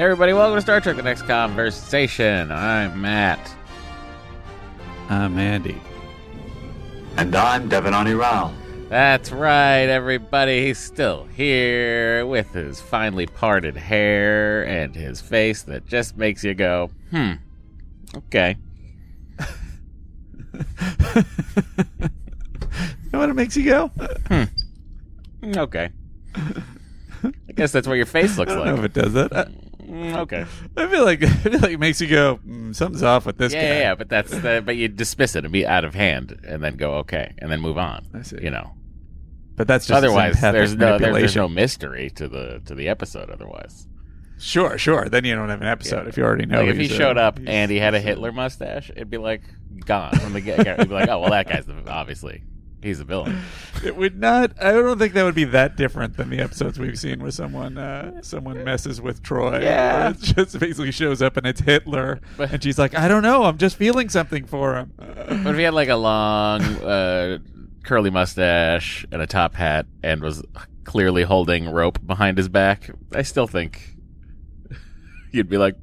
Hey everybody, welcome to Star Trek The Next Conversation. I'm Matt. I'm Andy. And I'm Devanani Rao. That's right, everybody. He's still here with his finely parted hair and his face that just makes you go, hmm, okay. you know what it makes you go? Hmm. Okay. I guess that's what your face looks I don't know if like. it does that. I, Mm, okay. I feel like I feel like it makes you go. Mm, something's off with this Yeah, guy. yeah, yeah, but that's the, but you dismiss it and be out of hand and then go okay and then move on. I see. You know. But that's just otherwise there's no there's, no mystery to the to the episode otherwise. Sure, sure. Then you don't have an episode if you already know. like if he he's a- showed up and he had a Hitler mustache, it'd be like gone from the get. It'd be like, oh well, that guy's the, obviously he's a villain. It would not. I don't think that would be that different than the episodes we've seen where someone uh, someone messes with Troi. Yeah. it just basically shows up and it's Hitler, But- and she's like, "I don't know. I'm just feeling something for him." But if he had like a long uh, curly mustache and a top hat and was clearly holding rope behind his back, I still think you'd be like,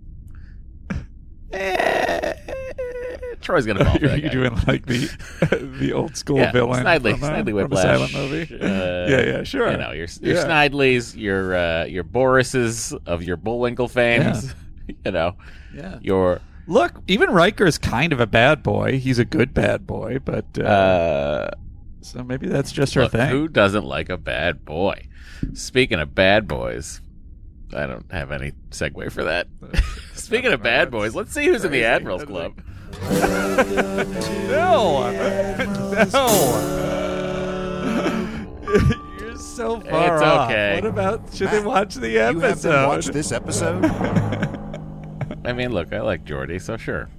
eh, Troi's gonna fall. You're, you're doing like the the old school yeah, villain Snidely, from, Snidely from a Whiplash, silent movie. Uh, yeah, yeah, sure. You know your your Yeah. Snidleys, your uh, your Borises of your Bullwinkle fames. You know Yeah. your Look, even Riker's kind of a bad boy. He's a good bad boy, but uh, uh, so maybe that's just her thing. Who doesn't like a bad boy? Speaking of bad boys, I don't have any segue for that. Speaking of bad boys, let's see who's in the. Admirals Club. No, no. You're so far It's off. okay. What about should they watch the You have them episode? watch this episode? I mean, look, I like Geordi, so sure.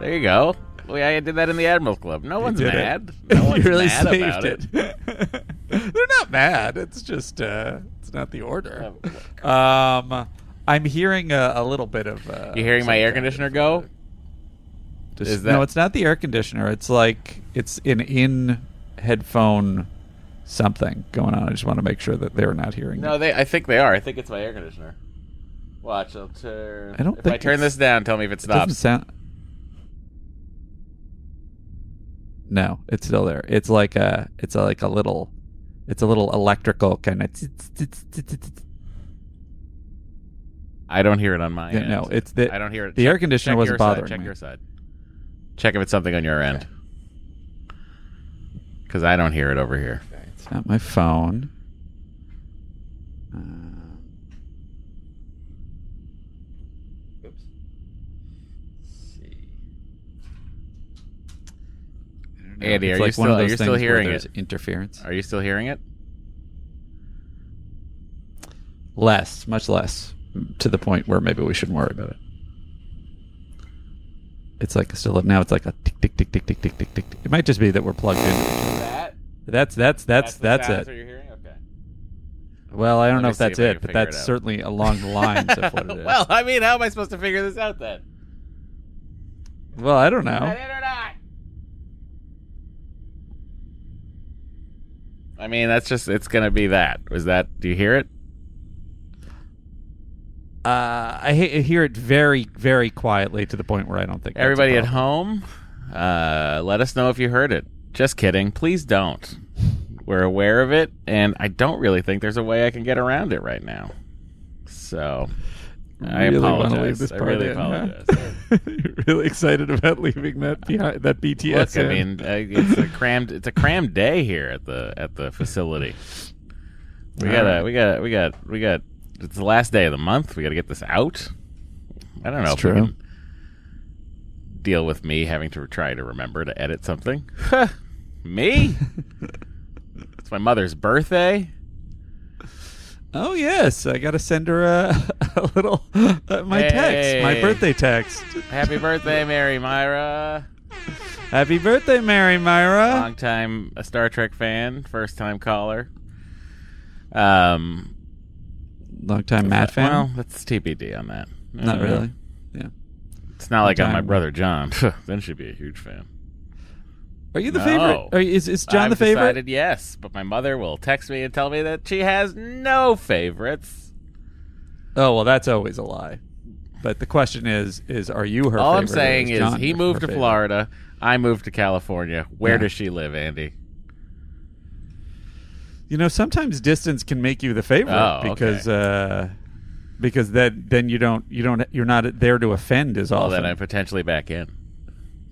There you go. We, I did that in the Admirals Club. No one's did it. mad. No you one's really mad saved about it. it. They're not mad. It's just uh, it's not the order. Uh, Um, I'm hearing a, a little bit of. Uh, You hearing my air conditioner go? Just, Is that- No, it's not the air conditioner. It's like it's an in headphone something going on. I just want to make sure that they're not hearing. No, it. they. I think they are. I think it's my air conditioner. Watch, I'll turn. I don't If I turn this down, tell me if it It doesn't stops. sound. No, it's still there. It's like a. It's a, like a little. It's a little electrical kind of. I don't hear it on my Yeah, end. no, it's the- I don't hear it. the air conditioner wasn't your side, bothering Check me. your side. Check if it's something on your end. Because I don't hear it over here. It's not my phone. Uh, oops. Let's see. I don't know. Andy, It's are you like one still- are you still hearing it? Interference. Are you still hearing it? Less, much less, to the point where maybe we shouldn't worry about it. It's like still now. It's like a tick tick tick tick tick tick tick tick. It might just be that we're plugged in. That. That's that's that's that's sounds it. that you're hearing? Okay. Well, I don't Let know me if see that's if I it, but figure it that's out. certainly along the lines of what it is. well, I mean, how am I supposed to figure this out then? well, I don't know. I did or not? I mean, that's just, it's going to be that. Was that, do you hear it? Uh, I he- hear it very, very quietly to the point where I don't think that's a Everybody at problem. home, uh, let us know if you heard it. Just kidding. Please don't. We're aware of it, and I don't really think there's a way I can get around it right now. So, I Really wanna apologize. leave this I part really in, huh? apologize. You're really excited about leaving that behind that BTS. Look, I in. mean, uh, it's a crammed, it's a crammed day here at the at the facility. We All gotta, right. we got, we got, we got. It's the last day of the month. We got to get this out. I don't know if we can deal with me having to try to remember to edit something. me? it's my mother's birthday. Oh yes, I got to send her a, a little uh, my text, my birthday text. Happy birthday, Mary Mira. Happy birthday, Mary Mira. Long time a Star Trek fan, first time caller. Um, Long time Matt fan. Well, that's TBD on that. Not really. Yeah. It's not like I'm my brother John. then she'd be a huge fan. Are you the No. favorite? Are, you- is is John I've the favorite? Decided yes, but my mother will text me and tell me that she has no favorites. Oh well, that's always a lie. But the question is, is are you her? All I'm favorite saying is, John he moved to favorite? Florida. I moved to California. Where Yeah. does she live, Andy? You know, sometimes distance can make you the favorite Oh, because uh, because that then you don't you don't you're not there to offend as Well, often. then I'm potentially back in.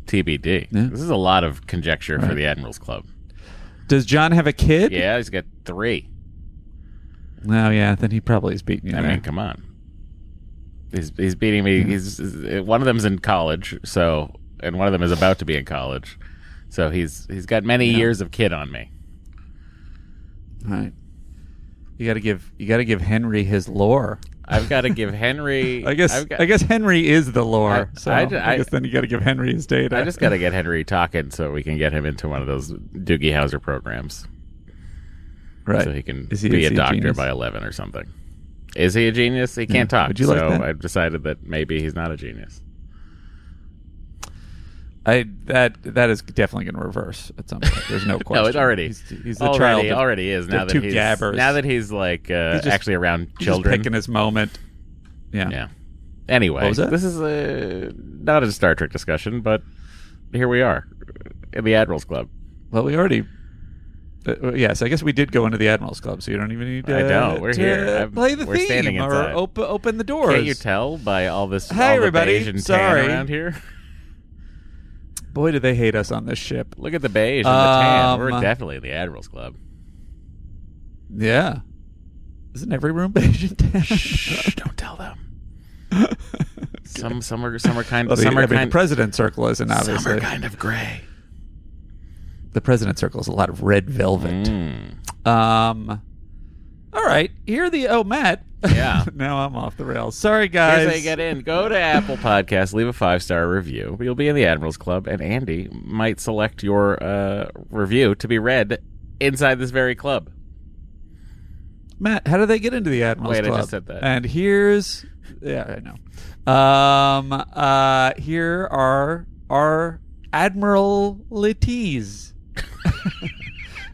TBD. Yeah. This is a lot of conjecture for the Admirals Club. Does John have a kid? Yeah, he's got three. No, yeah. Then he probably is beating you. I there. mean, come on. He's he's beating me. He's, he's- one of them's in college, so and one of them is about to be in college. So he's he's got many Yeah. years of kid on me. Right. You got to give you got to give Henry his lore. I've got to give Henry. I guess I've got, I guess Henry is the lore. I- so I I, guess then you got to give Henry his data. I just got to get Henry talking so we can get him into one of those Doogie Howser programs, right. so he can he- be a doctor genius? by eleven or something. Is he a genius? He can't talk. Would you like so that? I've decided that maybe he's not a genius. I that that is definitely going to reverse at some point. There's no question. No, it already He's, he's the already child. of- already is now that he's gabbers. now that he's like uh, He's just- actually around children. just picking his moment. Yeah. Yeah. Anyway, this is a, not a Star Trek discussion, but here we are in the Admirals Club. Well, we already. Uh, yes, I guess we did go into the Admirals Club, so you don't even need to, I know, we're to here. I'm- play the we're theme standing or open open the doors. Can't you tell by all this Hi, all everybody. the beige and Sorry. around here? Boy, do they hate us on this ship. Look at the beige and the tan. Um, We're definitely in the Admirals Club. Yeah. Isn't every room beige and tan? Shh, don't tell them. Some some are some are kind Well, the, some are I mean, the president circle isn't obviously. some are kind of gray. the president circle is a lot of red velvet. Mm. Um. All right, here are the oh Matt. Yeah. now I'm off the rails. Sorry guys. Here's how you get in. Go to Apple Podcasts, leave a five star review. You'll be in the Admirals Club, and Andy might select your uh, review to be read inside this very club. Matt, how do they get into the Admirals Club? Wait, I just said that. And here's yeah, I know. Um. Uh. Here are our admiralities.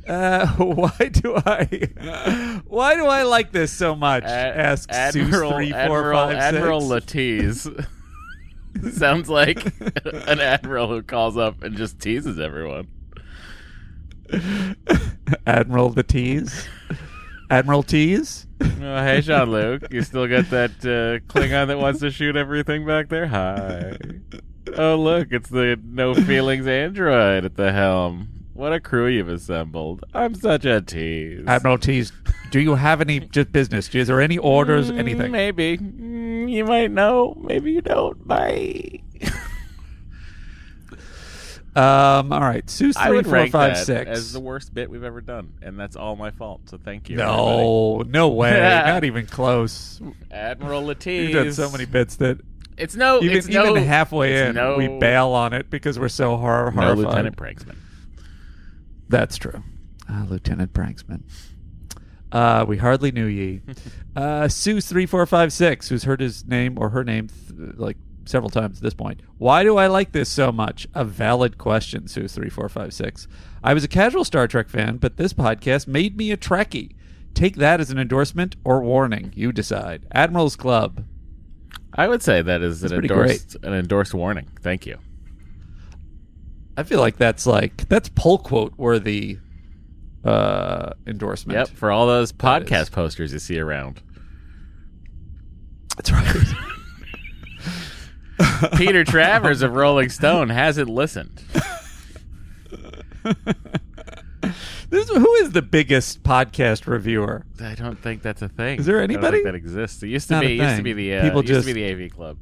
Uh, why do I? Why do I like this so much? Ad- Asks Admiral three four Admiral, five. Admiral Latisse. Sounds like an admiral who calls up and just teases everyone. Admiral the Tees. Admiral Tees. Oh, hey, Jean Luc. You still got that uh, Klingon that wants to shoot everything back there? Hi. Oh, look, it's the no feelings android at the helm. What a crew you've assembled. I'm such a tease. Admiral Tease, Do you have any just business? Is there any orders? Mm, anything? Maybe. Mm, you might know. Maybe you don't. Bye. Um. All right. Seuss I three would four rank five that six. as the worst bit we've ever done, and that's all my fault. So thank you. No, no way. Not even close. Admiral Latisse. We've done so many bits that It's no. even it's no, even halfway it's in, no, we bail on it because we're so hor- No, horrified. Lieutenant Pranksman. That's true. Ah, Lieutenant Pranksman. Uh, we hardly knew ye. uh, Seuss three four five six, who's heard his name or her name th- like several times at this point. Why do I like this so much? A valid question, Seuss three four five six. I was a casual Star Trek fan, but this podcast made me a Trekkie. Take that as an endorsement or warning. You decide. Admiral's Club. I would say that is an pretty endorsed an endorsed warning. Thank you. I feel like that's like that's pull quote worthy uh endorsement. Yep, for all those podcast posters you see around. That's right. Peter Travers of Rolling Stone hasn't listened. this who is the biggest podcast reviewer? I don't think that's a thing. Is there I don't think anybody? that exists? It used to Not be. used to be the uh, People it used to be the AV Club.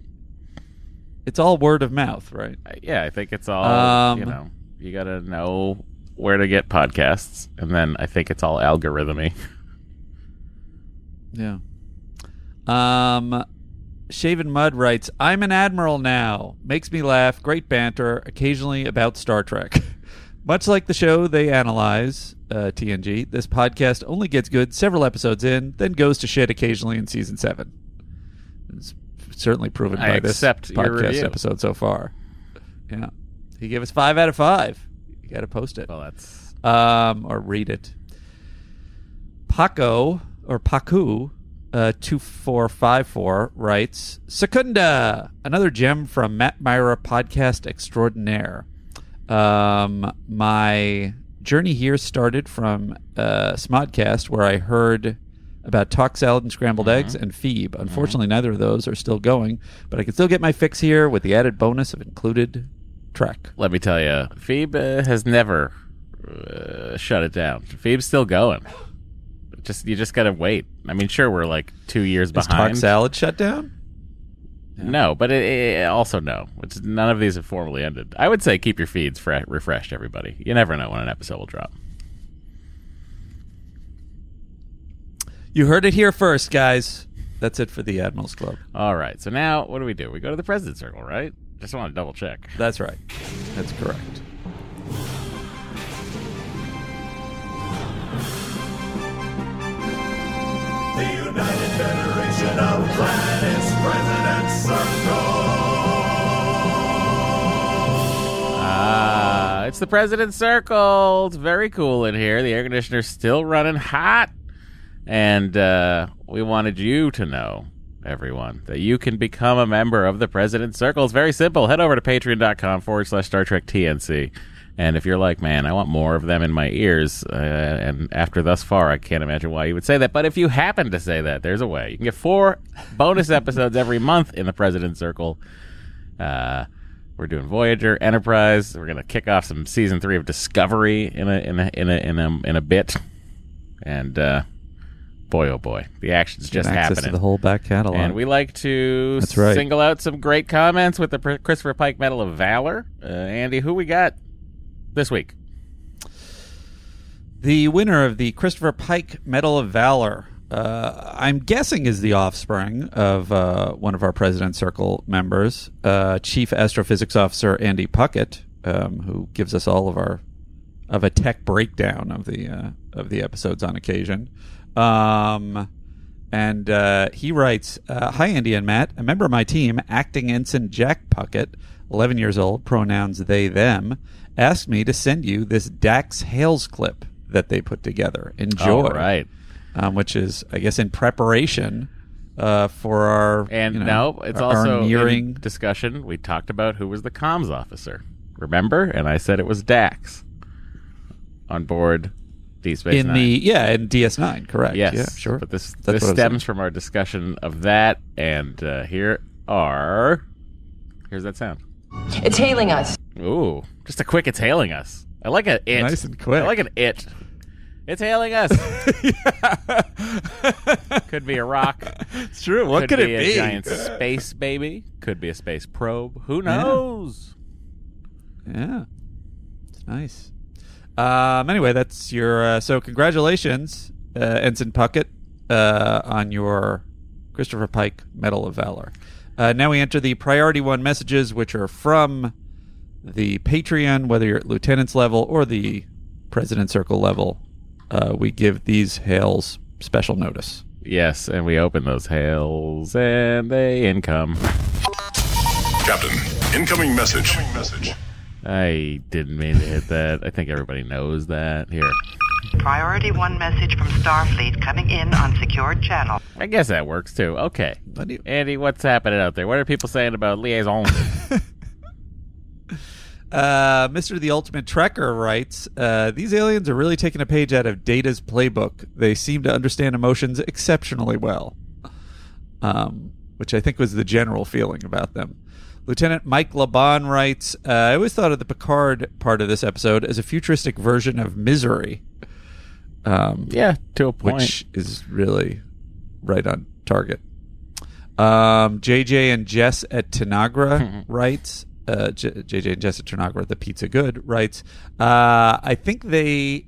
It's all word of mouth, right? Uh, Yeah, I think it's all. Um, you know, you got to know where to get podcasts, and then I think it's all algorithmy. Yeah. Um, Shaven Mud writes, "I'm an admiral now. Makes me laugh. Great banter. Occasionally about Star Trek. Much like the show they analyze, uh, TNG. This podcast only gets good several episodes in, then goes to shit occasionally in season seven. It's certainly proven I by this podcast episode so far. Yeah, he gave us five out of five. You got to post it Well, that's um, or read it. Paco or Paku, uh, two four five four writes Secunda, another gem from Matt Mira podcast extraordinaire. Um, my journey here started from uh, Smodcast, where I heard about talk salad and scrambled eggs and Phoebe. Unfortunately, neither of those are still going, but I can still get my fix here with the added bonus of included track. let me tell you, Phoebe has never uh, shut it down. Phoebe's still going. Just you just gotta wait. I mean, sure, we're like two years Is behind. talk salad shut down? No, but it, it, also no. It's, none of these have formally ended. I would say keep your feeds fre- refreshed, everybody. You never know when an episode will drop. You heard it here first, guys. That's it for the Admirals Club. All right, so now what do we do? We go to the president's circle, right? Just want to double check. That's right. That's correct. The United Federation of Planets President Circle. Ah, it's the president's circle. It's very cool in here. The air conditioner's still running hot. And uh, we wanted you to know, everyone, that you can become a member of the president's circle. It's very simple. Head over to patreon.com forward slash Star Trek TNC. And if you're like, man, I want more of them in my ears, uh, and after thus far, I can't imagine why you would say that. But if you happen to say that, there's a way. You can get four bonus episodes every month in the President's Circle. Uh, we're doing Voyager, Enterprise. We're gonna kick off some season three of Discovery in a in a in a in a, in a bit, and uh, boy oh boy, the action's just Get access happening. to the whole back catalog. And we like to That's right. single out some great comments with the Pr- Christopher Pike Medal of Valor. Uh, Andy, who we got this week? the winner of the Christopher Pike Medal of Valor, uh, I'm guessing, is the offspring of uh, one of our president Circle members, uh, Chief Astrophysics Officer Andy Puckett, um, who gives us all of our of a tech breakdown of the uh, of the episodes on occasion. Um, and uh, he writes, uh, "Hi Andy and Matt, a member of my team, acting ensign Jack Puckett, 11 years old, pronouns they them, asked me to send you this Dax hails clip that they put together. Enjoy, All right. um, which is, I guess, in preparation uh, for our And you know, no, it's our also nearing in discussion. We talked about who was the comms officer. Remember? And I said it was Dax on board Deep Space in Nine. the yeah in DS9, correct? yes, yeah, sure. But this That's this what I was stems from our discussion of that, and uh, here are here's that sound. It's hailing us. Ooh, just a quick. It's hailing us. I like an it. Nice and quick. I like an it. It's hailing us. could be a rock. It's true. What could, be it be? a giant space baby. Could be a space probe. Who knows? Yeah, it's nice. Um, anyway, that's your. Uh, so, congratulations, uh, Ensign Puckett, uh, on your Christopher Pike Medal of Valor. Uh, now we enter the priority one messages, which are from the Patreon, whether you're at lieutenant's level or the President Circle level. Uh, we give these hails special notice. Yes, and we open those hails and they income. Captain, incoming message. message. I didn't mean to hit that. I think everybody knows that. Here. Priority 1 message from Starfleet coming in on secured channel. I guess that works too. Okay. What do Andy, what's happening out there? What are people saying about liaison? Uh, Mr. The Ultimate Trekker writes, uh, These aliens are really taking a page out of Data's playbook. They seem to understand emotions exceptionally well. Um, which I think was the general feeling about them. Lieutenant Mike Laban writes, uh, I always thought of the Picard part of this episode as a futuristic version of Misery. Um, yeah, to a point. which is really right on target. Um, JJ and Jess at Tanagra writes, uh, J- JJ and Jess at Tanagra, the pizza good writes, uh, I think they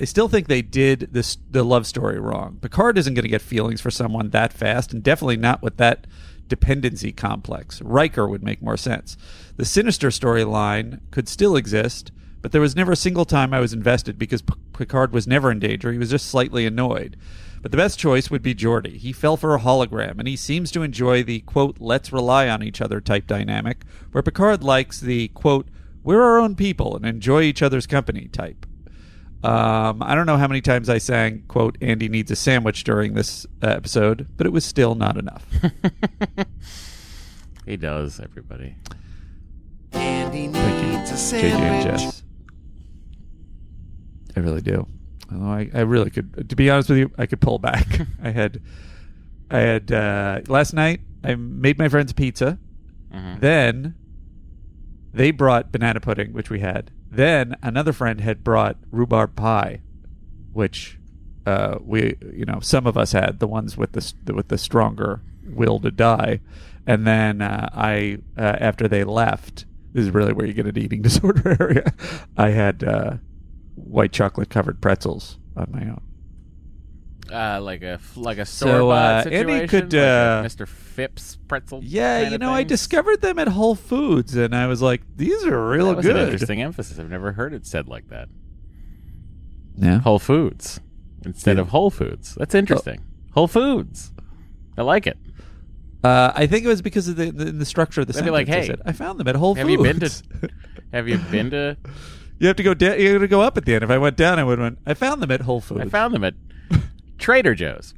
I still think they did this the love story wrong. Picard isn't going to get feelings for someone that fast, and definitely not with that dependency complex. Riker would make more sense. The sinister storyline could still exist, but there was never a single time I was invested because P- Picard was never in danger. He was just slightly annoyed. But the best choice would be Geordi. He fell for a hologram, and he seems to enjoy the quote "let's rely on each other" type dynamic, where Picard likes the quote "we're our own people and enjoy each other's company" type. Um, I don't know how many times I sang quote "Andy needs a sandwich" during this uh, episode, but it was still not enough. He does, everybody. Andy Thank you, needs a JJ and. Jess. I really do. Although I, I really could, to be honest with you, I could pull back. I had, I had uh, last night. I made my friends pizza. Mhm. Then they brought banana pudding, which we had. Then another friend had brought rhubarb pie, which uh, we, you know, some of us had the ones with the with the stronger will to die. And then uh, I, uh, after they left, this is really where you get an eating disorder area. I had uh, white chocolate covered pretzels on my own. Uh, like a like a So, store bought uh, situation. Andy could, like uh, Mr. Phipps pretzel. Yeah, you know, I discovered them at Whole Foods, and I was like, these are real That good. an interesting emphasis. I've never heard it said like that. Yeah. Whole Foods instead Yeah. of Whole Foods. That's interesting. Whole Foods. I like it. Uh, I think it was because of the the, the structure of the They'd be sentence. like, I "Hey, said, I found them at Whole Have Foods. you been to? Have you been to? you have to go down. You have to go up at the end. If I went down, I would have went. I found them at Whole Foods. I found them at Trader Joe's.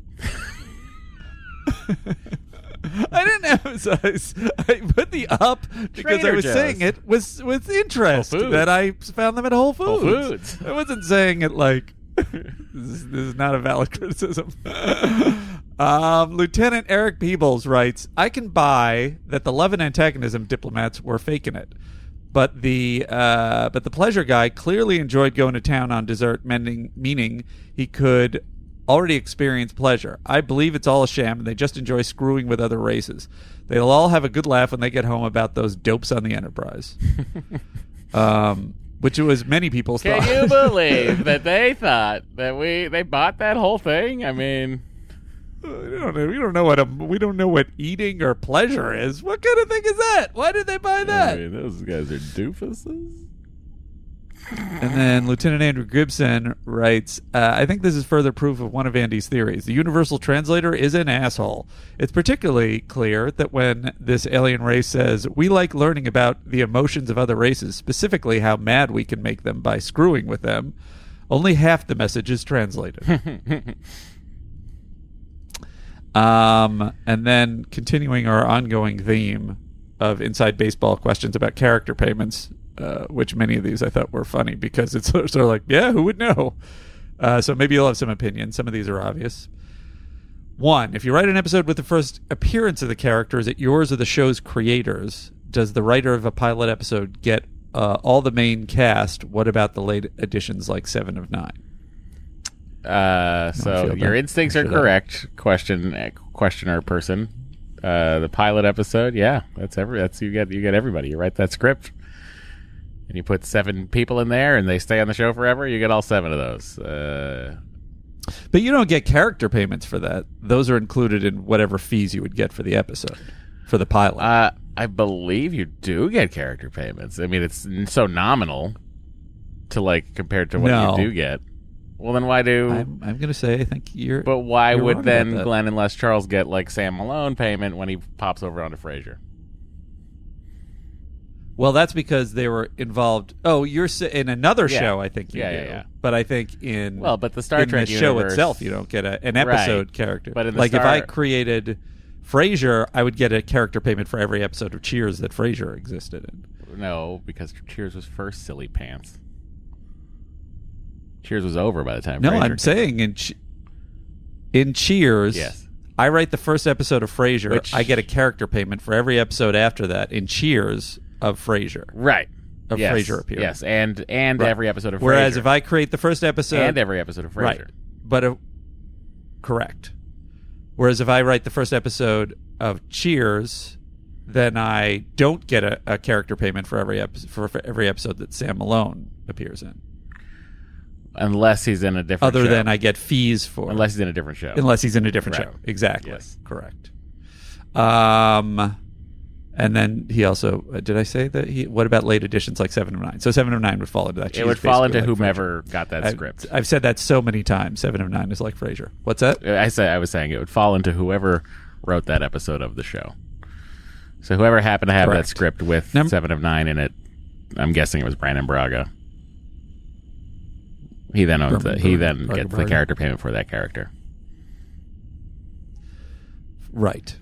I didn't emphasize. I put the up because I was Joe's. saying it with with interest Whole Foods. that I found them at Whole Foods. Whole Foods. I wasn't saying it like this, is, this is not a valid criticism. um, Lieutenant Eric Peebles writes, "I can buy that the love and antagonism diplomats were faking it." But the uh, but the pleasure guy clearly enjoyed going to town on dessert, meaning meaning he could already experience pleasure. I believe it's all a sham, and they just enjoy screwing with other races. They'll all have a good laugh when they get home about those dopes on the Enterprise. um, which it was many people's Can thought. you believe that they thought that we they bought that whole thing? I mean, we don't know. We don't know what a, we don't know what eating or pleasure is. What kind of thing is that? Why did they buy that? I mean, those guys are doofuses. And then Lieutenant Andrew Gibson writes, uh, I think this is further proof of one of Andy's theories. The universal translator is an asshole. It's particularly clear that when this alien race says, We like learning about the emotions of other races, specifically how mad we can make them by screwing with them, only half the message is translated. um, and then continuing our ongoing theme of inside baseball questions about character payments, uh, which many of these I thought were funny because it's sort of like, yeah, who would know? Uh, so maybe you'll have some opinions. Some of these are obvious. One, if you write an episode with the first appearance of the character, is it yours or the show's creators? Does the writer of a pilot episode get uh, all the main cast? What about the late additions like Seven of Nine? Uh, so your that. instincts are feel that. correct. Question uh, questioner person. Uh, the pilot episode, yeah, that's every that's you get you get everybody. You write that script, and you put seven people in there, and they stay on the show forever. You get all seven of those. Uh, But you don't get character payments for that. Those are included in whatever fees you would get for the episode, for the pilot. uh, I believe you do get character payments. I mean, it's so nominal to like compared to what No. you do get. Well, then why do? I'm, I'm going to say I think you're. but why you're would then. Glenn and Les Charles get like Sam Malone payment when he pops over onto Frasier? Well, that's because they were involved. Oh, you're in another Yeah. show. I think you Yeah, do. yeah, yeah. But I think in Well, but the Star in Trek the show universe- itself, you don't get a, an Right. episode character. But in the like if I created Frasier, I would get a character payment for every episode of Cheers that Frasier existed in. No, because Cheers was first. Silly pants. Cheers was over by the time. No, Frasier I'm came. saying in che- in Cheers. Yes. I write the first episode of Frasier. Which- I get a character payment for every episode after that in Cheers of Frasier. right. Of yes. Frasier appearing. Yes, and and Right. every episode of Whereas Frasier. if I create the first episode and every episode of Frasier. Right. But uh, correct. Whereas if I write the first episode of Cheers, then I don't get a, a character payment for every episode for, for every episode that Sam Malone appears in. unless he's in a different. other show. than I get fees for unless he's in a different show. unless he's in a different Right. show. Exactly. Yes. Correct. Um, and then he also uh, did I say that he? What about late editions like Seven of Nine? So Seven of Nine would fall into that. it would fall into like whomever got that Frasier. script. I've, said that so many times. Seven of Nine is like Frasier. What's that? I say I was saying it would fall into whoever wrote that episode of the show. So whoever happened to have Correct. that script with Num- Seven of Nine in it, I'm guessing it was Brannon Braga. He then owns it. He then Braga gets the character payment for that character. Right.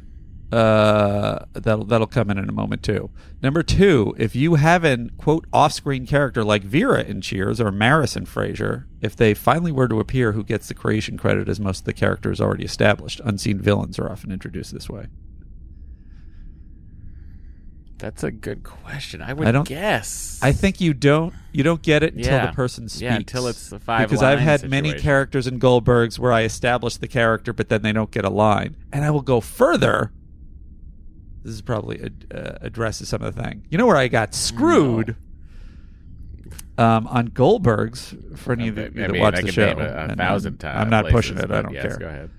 Uh, that'll that'll come in in a moment too. Number two, if you have an quote off-screen character like Vera in Cheers or Maris in Frasier, if they finally were to appear, who gets the creation credit as most of the characters already established? Unseen villains are often introduced this way. That's a good question. I would I don't- guess. I think you don't you don't get it until Yeah. the person speaks. Yeah, until it's a five Because I've had many characters in Goldberg's where I establish the character, but then they don't get a line, and I will go further. This is probably uh, addresses some of the thing. You know where I got screwed. Um, on Goldberg's, for any of you that watch I the show, name a, a and, thousand times. I'm not places, pushing it. I but don't yes, care. Go ahead.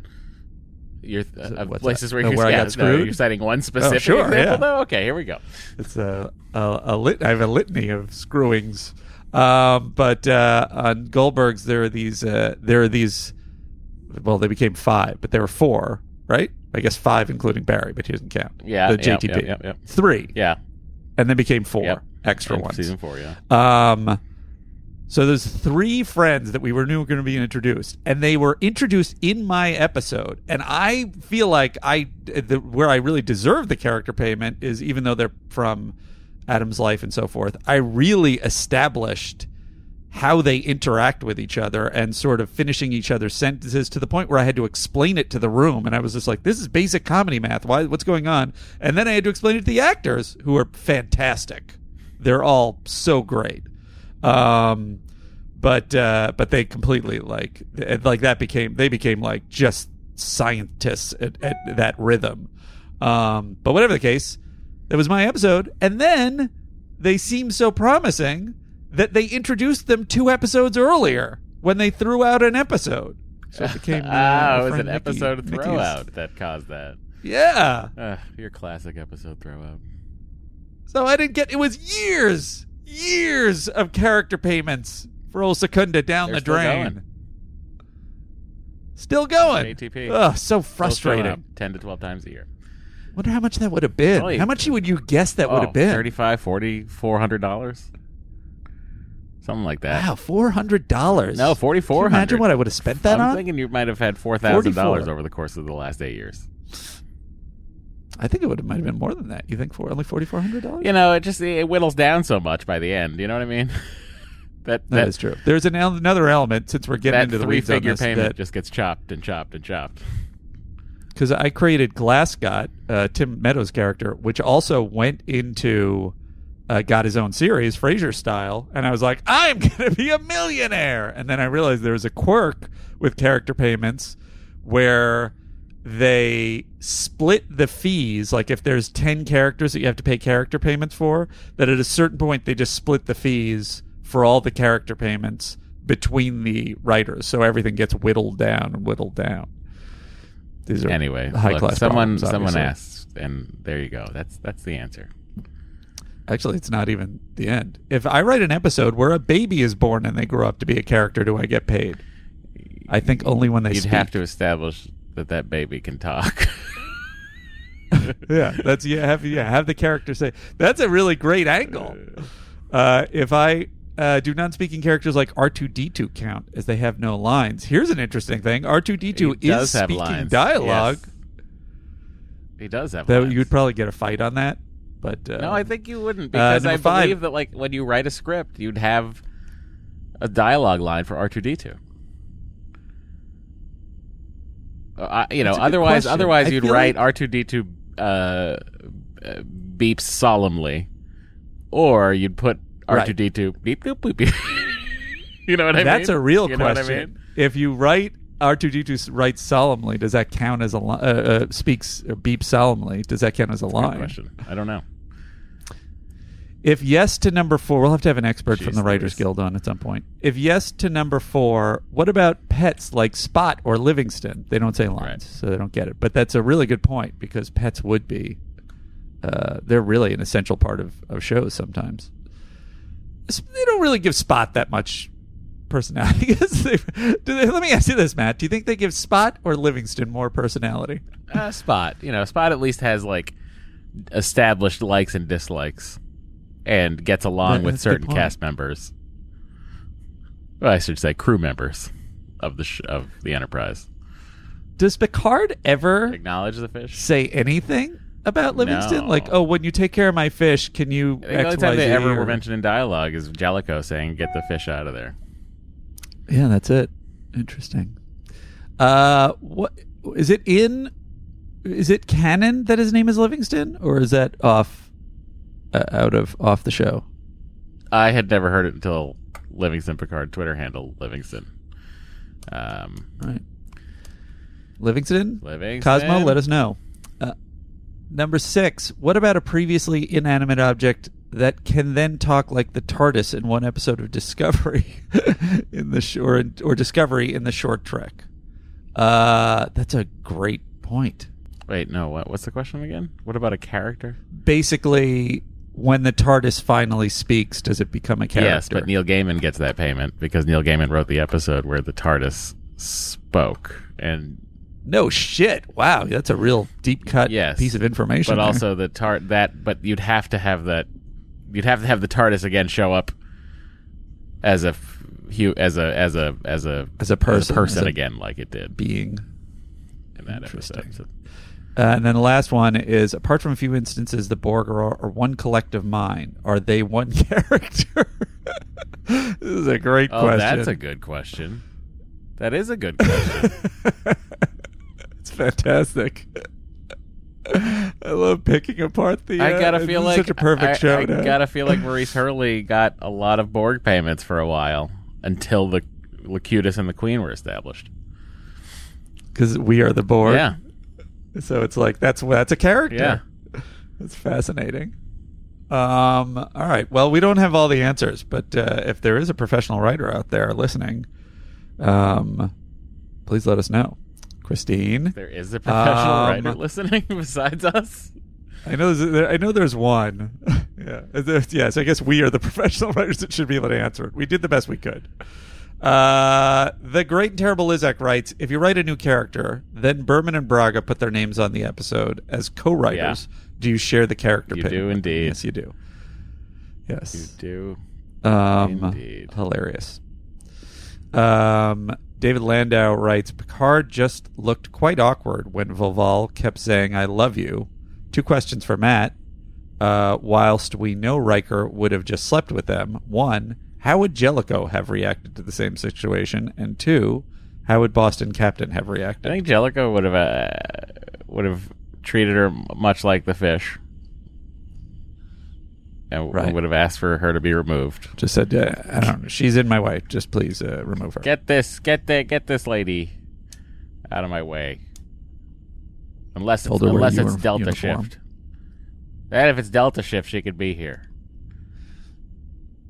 You're uh, what's places that? where, Oh, you're, where I yeah, got no, screwed? you're citing one specific sure, example. yeah. though? Okay, here we go. It's a a, a lit. I have a litany of screwings. Um, but uh, on Goldberg's, there are these. Uh, there are these. Well, they became five, but there were four, right? I guess five, including Barry, but he doesn't count. Yeah, the yep, JTP. yep, yep, yep. Three, Yeah, and then became four extra In ones. Season four, yeah. Um, so there's three friends that we were knew were going to be introduced, and they were introduced in my episode. And I feel like I, the, where I really deserve the character payment is even though they're from Adam's life and so forth. I really established how they interact with each other and sort of finishing each other's sentences to the point where I had to explain it to the room, and I was just like, "This is basic comedy math. Why? What's going on?" And then I had to explain it to the actors, who are fantastic. They're all so great. Um, but uh, but they completely like like that became they became like just scientists at, at that rhythm. Um, but whatever the case, that was my episode, and then they seemed so promising that they introduced them two episodes earlier when they threw out an episode. So it became uh, Ah, it was an Mickey- episode throwout that caused that. Yeah. Uh, your classic episode throwout. So I didn't get. It was years, years of character payments for old Secunda down They're the still drain. going. Still going. ATP. Ugh, so frustrating. Ten to twelve times a year. Wonder how much that would have been. Probably- how much would you guess that would Oh, have been? 35 40 400 dollars something like that Wow, four hundred dollars. no forty-four hundred. Can you imagine what I would have spent that on? i'm on? thinking you might have had $4000 over the course of the last eight years I think it would have might have been more than that. You think for only forty four hundred dollars? you know it just it whittles down so much by the end you know what i mean that that that, is true. There's an el- another element since we're getting that into the three weeds on figure this, payment that- just gets chopped and chopped and chopped because I created Glascott, uh, Tim Meadows' character, which also went into uh, got his own series, Frasier style, and I was like, I'm gonna be a millionaire, and then I realized there was a quirk with character payments where they split the fees. Like if there's ten characters that you have to pay character payments for, that at a certain point they just split the fees for all the character payments between the writers, so everything gets whittled down and whittled down. These are anyway high look, class. someone problems, someone asked and there you go that's that's the answer Actually, it's not even the end. If I write an episode where a baby is born and they grow up to be a character, do I get paid? I think only when they you'd speak. have to establish that that baby can talk yeah, that's yeah. Have yeah, have the character say. That's a really great angle. Uh, if I uh, do non-speaking characters like R two D two count as they have no lines, here's an interesting thing. R two D two is have speaking lines. dialogue. Yes. he does have That lines. you would probably get a fight on that, but uh, No, I think you wouldn't because I five. believe that like when you write a script, you'd have a dialogue line for R two D two. Uh, You know, That's otherwise, question. otherwise I you'd write R two D two uh, beeps solemnly, or you'd put R two D two beep boop boop. beep. you know what I mean? That's a real You question. I mean? If you write R two D two writes solemnly, does that count as a li- uh, uh, speaks or beeps solemnly? Does that count as a Good line? question. I don't know. If yes to number four, we'll have to have an expert from the Writers. Guild on at some point. If yes to number four, what about pets like Spot or Livingston? They don't say lines, Right. so they don't get it. But that's a really good point because pets would be, uh, they're really an essential part of, of shows sometimes. They don't really give Spot that much personality. Do they- Let me ask you this, Matt. Do you think they give Spot or Livingston more personality? Uh, Spot, you know, Spot at least has like established likes and dislikes, and gets along That- with that's a good certain cast members. Well, I should say crew members of the sh- of the Enterprise. Does Picard ever Acknowledge the fish. say anything about Livingston? No. Like, oh, when you take care of my fish, can you the only time they ever or- were mentioned in dialogue is Jellicoe saying, "Get the fish out of there." Yeah, that's it. Interesting. Uh, what is it in? Is it canon that his name is Livingston, or is that off, uh, out of off the show? I had never heard it until Livingston Picard Twitter handle Livingston. Um, Right. Livingston. Livingston. Cosmo, let us know. Uh, number six. What about a previously inanimate object that can then talk like the TARDIS in one episode of Discovery in the sh- or, or Discovery in the short trek? Uh, that's a great point. Wait, no. What, what's the question again? What about a character? Basically, when the TARDIS finally speaks, does it become a character? Yes, but Neil Gaiman gets that payment because Neil Gaiman wrote the episode where the TARDIS spoke, and no shit. Wow, that's a real deep cut Yes, piece of information. but there. also the tar that. But you'd have to have that. You'd have to have the TARDIS again show up as a f- hu- as a as a as a As a person, person as a again, like it did being. in that Interesting. episode. So- Uh, and then the last one is apart from a few instances, the Borg are, are one collective mind. Are they one character? this is a great question. oh, question. that's a good question. That is a good question. it's fantastic. I love picking apart the. I uh, gotta this feel like such a perfect I, show. I to- gotta feel like Maurice Hurley got a lot of Borg payments for a while until the Locutus and the Queen were established. because we are the Borg. Yeah, So it's like that's that's a character. Yeah. That's fascinating. Um, all right. Well, we don't have all the answers, but uh, if there is a professional writer out there listening, um, please let us know. Christine, there is a professional Um, writer listening besides us. I know there, I know there's one. yeah. Yes. I guess we are the professional writers that should be able to answer it. We did the best we could. Uh, the great and terrible Lizak writes: If you write a new character, then Berman and Braga put their names on the episode as co-writers. Do you share the character? You do indeed. Yes, you do. Yes. You do. Um, Indeed. hilarious. Um, David Landau writes Picard just looked quite awkward when Voval kept saying, I love you. Two questions for Matt. Uh, whilst we know Riker would have just slept with them, one, how would Jellicoe have reacted to the same situation? And two, how would Boston Captain have reacted? I think Jellicoe would have uh, would have treated her much like the fish, and Right. would have asked for her to be removed. Just said, uh, I don't know. She's in my way. Just please uh, remove her. Get this, get the, get this lady out of my way. Unless it's, Told her wear unless it's Delta uniform. shift. And if it's Delta shift, she could be here.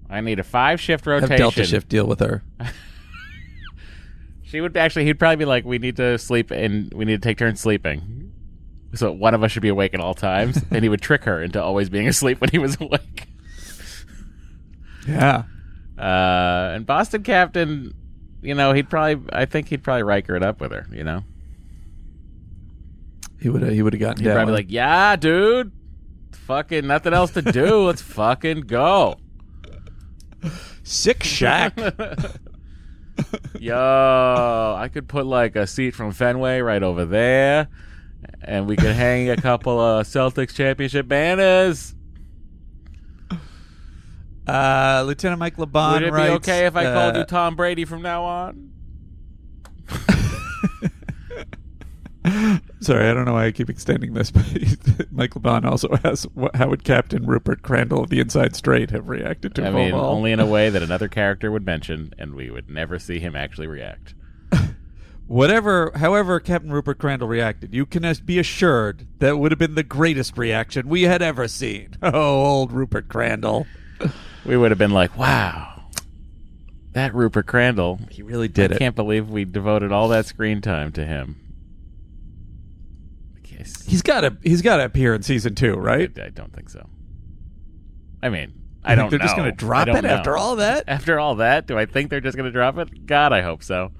I need a five shift have rotation. Delta Shift deal with her. She would actually. He'd probably be like, "We need to sleep, and we need to take turns sleeping." So one of us should be awake at all times, and he would trick her into always being asleep when he was awake. Yeah. Uh, and Boston Captain, you know, he'd probably. I think he'd probably Riker it up with her. You know, He would have he would have gotten he'd probably be like, "Yeah, dude, fucking nothing else to do. Let's fucking go." sick shack. Yo, I could put like a seat from Fenway right over there, and we could hang a couple of Celtics championship banners. Uh, Lieutenant Mike Laban Would it be okay if I called uh, you Tom Brady from now on? Sorry, I don't know why I keep extending this, but Mike Laban also asks, how would Captain Rupert Crandall of the Inside Straight have reacted to I mean, only in a way that another character would mention, and we would never see him actually react. Whatever, however, Captain Rupert Crandall reacted, you can be assured that would have been the greatest reaction we had ever seen. Oh, old Rupert Crandall. We would have been like, wow, that Rupert Crandall. He really did I it. can't believe we devoted all that screen time to him. He's got to. He's got to appear in season two, right? I, I don't think so. I mean, I think don't They're know. just going to drop it after all that. After all that, do I think they're just going to drop it? God, I hope so.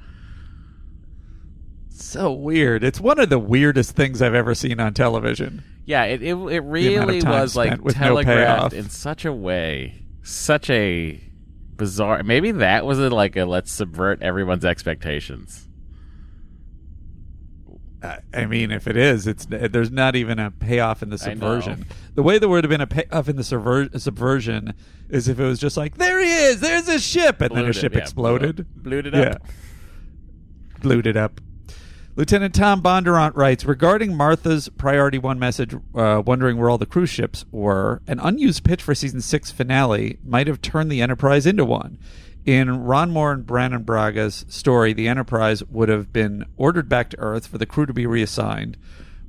So weird. It's one of the weirdest things I've ever seen on television. Yeah, it it, it really was like with no telegraphed in such a way, such a bizarre. Maybe that was a, like a let's subvert everyone's expectations. I- mean, if it is, it's eh, there's not even a payoff in the subversion. The way there would have been a payoff in the subver- subversion is if it was just like, there he is, there's his ship, and then Blew his it, ship yeah, exploded, blew it, blew it yeah, up. blew it up. Lieutenant Tom Bondurant writes regarding Martha's Priority One message, uh, wondering where all the cruise ships were. An unused pitch for season six finale might have turned the Enterprise into one. In Ron Moore and Brannon Braga's story, the Enterprise would have been ordered back to Earth for the crew to be reassigned.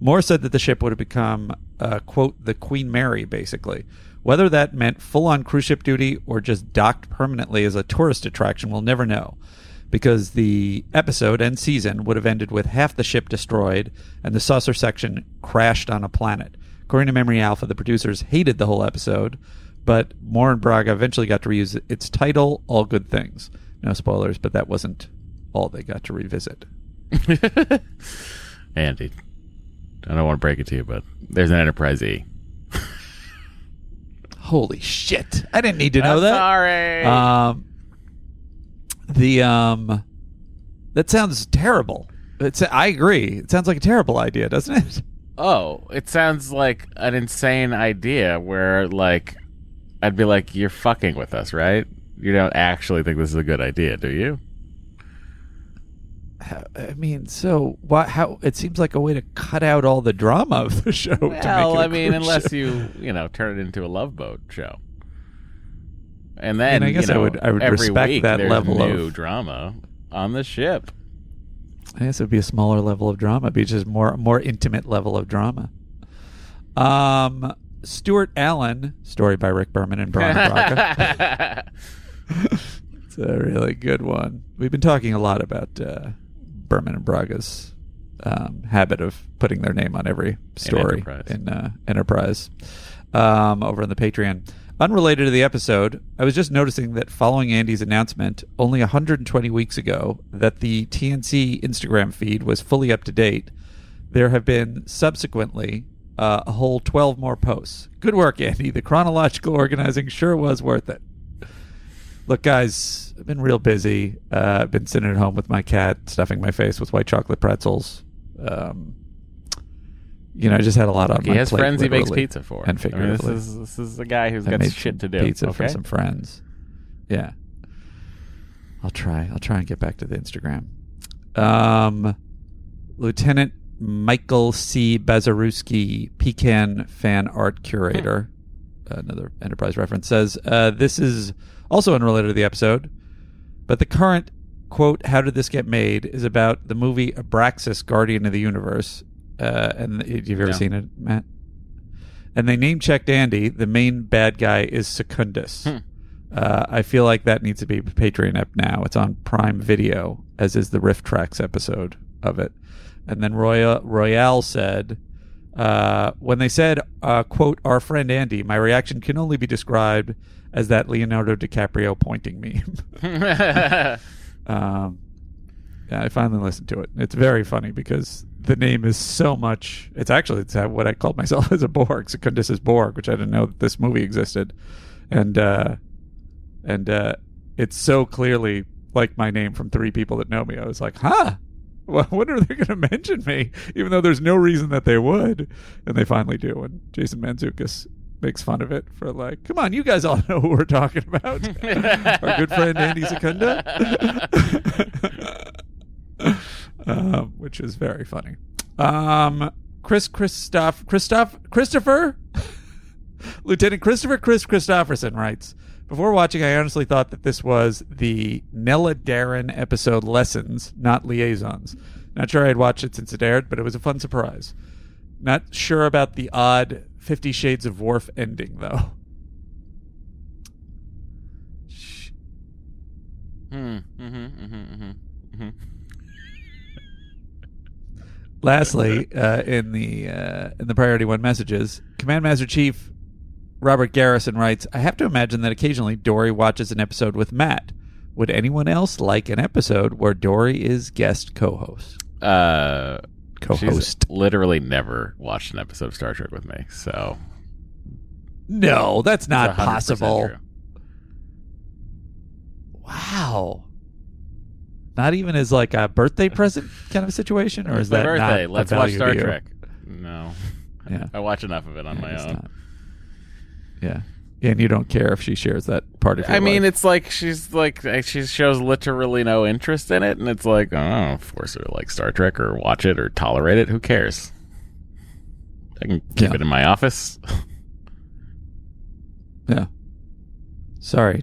Moore said that the ship would have become, uh, quote, the Queen Mary, basically. Whether that meant full on cruise ship duty or just docked permanently as a tourist attraction, we'll never know because the episode and season would have ended with half the ship destroyed and the saucer section crashed on a planet. According to Memory Alpha, the producers hated the whole episode, but Moore and Braga eventually got to reuse its title, All Good Things. No spoilers, but that wasn't all they got to revisit. Andy, I don't want to break it to you, but there's an Enterprise E. Holy shit. I didn't need to know I'm that. Sorry. Um, the um, that sounds terrible. It's, I agree. It sounds like a terrible idea, doesn't it? oh, it sounds like an insane idea where, like, I'd be like, you're fucking with us, right? You don't actually think this is a good idea, do you? I mean, so what? How it seems like a way to cut out all the drama of the show. to make Well, I mean, unless ship. you, you know, turn it into a love boat show. And then, mean, I guess you I would- I would respect that level new of- drama on the ship. I guess it would be a smaller level of drama, be just more more intimate level of drama. Um, Stuart Allen, story by Rick Berman and Brian Braga. it's a really good one. We've been talking a lot about uh, Berman and Braga's um, habit of putting their name on every story Enterprise. in uh, Enterprise um, over on the Patreon. Unrelated to the episode, I was just noticing that following Andy's announcement only 120 weeks ago that the TNC Instagram feed was fully up to date, there have been subsequently uh, a whole 12 more posts. Good work, Andy. The chronological organizing sure was worth it. Look, guys, I've been real busy. Uh, I've been sitting at home with my cat, stuffing my face with white chocolate pretzels. Um, you know, I just had a lot on he has plate. friends he makes pizza for. and I mean, this is this is a guy who's got shit to do. Pizza for some friends. Yeah, I'll try. I'll try and get back to the Instagram. Um, Lieutenant Michael C. Bazaruski, Pecan fan art curator, another Enterprise reference, says uh, this is also unrelated to the episode, but the current quote "How did this get made?" is about the movie Abraxas, Guardian of the Universe. Uh, and have you ever No. seen it, Matt? And they name checked Andy. The main bad guy is Secundus. Hmm. Uh, I feel like that needs to be Patreon up now. It's on Prime Video, as is the RiffTrax episode of it. And then Royal Royale said, uh, when they said, uh, "quote Our friend Andy," my reaction can only be described as that Leonardo DiCaprio pointing meme. Um, yeah, I finally listened to it. It's very funny because the name is so much. It's actually it's what I called myself as a Borg, Secundus is Borg, which I didn't know that this movie existed, and uh, and uh, it's so clearly like my name from three people that know me. I was like, huh. Well, when are they going to mention me? Even though there's no reason that they would, and they finally do. And Jason Mantzoukas makes fun of it for like, come on, you guys all know who we're talking about. Our good friend Andy Secunda, um, which is very funny. Um, Chris Christoph Christoph Christopher Lieutenant Christopher Chris Christopherson writes. Before watching, I honestly thought that this was the Nella Daren episode Lessons, not Liaisons. Not sure I'd watched it since it aired, but it was a fun surprise. Not sure about the odd Fifty Shades of Worf ending, though. Hmm. Mm-hmm. Mm-hmm. Mm-hmm. Lastly, uh, in the uh, in the priority one messages, Command Master Chief Robert Garrison writes, "I have to imagine that occasionally Dory watches an episode with Matt. Would anyone else like an episode where Dory is guest co-host? Uh, Co-host? literally never watched an episode of Star Trek with me, so No, that's not 100% possible. true. Wow." Not even as like a birthday present kind of a situation, or is that birthday? not Let's watch Star? Trek. No, Yeah. I watch enough of it on Yeah, my own. not. Yeah. Yeah, and you don't care if she shares that part of your I mean, life. it's like she's like she shows literally no interest in it, and it's like I don't force her to like Star Trek or watch it or tolerate it. Who cares? I can keep Yeah. it in my office. Yeah. Sorry,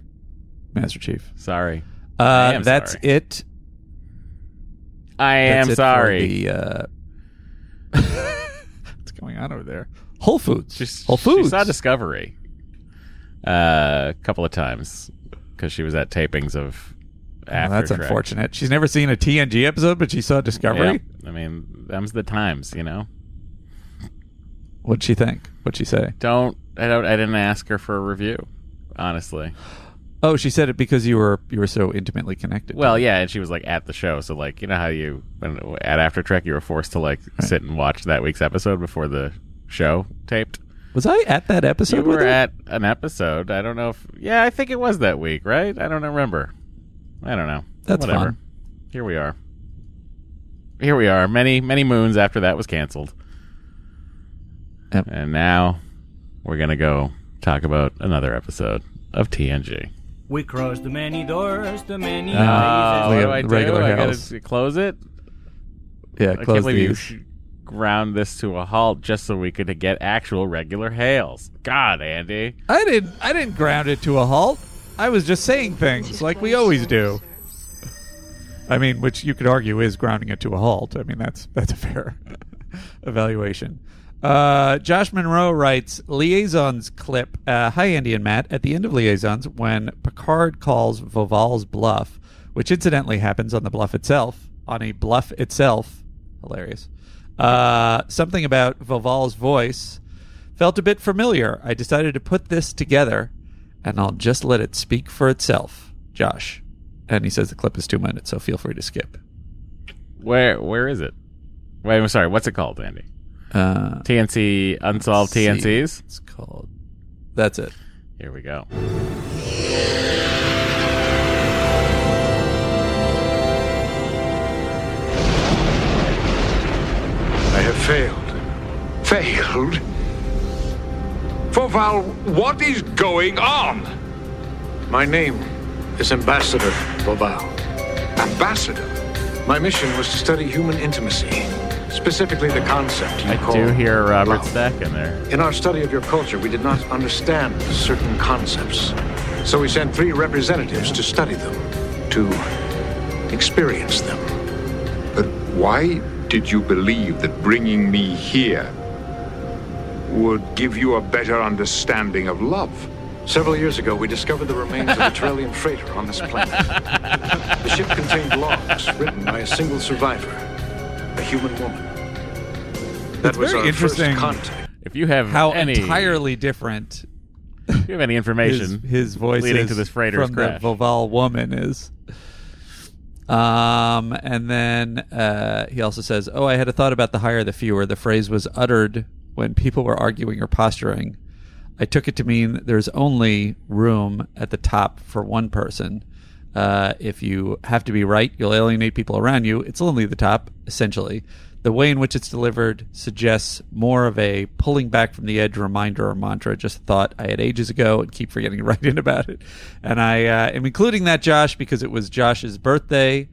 Master Chief. sorry, Uh, that's sorry. it. I am sorry. The, uh, what's going on over there? Whole Foods. She's, Whole Foods. She saw Discovery uh, a couple of times because she was at tapings of. Oh, that's Trek. unfortunate. She's never seen a TNG episode, but she saw Discovery. Yeah. I mean, them's the times, you know. What'd she think? What'd she say? Don't I don't I didn't ask her for a review, honestly. Oh, she said it because you were you were so intimately connected. Well, yeah, and she was like at the show, so like you know how you when, at After Trek you were forced to like sit and watch that week's episode before the show taped. was I at that episode? you were at an episode. I don't know if yeah, I think it was that week, right? I don't remember. I don't know. That's Whatever. fun. Here we are. Here we are. Many many moons after that was canceled, Yep. and now we're gonna go talk about another episode of TNG. We crossed the many doors, the many Ah, what do I the do? regular I gotta close it. Yeah, I can't believe these. you ground this to a halt just so we could get actual regular hails. God, Andy. I didn't. I didn't ground it to a halt. I was just saying things like we always do. I mean, which you could argue is grounding it to a halt. I mean, that's that's a fair evaluation. Uh, Josh Monroe writes liaisons clip. Uh, Hi, Andy and Matt. At the end of liaisons, when Picard calls Voval's bluff, which incidentally happens on the bluff itself, on a bluff itself, hilarious. Uh, something about Voval's voice felt a bit familiar. I decided to put this together, and I'll just let it speak for itself. Josh, and he says the clip is two minutes, so feel free to skip. Where where is it? Wait, I'm sorry. What's it called, Andy? Uh, TNC Unsolved see. TNCs. It's called. That's it. Here we go. I have failed. Failed? Voval, what is going on? My name is Ambassador Voval. Ambassador? My mission was to study human intimacy, specifically the concept you I call do hear Robert love. Stack in there. In our study of your culture, we did not understand certain concepts. So we sent three representatives to study them, to experience them. But why did you believe that bringing me here would give you a better understanding of love? Several years ago, we discovered the remains of a Terellian freighter on this planet. The ship contained logs written by a single survivor, a human woman. That It's was very our interesting first. If you have How any entirely different if you have any his, information his voice leading is to this freighter's from crash. the Voval woman is. Um, and then uh, he also says, "Oh, I had a thought about the higher the fewer." The phrase was uttered when people were arguing or posturing. I took it to mean there's only room at the top for one person. Uh, if you have to be right, you'll alienate people around you. It's only the top, essentially. The way in which it's delivered suggests more of a pulling back from the edge reminder or mantra. Just thought I had ages ago and keep forgetting to write in about it. And I uh, am including that, Josh, because it was Josh's birthday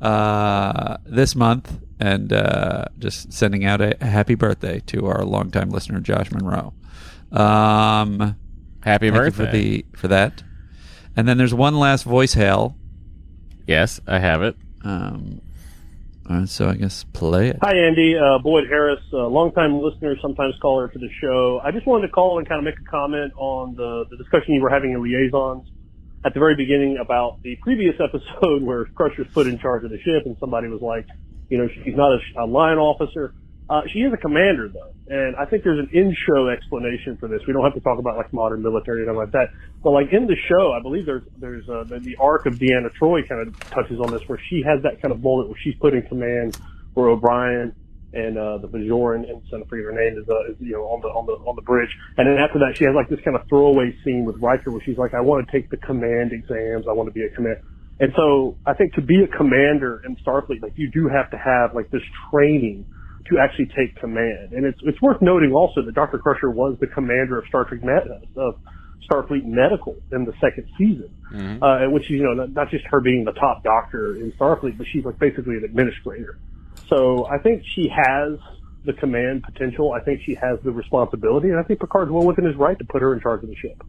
uh, this month, and uh, just sending out a, a happy birthday to our longtime listener, Josh Monroe. Um, Happy thank you birthday. for the for that. And then there's one last voice hail. Yes, I have it. Um, all right, so I guess play it. Hi, Andy. Uh, Boyd Harris, uh, longtime listener, sometimes caller to the show. I just wanted to call and kind of make a comment on the, the discussion you were having in liaisons at the very beginning about the previous episode where Crusher's put in charge of the ship and somebody was like, you know, she's not a, a line officer. Uh, she is a commander though, and I think there's an in-show explanation for this. We don't have to talk about like modern military and like that, but like in the show, I believe there's there's uh, the, the arc of Deanna Troi kind of touches on this, where she has that kind of moment where she's put in command, where O'Brien and uh, the Bajoran and I forget her name is, uh, is you know on the on the on the bridge, and then after that she has like this kind of throwaway scene with Riker where she's like, I want to take the command exams, I want to be a command. And so I think to be a commander in Starfleet, like you do have to have like this training to actually take command. And it's it's worth noting also that Dr. Crusher was the commander of Star Trek Med- of Starfleet Medical in the second season, Mhm. uh, which you know not, not just her being the top doctor in Starfleet, but she's like basically an administrator. So I think she has the command potential. I think she has the responsibility, and I think Picard's well within his right to put her in charge of the ship.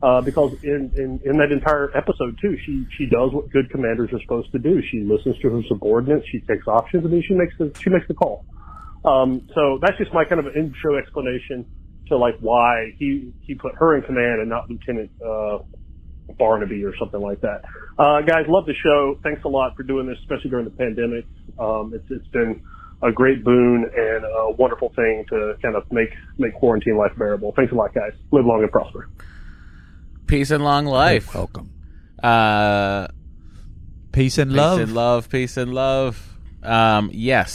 Uh, because in, in, in that entire episode too, she, she does what good commanders are supposed to do. She listens to her subordinates, she takes options, and then she makes the, she makes the call. Um, so that's just my kind of in-show explanation to like why he, he put her in command and not Lieutenant, uh, Barnaby or something like that. Uh, guys, love the show. Thanks a lot for doing this, especially during the pandemic. Um, it's, it's been a great boon and a wonderful thing to kind of make, make quarantine life bearable. Thanks a lot, guys. Live long and prosper. Peace and long life. welcome. Uh, Peace and peace love. and love. Peace and love. Um, yes,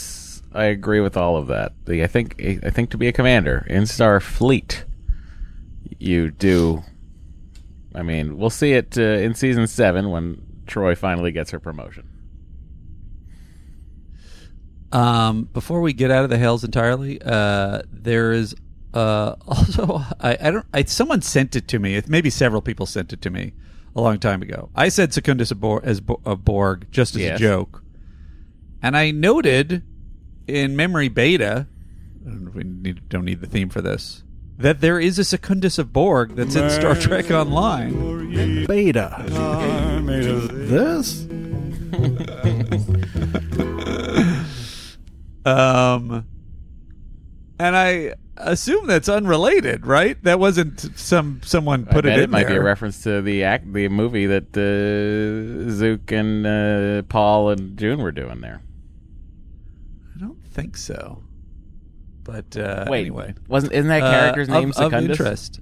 I agree with all of that. The, I think I think to be a commander in Starfleet, you do. I mean, we'll see it uh, in season seven when Troi finally gets her promotion. Um, before we get out of the hails entirely, uh, there is uh, also I, I don't I, someone sent it to me. It, maybe several people sent it to me a long time ago. I said Secundus of Borg, as Bo- of Borg just as Yes. a joke, and I noted in memory beta. We need, don't need the theme for this. That there is a Secundus of Borg that's in Star Trek Online. Beta. This? Um, and I assume that's unrelated, right? That wasn't some someone put I bet it it, in might be a reference to the act, the movie that uh, Zook and uh, Paul and June were doing there. I think so. But uh, Wait, anyway, wasn't isn't that Uh, character's of- name of Secundus? interest?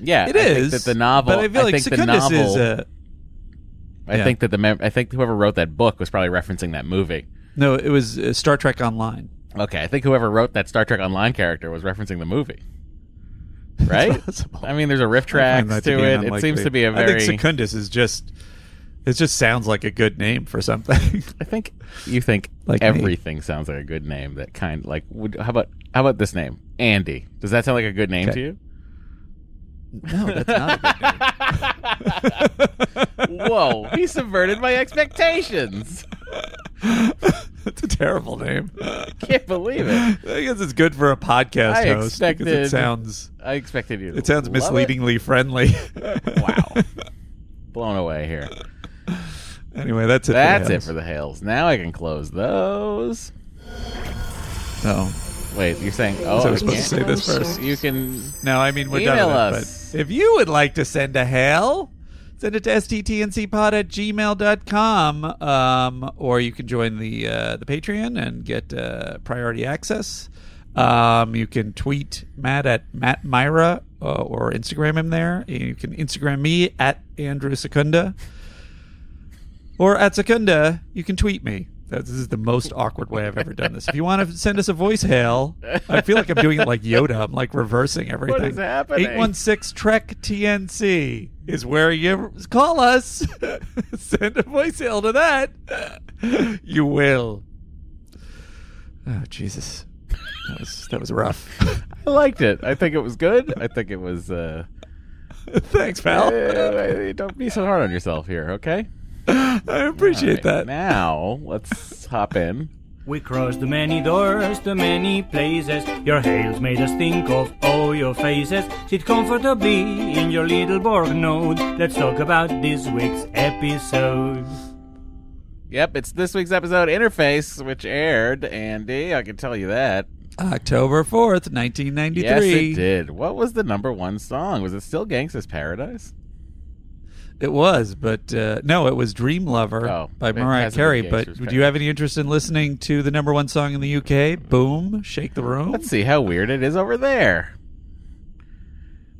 Yeah, It I think is, that the novel. but I feel like think the Secundus novel. is a- I yeah. think that the mem- I think whoever wrote that book was probably referencing that movie. No, it was uh, Star Trek Online. Okay, I think whoever wrote that Star Trek Online character was referencing the movie. Right? I mean, there's a riff track that to it. It seems to be a very. think Secundus is just. It just sounds like a good name for something. I think you think Like me. everything sounds like a good name. That kind like would how about how about this name Andy? Does that sound like a good name Okay. to you? no, that's not a good name. Whoa, he subverted my expectations. That's a terrible name. I Can't believe it. I guess it's good for a podcast I host because it sounds I expected you. To it sounds love misleadingly friendly. Wow. Blown away here. Anyway, that's it. That's for the it for the hails. Now I can close those. Oh, Wait, you're saying? Oh, so I we're supposed to say this first. You can. No, I mean we're Email done with us. it. But if you would like to send a hail, send it to sttncpod at gmail.com. Um, or you can join the uh, the Patreon and get uh, priority access. Um, you can tweet Matt at Matt Mira uh, or Instagram him there. You can Instagram me at Andrew Secunda. Or at Secunda, you can tweet me. This is the most awkward way I've ever done this. If you want to send us a voice hail, I feel like I'm doing it like Yoda. I'm like reversing everything. is happening? 816 Trek TNC is where you call us. send a voice hail to that. You will. Oh, Jesus. That was, that was rough. I liked it. I think it was good. I think it was. uh Thanks, pal. Don't be so hard on yourself here, okay? I appreciate All right, that. Now let's hop in We crossed the many doors, the many places. Your hails made us think of all your faces. Sit comfortably in your little Borg node. Let's talk about this week's episode. Yep, it's this week's episode Interface, which aired, Andy. I can tell you that. October 4th, 1993. Yes, it did. What was the number one song? Was it still Gangsta's Paradise? It was, but uh, no, it was Dream Lover Oh, by Mariah Carey. But do you have any interest in listening to the number one song in the UK? Boom, Shake the Room. Let's see how weird it is over there.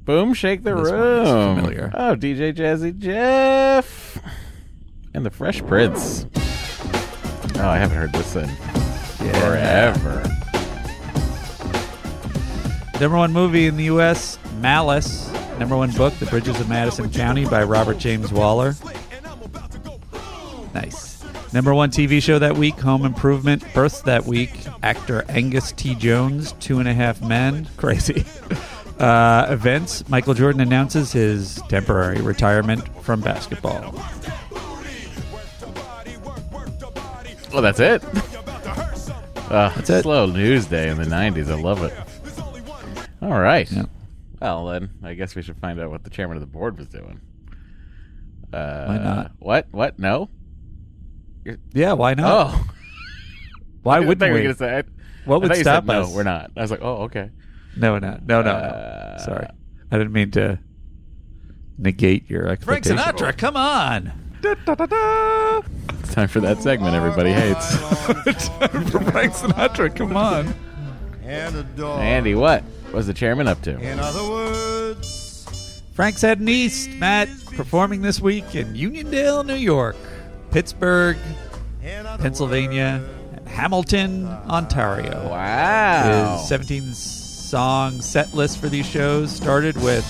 Boom, shake the This room. familiar. Oh, DJ Jazzy Jeff and the Fresh Prince. Oh, I haven't heard this in forever. Number one movie in the U.S., Malice. Number one book, The Bridges of Madison County by Robert James Waller. Nice. Number one TV show that week, Home Improvement. Births that week, actor Angus T. Jones, Two and a Half Men. Crazy. Uh, events, Michael Jordan announces his temporary retirement from basketball. Oh, that's it. Uh, That's it. Slow news day in the '90s. I love it. All right. Yeah. Well, then I guess we should find out what the chairman of the board was doing. Uh, Why not? What? What? No. Yeah, why not? Oh, why wouldn't you were we? say- I- What I would thought you stop said, us? No, we're not. I was like, oh, okay. No, no, no, no, no. Uh, Sorry, I didn't mean to negate your Frank. Sinatra, come on. It's time for that segment everybody hates. Time for Frank Sinatra, come on. And a dog. Andy, what was the chairman up to? In other words, Frank's heading east, Matt, performing this week in Uniondale, New York, Pittsburgh, Pennsylvania, and Hamilton, Ontario. Wow. His 17 song set list for these shows started with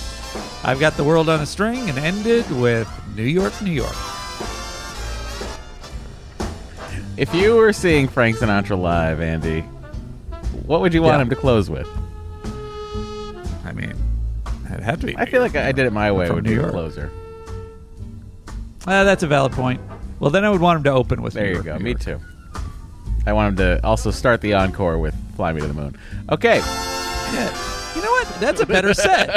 I've Got the World on a String and ended with New York, New York. If you were seeing Frank Sinatra live, Andy, what would you want Yeah. him to close with? I mean, it had to be. I feel like I did it my way. From Would New be the York. closer. Uh, that's a valid point. Well, then I would want him to open with There New you York, go. New Me York. too. I want him to also start the encore with "Fly Me to the Moon." Okay. Yeah. You know what? That's a better set.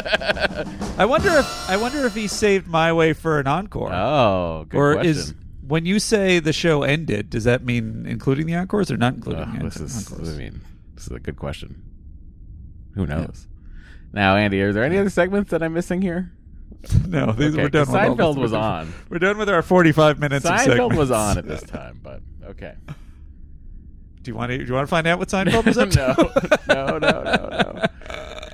I wonder if I wonder if he saved my way for an encore. Oh, good or question. is when you say the show ended, does that mean including the encores or not including the this is. encores? I mean, this is a good question. Who knows? Now, Andy, are there any other segments that I'm missing here? No, these, Okay, we're done. 'cause with all Seinfeld was We're done- on. We're done with our forty-five minutes. of Seinfeld was on at this time, but okay. Do you want to? Do you want to find out what Seinfeld was up to? no, no, no,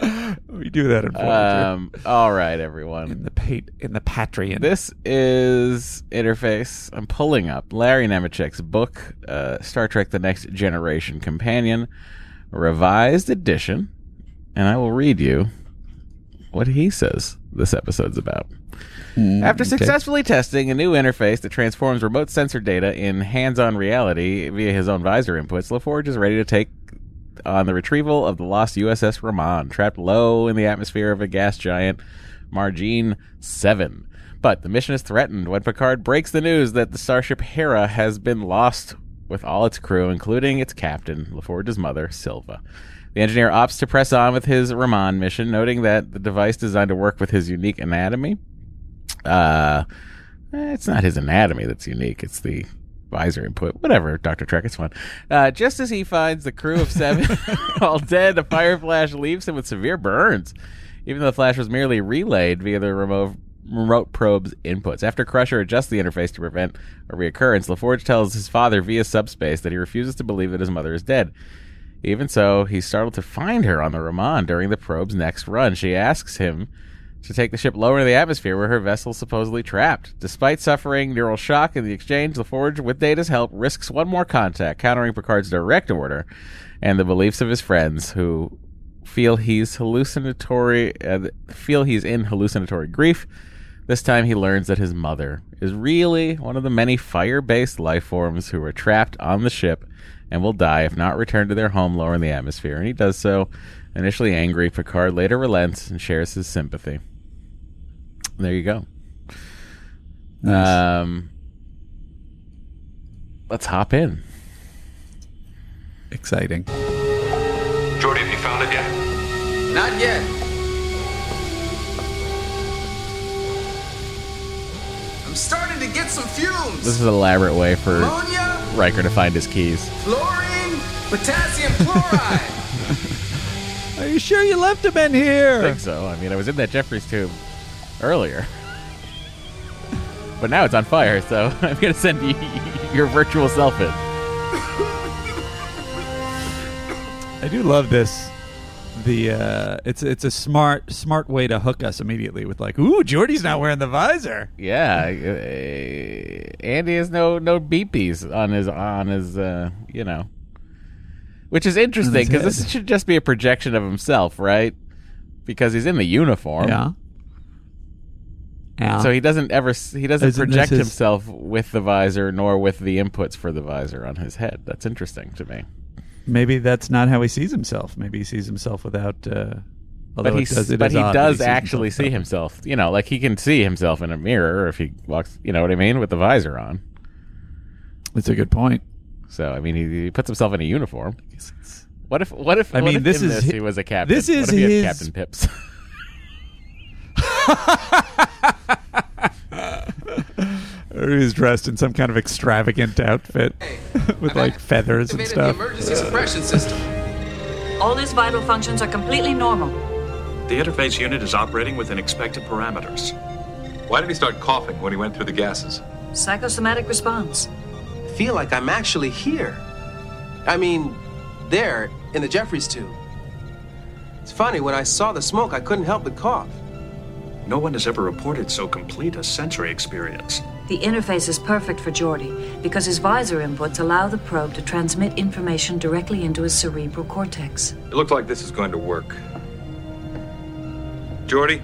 no, we do that in. Um, all right, everyone. in the pat- in the Patreon. This is Interface. I'm pulling up Larry Nemecek's book, uh, Star Trek The Next Generation Companion, revised edition, and I will read you what he says this episode's about. Hmm, After okay. successfully testing a new interface that transforms remote sensor data in hands on reality via his own visor inputs, LaForge is ready to take on the retrieval of the lost USS Raman, trapped low in the atmosphere of a gas giant, Marijne 7. But the mission is threatened when Picard breaks the news that the starship Hera has been lost with all its crew, including its captain, LaForge's mother, Silva. The engineer opts to press on with his Raman mission, noting that the device designed to work with his unique anatomy uh, eh, it's not his anatomy that's unique. It's the visor input. Whatever, Dr. Trek, it's fun. Uh, just as he finds the crew of seven all dead, a fire flash leaves him with severe burns, even though the flash was merely relayed via the remote, remote probe's inputs. After Crusher adjusts the interface to prevent a reoccurrence, LaForge tells his father via subspace that he refuses to believe that his mother is dead. Even so, he's startled to find her on the Raman during the probe's next run. She asks him to take the ship lower in the atmosphere where her vessel is supposedly trapped. Despite suffering neural shock in the exchange, LaForge, with Data's help, risks one more contact, countering Picard's direct order and the beliefs of his friends who feel he's hallucinatory, uh, feel he's in hallucinatory grief. This time he learns that his mother is really one of the many fire-based life forms who were trapped on the ship and will die if not returned to their home lower in the atmosphere. And he does so. Initially angry, Picard later relents and shares his sympathy. There you go. Nice. Um, let's hop in. exciting. Geordi, have you found it yet? Not yet. I'm starting to get some fumes. This is an elaborate way for Ammonia, Riker to find his keys. fluorine, potassium chloride. Are you sure you left him in here? I here? think so. I mean, I was in that Jefferies tube earlier. But now it's on fire, so I'm going to send you your virtual self in. I do love this. The uh, it's it's a smart smart way to hook us immediately with like, ooh, Geordi's not wearing the visor. Yeah, uh, Andy has no no beepies on his on his uh, you know, which is interesting because this should just be a projection of himself, right? Because he's in the uniform. Yeah. Yeah. So he doesn't ever he doesn't Isn't project his- himself with the visor nor with the inputs for the visor on his head. That's interesting to me. Maybe that's not how he sees himself. Maybe he sees himself without. Uh, But he it does, it but he does sees actually himself see himself. You know, like he can see himself in a mirror if he walks. You know what I mean with the visor on. That's a good point. So I mean, he, he puts himself in a uniform. What if? What if? I mean, if this is this hi- he was a captain. this is he his- Captain Pips. Or he's dressed in some kind of extravagant outfit with like feathers and Activated the stuff. emergency suppression system. All his vital functions are completely normal. The interface unit is operating within expected parameters. Why did he start coughing when he went through the gases? Psychosomatic response. I feel like I'm actually here. I mean, there in the Jefferies tube. It's funny, when I saw the smoke, I couldn't help but cough. No one has ever reported so complete a sensory experience. The interface is perfect for Geordi because his visor inputs allow the probe to transmit information directly into his cerebral cortex. It looks like this is going to work. Geordi,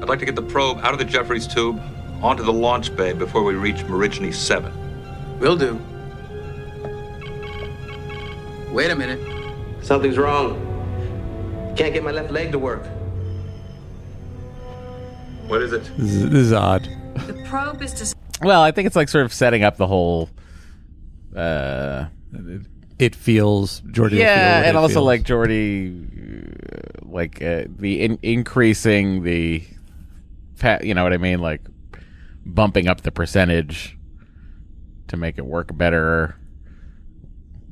I'd like to get the probe out of the Jefferies tube onto the launch bay before we reach Marijne 7. Will do. Wait a minute. Something's wrong. Can't get my left leg to work. What is it? This is, this is odd. The probe is to well, I think it's like sort of setting up the whole. Uh, It feels Geordi. will feel yeah, and also feels. like Geordi, uh, like uh, the in- increasing the, fa- you know what I mean, like bumping up the percentage to make it work better.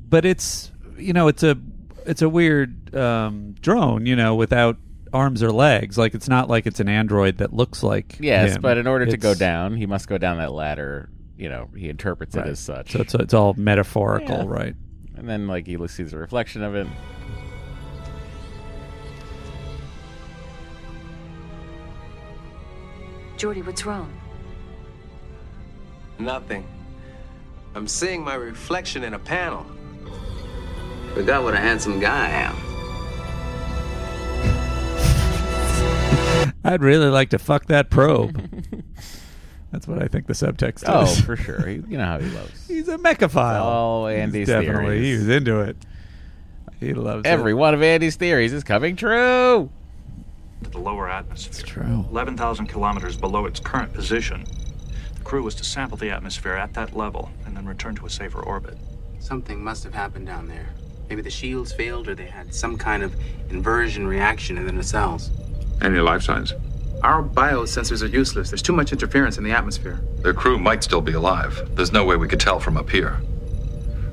but it's you know it's a it's a weird um, drone you know without arms or legs like it's not like it's an android that looks like Yes, him. but in order to go It's- down, he must go down that ladder. You know, he interprets Right. it as such. so it's, it's all metaphorical Yeah. right and then like he sees a reflection of it. Geordi, what's wrong? Nothing. I'm seeing my reflection in a panel. Forgot what a handsome guy I am. i'd really like to fuck that probe that's what i think the subtext Oh, is for sure. He, you know how he loves. he's a mechaphile all He's Andy's definitely theories. he was into it he loves Every it. one of Andy's theories is coming true. To the lower atmosphere. true 11,000 kilometers below its current position. The crew was to sample the atmosphere at that level and then return to a safer orbit. Something must have happened down there. Maybe the shields failed or they had some kind of inversion reaction in the nacelles. Any life signs? Our biosensors are useless. There's too much interference in the atmosphere. Their crew might still be alive. There's no way we could tell from up here.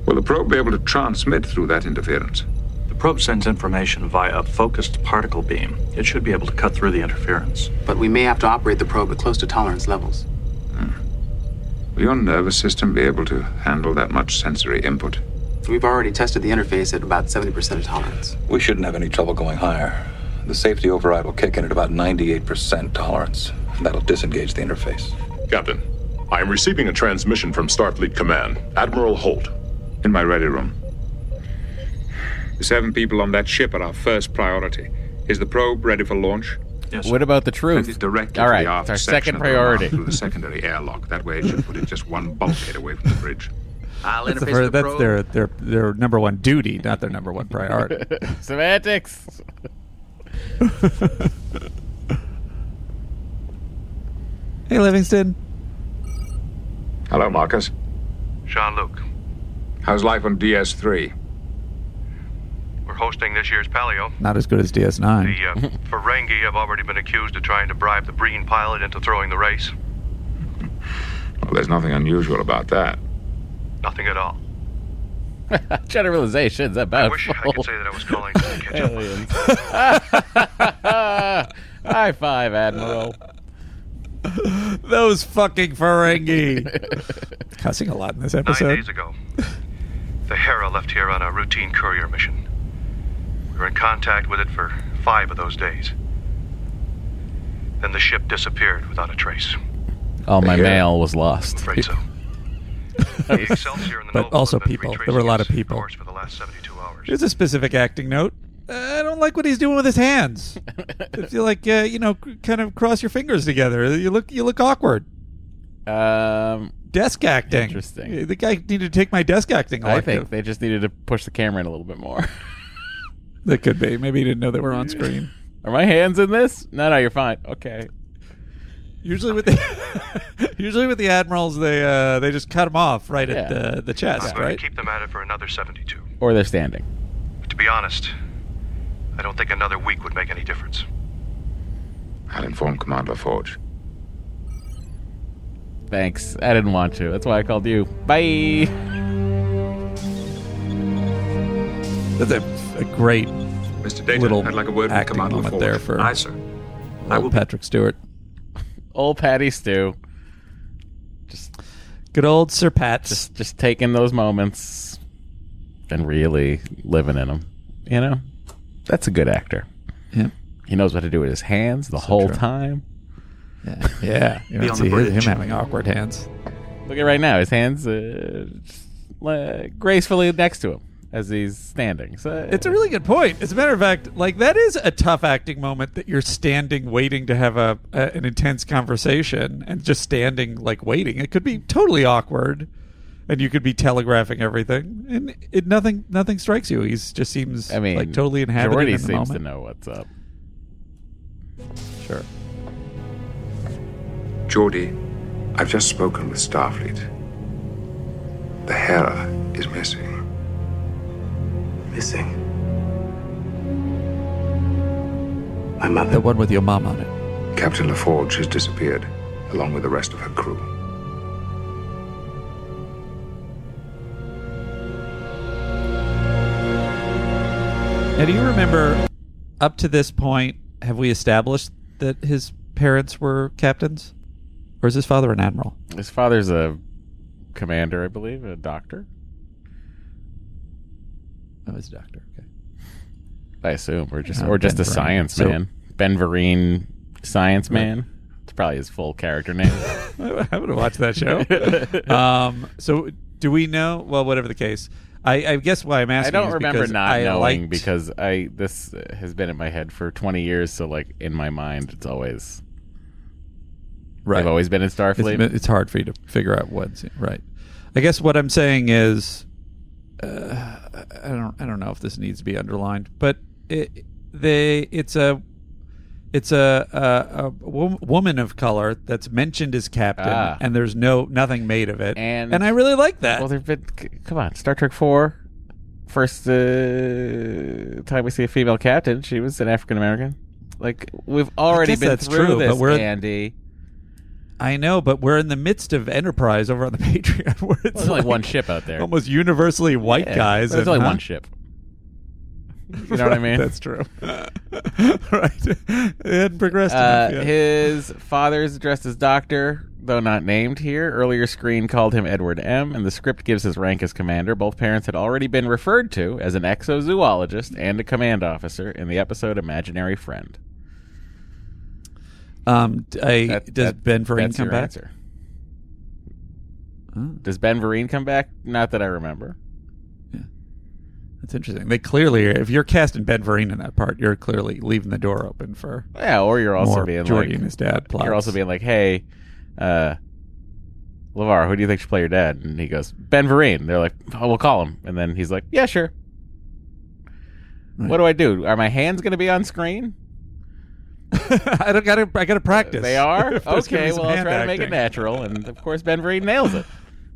Will the probe be able to transmit through that interference? The probe sends information via a focused particle beam. It should be able to cut through the interference. But we may have to operate the probe at close to tolerance levels. Hmm. Will your nervous system be able to handle that much sensory input? We've already tested the interface at about 70% of tolerance. We shouldn't have any trouble going higher. The safety override will kick in at about 98% tolerance. That'll disengage the interface. Captain, I am receiving a transmission from Starfleet Command. Admiral Holt. In my ready room. The seven people on that ship are our first priority. Is the probe ready for launch? Yes. What about the truth? Send it directly All to the it's aft our section second of the Raman priority. through the secondary airlock. That way, it should put it just one bulkhead away from the bridge. I'll that's, the interface the that's their, their their number one duty not their number one priority Semantics. hey livingston Hello, Marcus. Jean Luc. How's life on DS3? We're hosting this year's Palio. Not as good as DS9. The uh, Ferengi have already been accused of trying to bribe the Breen pilot into throwing the race. Well, there's nothing unusual about that. Nothing at all. Generalizations about I wish I could say that I was calling to catch up. aliens. High five, Admiral. Those fucking Ferengi. Cussing a lot in this episode. Nine episode. days ago, the Hera left here on a routine courier mission. We were in contact with it for five of those days. Then the ship disappeared without a trace. All my Yeah. mail was lost. Afraid so. But also people. There were a lot of people. course for the last 72 hours. Here's a specific acting note. Uh, I don't like what he's doing with his hands. I feel like uh, you know, kind of cross your fingers together. You look, you look awkward. Um, desk acting. Interesting. The guy needed to take my desk acting. I think they just needed to push the camera in a little bit more. that could be. Maybe he didn't know they were on screen. Are my hands in this? No, no, you're fine. Okay. Usually with the usually with the admirals, they uh, they just cut them off right at Yeah. the the chest, I'm going right? to keep them at it for another 72. Or they're standing. But to be honest, I don't think another week would make any difference. I'll inform Commander Forge. Thanks. I didn't want to. That's why I called you. Bye. That's a, a great Mr. Data, little I'd like a word with acting Commander moment Forge. there for Aye, sir. I old will- Patrick Stewart. Old Patty Stew. Just good old Sir Pat. Just just taking those moments and really living in them. You know? That's a good actor. Yeah. He knows what to do with his hands the whole true. time. Yeah, yeah. You don't see the him having awkward hands. Look at right now. His hands uh, just, uh, gracefully next to him as he's standing. So It's a really good point. As a matter of fact, like that is a tough acting moment that you're standing waiting to have a, a an intense conversation and just standing like waiting. It could be totally awkward, and you could be telegraphing everything, and it nothing nothing strikes you. He's just seems I mean, like totally inhabited Geordi in the seems moment. to know what's up. Sure. Geordi, I've just spoken with Starfleet. The Hera is missing. Missing. My mother. The one with your mom on it. Captain LaForge has disappeared, along with the rest of her crew. Now, do you remember up to this point? Have we established that his parents were captains, or is his father an admiral? His father's a commander, I believe, a doctor. Oh, he's a doctor. Okay. I assume, or just Uh, or just Ben a Vereen. science So- man. Ben Vereen, science man. It's probably his full character name. I would have watched that show. um, so, do we know? Well, whatever the case, I, I guess why I'm I asking. don't is remember because not I knowing liked- because I this uh, has been in my head for 20 years. So like in my mind, it's always Right. They've always been in Starfleet. It's, it's hard for you to figure out what's right. I guess what I'm saying is, uh, I don't, I don't know if this needs to be underlined, but it, they, it's a, it's a, a, a wo- woman of color that's mentioned as captain, Ah. and there's no nothing made of it, and I really like that. Well, there've been c- come on, Star Trek Four. First uh, time we see a female captain, she was an African American. Like we've already guess been that's through true, this, but we're- Andy. I know, but we're in the midst of Enterprise over on the Patreon, where it's there's only like one ship out there. almost universally white Yeah, guys. There's and- only huh? one ship. You know what I mean? That's true. right. It hadn't progressed Uh, enough yet. his father is addressed as Doctor, though not named here. Earlier screen called him Edward M., and the script gives his rank as commander. Both parents had already been referred to as an exozoologist and a command officer in the episode Imaginary Friend. Um, I, That- does that- Ben Vereen come back? answer. Does Ben Vereen come back? Not that I remember. That's interesting. They clearly, if you're casting Ben Vereen in that part, you're clearly leaving the door open for Yeah, or you're also being Geordi like and his dad. Plots. You're also being like, hey, uh, LeVar, who do you think should play your dad? And he goes, Ben Vereen. They're like, oh, we'll call him. And then he's like, yeah, sure. What do I do? Are my hands going to be on screen? I don't got to. I got to practice. They are? If okay, be some well, I'll hand try to make it natural. And of course, Ben Vereen nails it.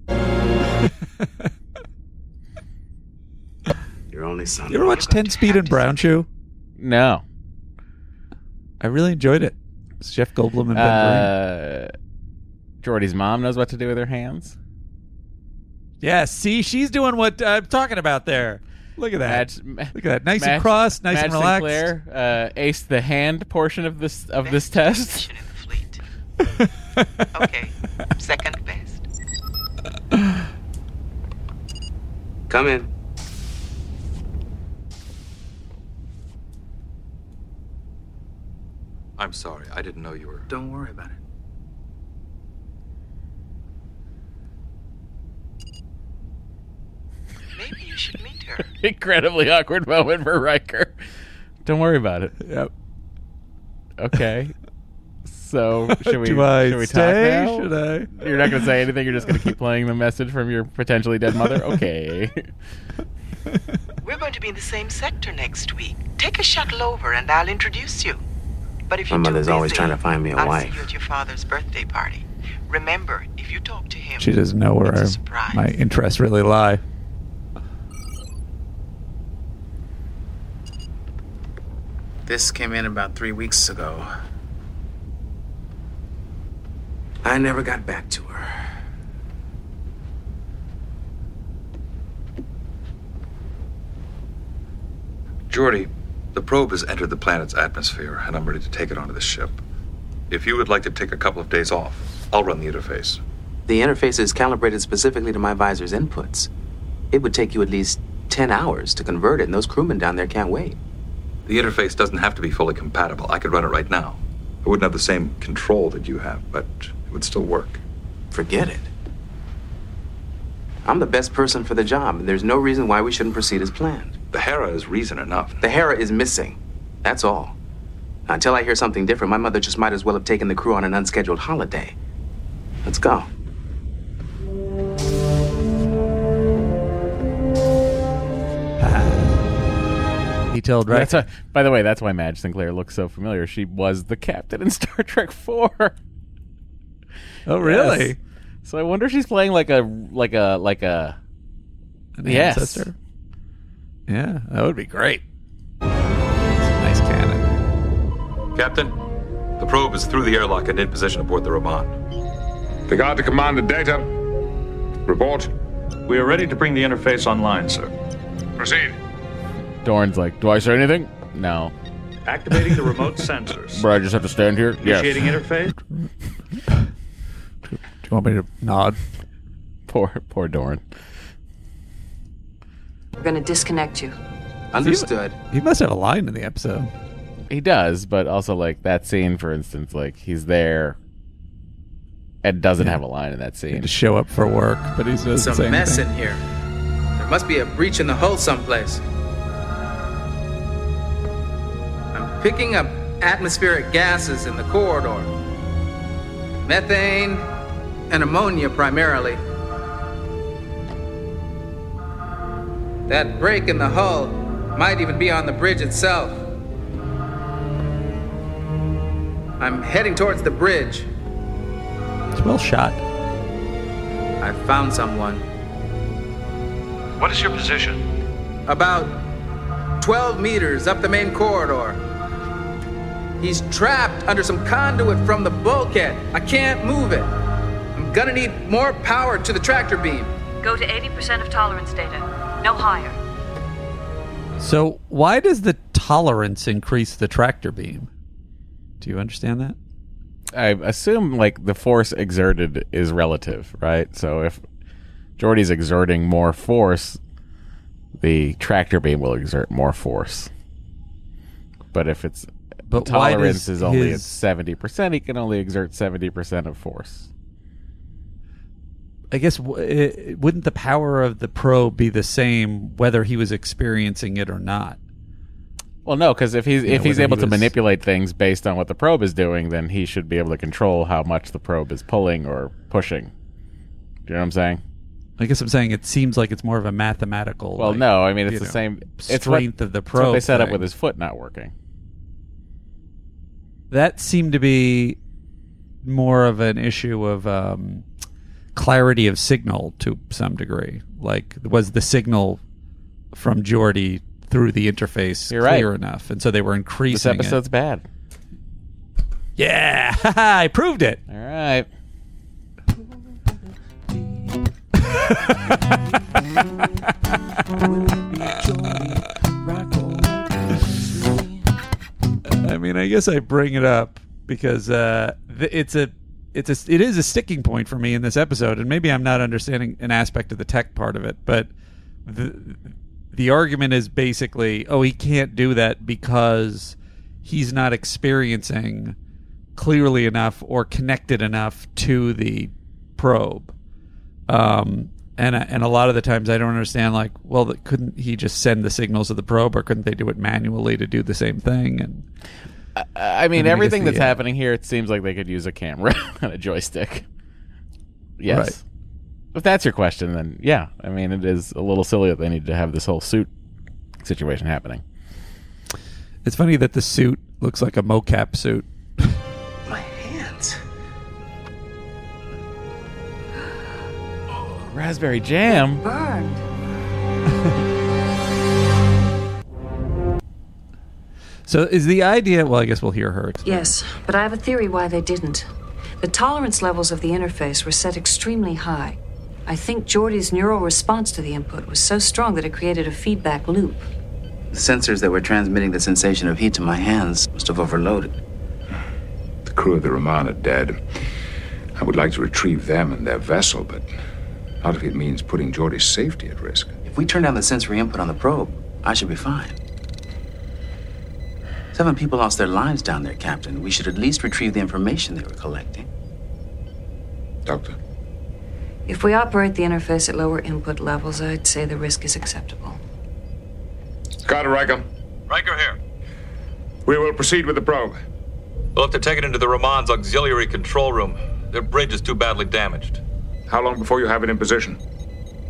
Your only son. You ever watch Ten Speed and Brown Shoe? No. I really enjoyed it. It's Jeff Goldblum and Ben Vereen. Uh, Geordi's mom knows what to do with her hands. Yeah, see, she's doing what I'm talking about there. Look at that. Madge- Look at that. Nice and cross, nice Madge and relaxed. Sinclair uh, aced the hand portion of this of this test. Okay, second best. Come in. I'm sorry. I didn't know you were. Don't worry about it. Maybe you should meet her. Incredibly awkward moment for Riker. Don't worry about it. Yep. Okay. So should we Do I should we stay? talk now? Should I? You're not going to say anything. You're just going to keep playing the message from your potentially dead mother. Okay. We're going to be in the same sector next week. Take a shuttle over and I'll introduce you. But if My you're mother's always trying to find me a I'll wife. see you at your father's birthday party. Remember, if you talk to him, She doesn't know where it's a I- surprise. my interests really lie. This came in about three weeks ago. I never got back to her. Geordi, the probe has entered the planet's atmosphere, and I'm ready to take it onto the ship. If you would like to take a couple of days off, I'll run the interface. The interface is calibrated specifically to my visor's inputs. It would take you at least 10 hours to convert it, and those crewmen down there can't wait. The interface doesn't have to be fully compatible. I could run it right now. I wouldn't have the same control that you have, but it would still work. Forget it. I'm the best person for the job, and there's no reason why we shouldn't proceed as planned. The Hera is reason enough. The Hera is missing. That's all. Until I hear something different, my mother just might as well have taken the crew on an unscheduled holiday. Let's go. He told right. That's why, by the way, that's why Madge Sinclair looks so familiar. She was the captain in Star Trek Four. Oh, really? Yes. So I wonder if she's playing like a like a like a An yes. ancestor? Yeah, that would be great. Nice canon. Captain, the probe is through the airlock and in position aboard the Raman. The guard to command the data. Report. We are ready to bring the interface online, sir. Proceed. Dorn's like, do I say anything? No. Activating the remote sensors. But I just have to stand here. Initiating yes. interface. Do you want me to nod? Poor poor Dorn. We're going to disconnect you. Understood. He must have a line in the episode. He does, but also like that scene, for instance, like he's there and doesn't have a line in that scene. To show up for work, but he doesn't It's a mess anything. in here. There must be a breach in the hull someplace. Picking up atmospheric gases in the corridor methane and ammonia primarily. That break in the hull might even be on the bridge itself. I'm heading towards the bridge. It's well shot. I found someone. What is your position? About 12 meters up the main corridor. He's trapped under some conduit from the bulkhead. I can't move it. I'm gonna need more power to the tractor beam. Go to 80% of tolerance data. No higher. So why does the tolerance increase the tractor beam? Do you understand that? I assume like the force exerted is relative, right? So if Geordi's exerting more force, the tractor beam will exert more force. But if it's But the tolerance is only at seventy percent, he can only exert seventy percent of force. I guess it, wouldn't the power of the probe be the same whether he was experiencing it or not? Well, no, because if he's You know, if he's able he to was- manipulate things based on what the probe is doing, then he should be able to control how much the probe is pulling or pushing. Do you know what I'm saying? I guess I'm saying it seems like it's more of a mathematical. Well, like, no, I mean it's the know, same it's what- strength of the it's what probe. they set up with his foot not working. That seemed to be more of an issue of um, clarity of signal to some degree. Like, was the signal from Geordi through the interface You're right. clear enough, and so they were increasing. This it. episode's bad. Yeah, I proved it. All right. I mean, I guess I bring it up because uh, it's a it's a it is a sticking point for me in this episode, and maybe I'm not understanding an aspect of the tech part of it, but the the argument is basically, oh, he can't do that because he's not experiencing clearly enough or connected enough to the probe. Um, and and a lot of the times I don't understand. Like, well, couldn't he just send the signals of the probe, or couldn't they do it manually to do the same thing? And I mean, And everything the, that's uh, happening here, it seems like they could use a camera and a joystick. Yes. Right. If that's your question, then yeah. I mean, it is a little silly that they need to have this whole suit situation happening. It's funny that the suit looks like a mocap suit. Raspberry jam. Burned. So is the idea? Well, I guess we'll hear her. explain. Yes, but I have a theory why they didn't. The tolerance levels of the interface were set extremely high. I think Geordi's neural response to the input was so strong that it created a feedback loop. The sensors that were transmitting the sensation of heat to my hands must have overloaded. The crew of the Raman are dead. I would like to retrieve them and their vessel, but not if it means putting Geordi's safety at risk. If we turn down the sensory input on the probe, I should be fine. Seven people lost their lives down there, Captain. We should at least retrieve the information they were collecting. Doctor? If we operate the interface at lower input levels, I'd say the risk is acceptable. Carter Riker, Riker here. we will proceed with the probe. We'll have to take it into the Raman's auxiliary control room. Their bridge is too badly damaged. How long before you have it in position?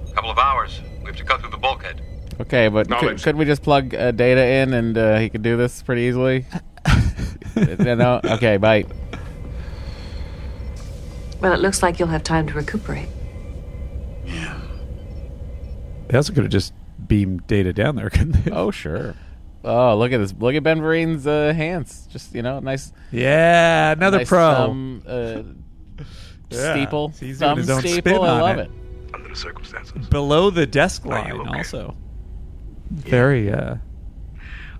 A couple of hours. We have to cut through the bulkhead. Okay, but could, could we just plug uh, data in and uh, he could do this pretty easily? Uh, no? Okay, bye. Well, it looks like you'll have time to recuperate. Yeah. They also could have just beamed data down there, couldn't they? Oh, sure. Oh, look at this. Look at Ben Vereen's uh, hands. Just, you know, nice. Yeah, another nice pro. Thumb, uh, Yeah, steeple. he's doing thumb his own steeple. spin I love it. it. Under the circumstances. Below the desk line, also. Very, uh,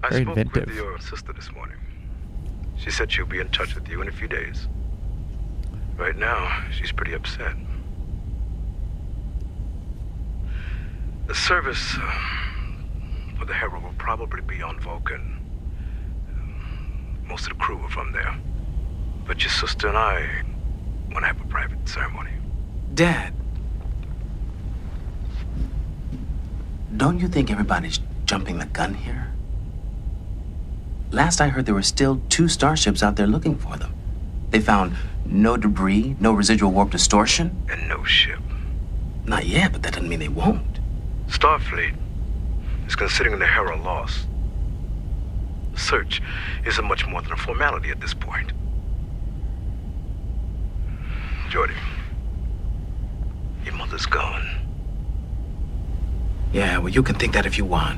I very spoke inventive. with your sister this morning. She said she'll be in touch with you in a few days. Right now, she's pretty upset. The service uh, for the Hera will probably be on Vulcan. Most of the crew are from there. But your sister and I want to have a private ceremony. Dad. Don't you think everybody's jumping the gun here? Last I heard, there were still two starships out there looking for them. They found no debris, no residual warp distortion. And no ship. Not yet, but that doesn't mean they won't. Starfleet is considering the Hera lost. The search isn't much more than a formality at this point. Geordi, your mother's gone. Yeah, well, you can think that if you want.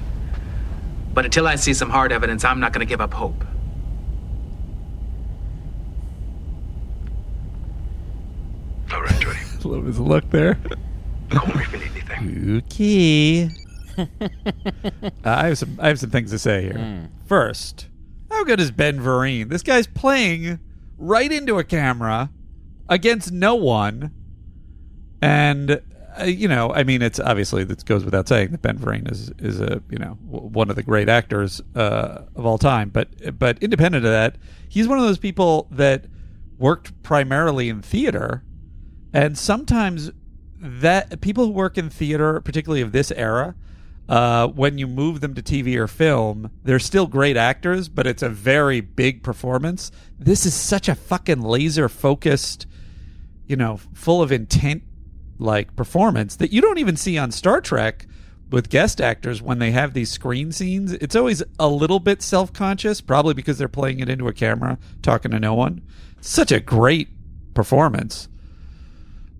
But until I see some hard evidence, I'm not going to give up hope. All right, Geordi. Love his look there. Call me if you need anything. Okay. Uh, I have some. I have some things to say here. First, how good is Ben Vereen? This guy's playing right into a camera against no one, and uh, you know, I mean, it's obviously this goes without saying that Ben Vereen is is a you know w- one of the great actors uh, of all time. But but independent of that, he's one of those people that worked primarily in theater, and sometimes that people who work in theater, particularly of this era, uh, when you move them to TV or film, they're still great actors, but it's a very big performance. This is such a fucking laser focused, you know, full of intent like performance that you don't even see on Star Trek with guest actors when they have these screen scenes. It's always a little bit self conscious, probably because they're playing it into a camera, talking to no one. Such a great performance.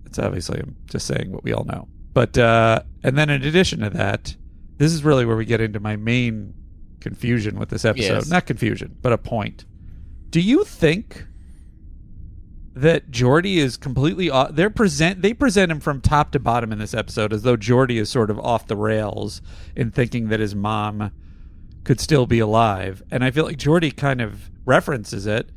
It's obviously I'm just saying what we all know. But uh, and then in addition to that, this is really where we get into my main confusion with this episode. Yes. Not confusion, but a point. Do you think that Geordi is completely off, they're present they present him from top to bottom in this episode as though Geordi is sort of off the rails in thinking that his mom could still be alive. And I feel like Geordi kind of references it.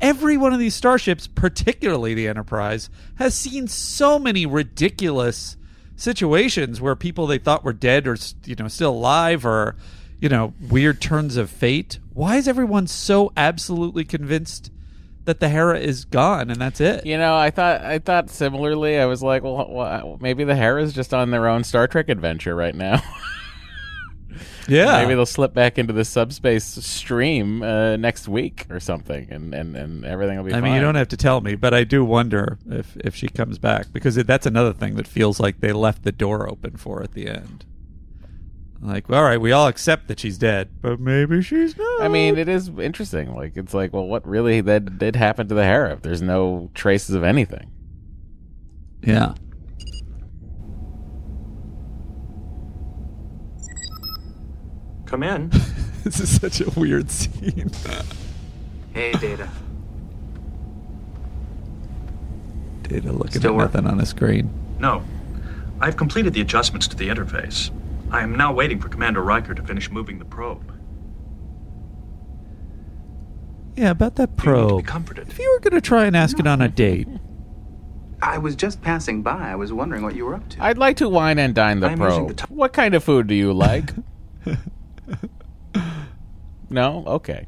Every one of these starships, particularly the Enterprise, has seen so many ridiculous situations where people they thought were dead or you know still alive or you know weird turns of fate. Why is everyone so absolutely convinced that the Hera is gone and that's it? You know, I thought I thought similarly. I was like, well, wh- maybe the Hera's just on their own Star Trek adventure right now. Yeah. maybe they'll slip back into the subspace stream uh, next week or something, and, and, and everything will be. Fine. I fine. mean, you don't have to tell me, but I do wonder if if she comes back because that's another thing that feels like they left the door open for at the end. Like, all right, we all accept that she's dead, but maybe she's not. I mean, it is interesting. Like, it's like, well, what really that did happen to the Hera? If there's no traces of anything. Yeah. Come in. this is such a weird scene. Hey, Data. Data looking Still at nothing on the screen. No. I've completed the adjustments to the interface. I am now waiting for Commander Riker to finish moving the probe. Yeah, about that probe. If you were going to try and ask it on a date, I was just passing by. I was wondering what you were up to. I'd like to wine and dine the I'm probe. the what kind of food do you like? no, okay.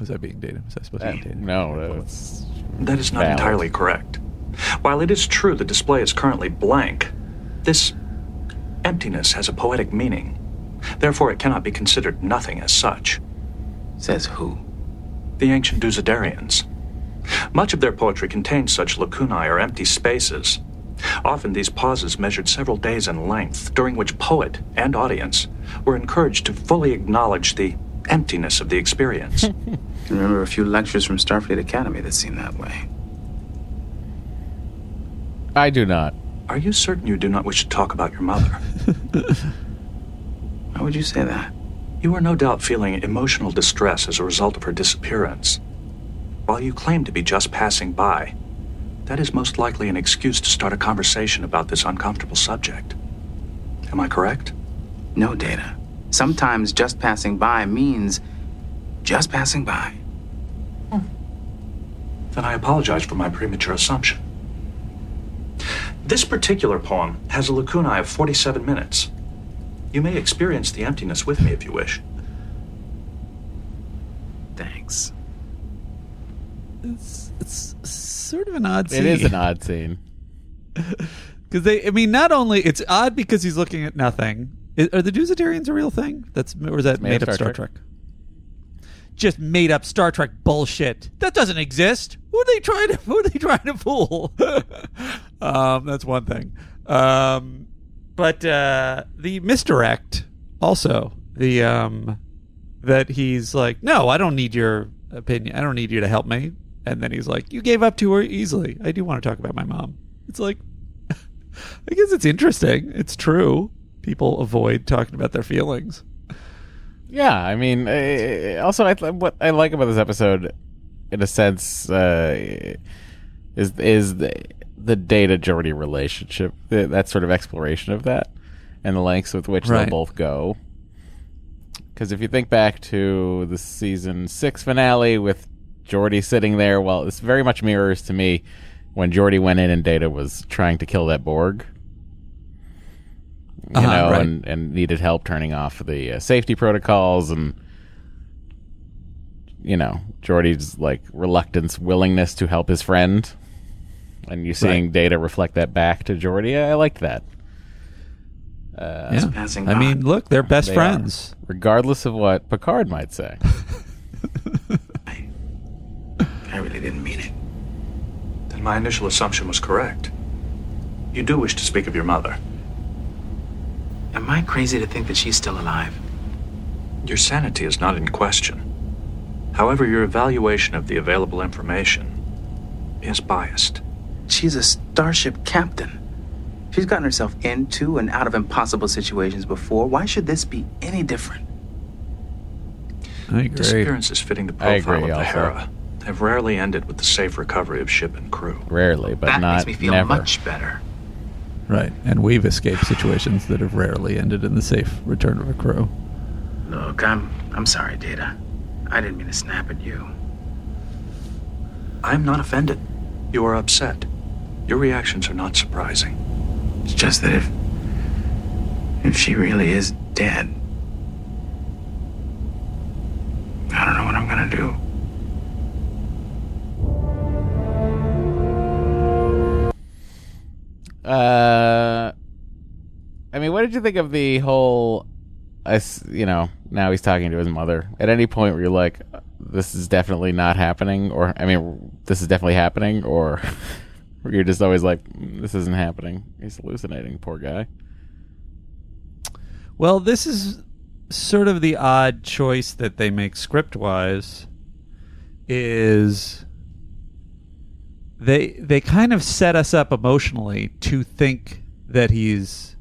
was I being dated? Was I supposed to be uh, dated? No, that's uh, That is not valid. entirely correct. While it is true the display is currently blank, this emptiness has a poetic meaning. Therefore, it cannot be considered nothing as such. Says who? The ancient Duzadarians. Much of their poetry contains such lacunae or empty spaces. Often these pauses measured several days in length, during which poet and audience were encouraged to fully acknowledge the emptiness of the experience. I remember a few lectures from Starfleet Academy that seemed that way. I do not. Are you certain you do not wish to talk about your mother? Why would you say that? You are no doubt feeling emotional distress as a result of her disappearance. While you claim to be just passing by, that is most likely an excuse to start a conversation about this uncomfortable subject. Am I correct? No, Data. Sometimes just passing by means just passing by. Then I apologize for my premature assumption. This particular poem has a lacunae of 47 minutes. You may experience the emptiness with me if you wish. Thanks. It's, it's sort of an odd It scene. is an odd scene. Because they, I mean, not only it's odd because he's looking at nothing. I- are the Dusitarians a real thing? That's or is that made made, up up Star Star Trek? Just made up Star Trek bullshit. That doesn't exist. Who are they trying to? Who are they trying to fool? um, that's one thing. Um, but uh, the misdirect also the um, that he's like, no, I don't need your opinion. I don't need you to help me. And then he's like, you gave up to her easily. I do want to talk about my mom. It's like, I guess it's interesting. It's true. People avoid talking about their feelings. Yeah, I mean, uh, also, I, what I like about this episode, in a sense, uh, is is the, the data Geordi relationship, the, that sort of exploration of that, and the lengths with which Right. they'll both go. Because if you think back to the season six finale with Geordi sitting there, well, this very much mirrors to me when Geordi went in and Data was trying to kill that Borg you Uh-huh, know, right. and, and needed help turning off the uh, safety protocols and you know Geordi's like reluctance, willingness to help his friend, and you seeing Right. Data reflect that back to Geordi. I, I liked that. Uh, Yeah. passing I by. mean, look, they're best they friends. are, regardless of what Picard might say. I really didn't mean it. Then my initial assumption was correct. You do wish to speak of your mother. Am I crazy to think that she's still alive? Your sanity is not in question. However, your evaluation of the available information is biased. She's a starship captain. She's gotten herself into and out of impossible situations before. Why should this be any different? I agree. Disappearances fitting the profile agree of the also. Hera have rarely ended with the safe recovery of ship and crew. Rarely, but that not makes me feel never. much better. Right. And we've escaped situations that have rarely ended in the safe return of a crew. Look, I'm I'm sorry, Data. I didn't mean to snap at you. I'm not offended. You are upset. Your reactions are not surprising. It's just that if if she really is dead, I don't know what I'm gonna do. Uh, I mean, what did you think of the whole? Us, you know, now he's talking to his mother. At any point where you're like, "This is definitely not happening," or I mean, "This is definitely happening," or where you're just always like, "Mm, "This isn't happening." He's hallucinating. Poor guy. Well, this is sort of the odd choice that they make script wise is they they kind of set us up emotionally to think that he's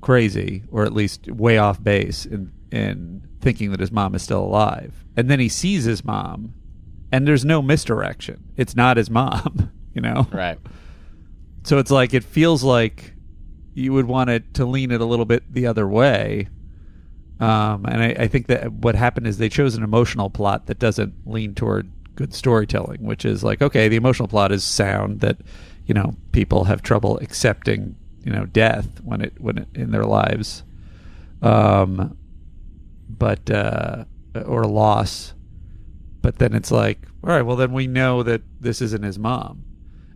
crazy or at least way off base in in thinking that his mom is still alive. And then he sees his mom and there's no misdirection. It's not his mom, you know. Right. So it's like it feels like you would want it to lean it a little bit the other way. Um, and I, I think that what happened is they chose an emotional plot that doesn't lean toward good storytelling, which is like, okay, the emotional plot is sound that, you know, people have trouble accepting, you know, death when it when it, in their lives, um, but uh, or loss. But then it's like, all right, well then we know that this isn't his mom.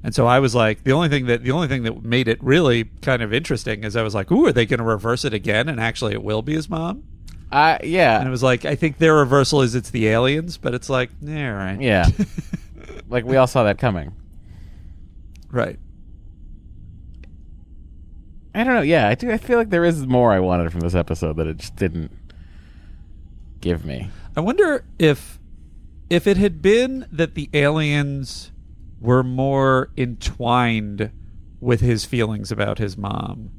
And so I was like, the only thing that the only thing that made it really kind of interesting is I was like, ooh, are they going to reverse it again? And actually, it will be his mom. Uh, yeah. And it was like, I think their reversal is it's the aliens, but it's like, yeah, right, Yeah. like we all saw that coming. right. I don't know. Yeah, I do. I feel like there is more I wanted from this episode that it just didn't give me. I wonder if if it had been that the aliens were more entwined with his feelings about his mom.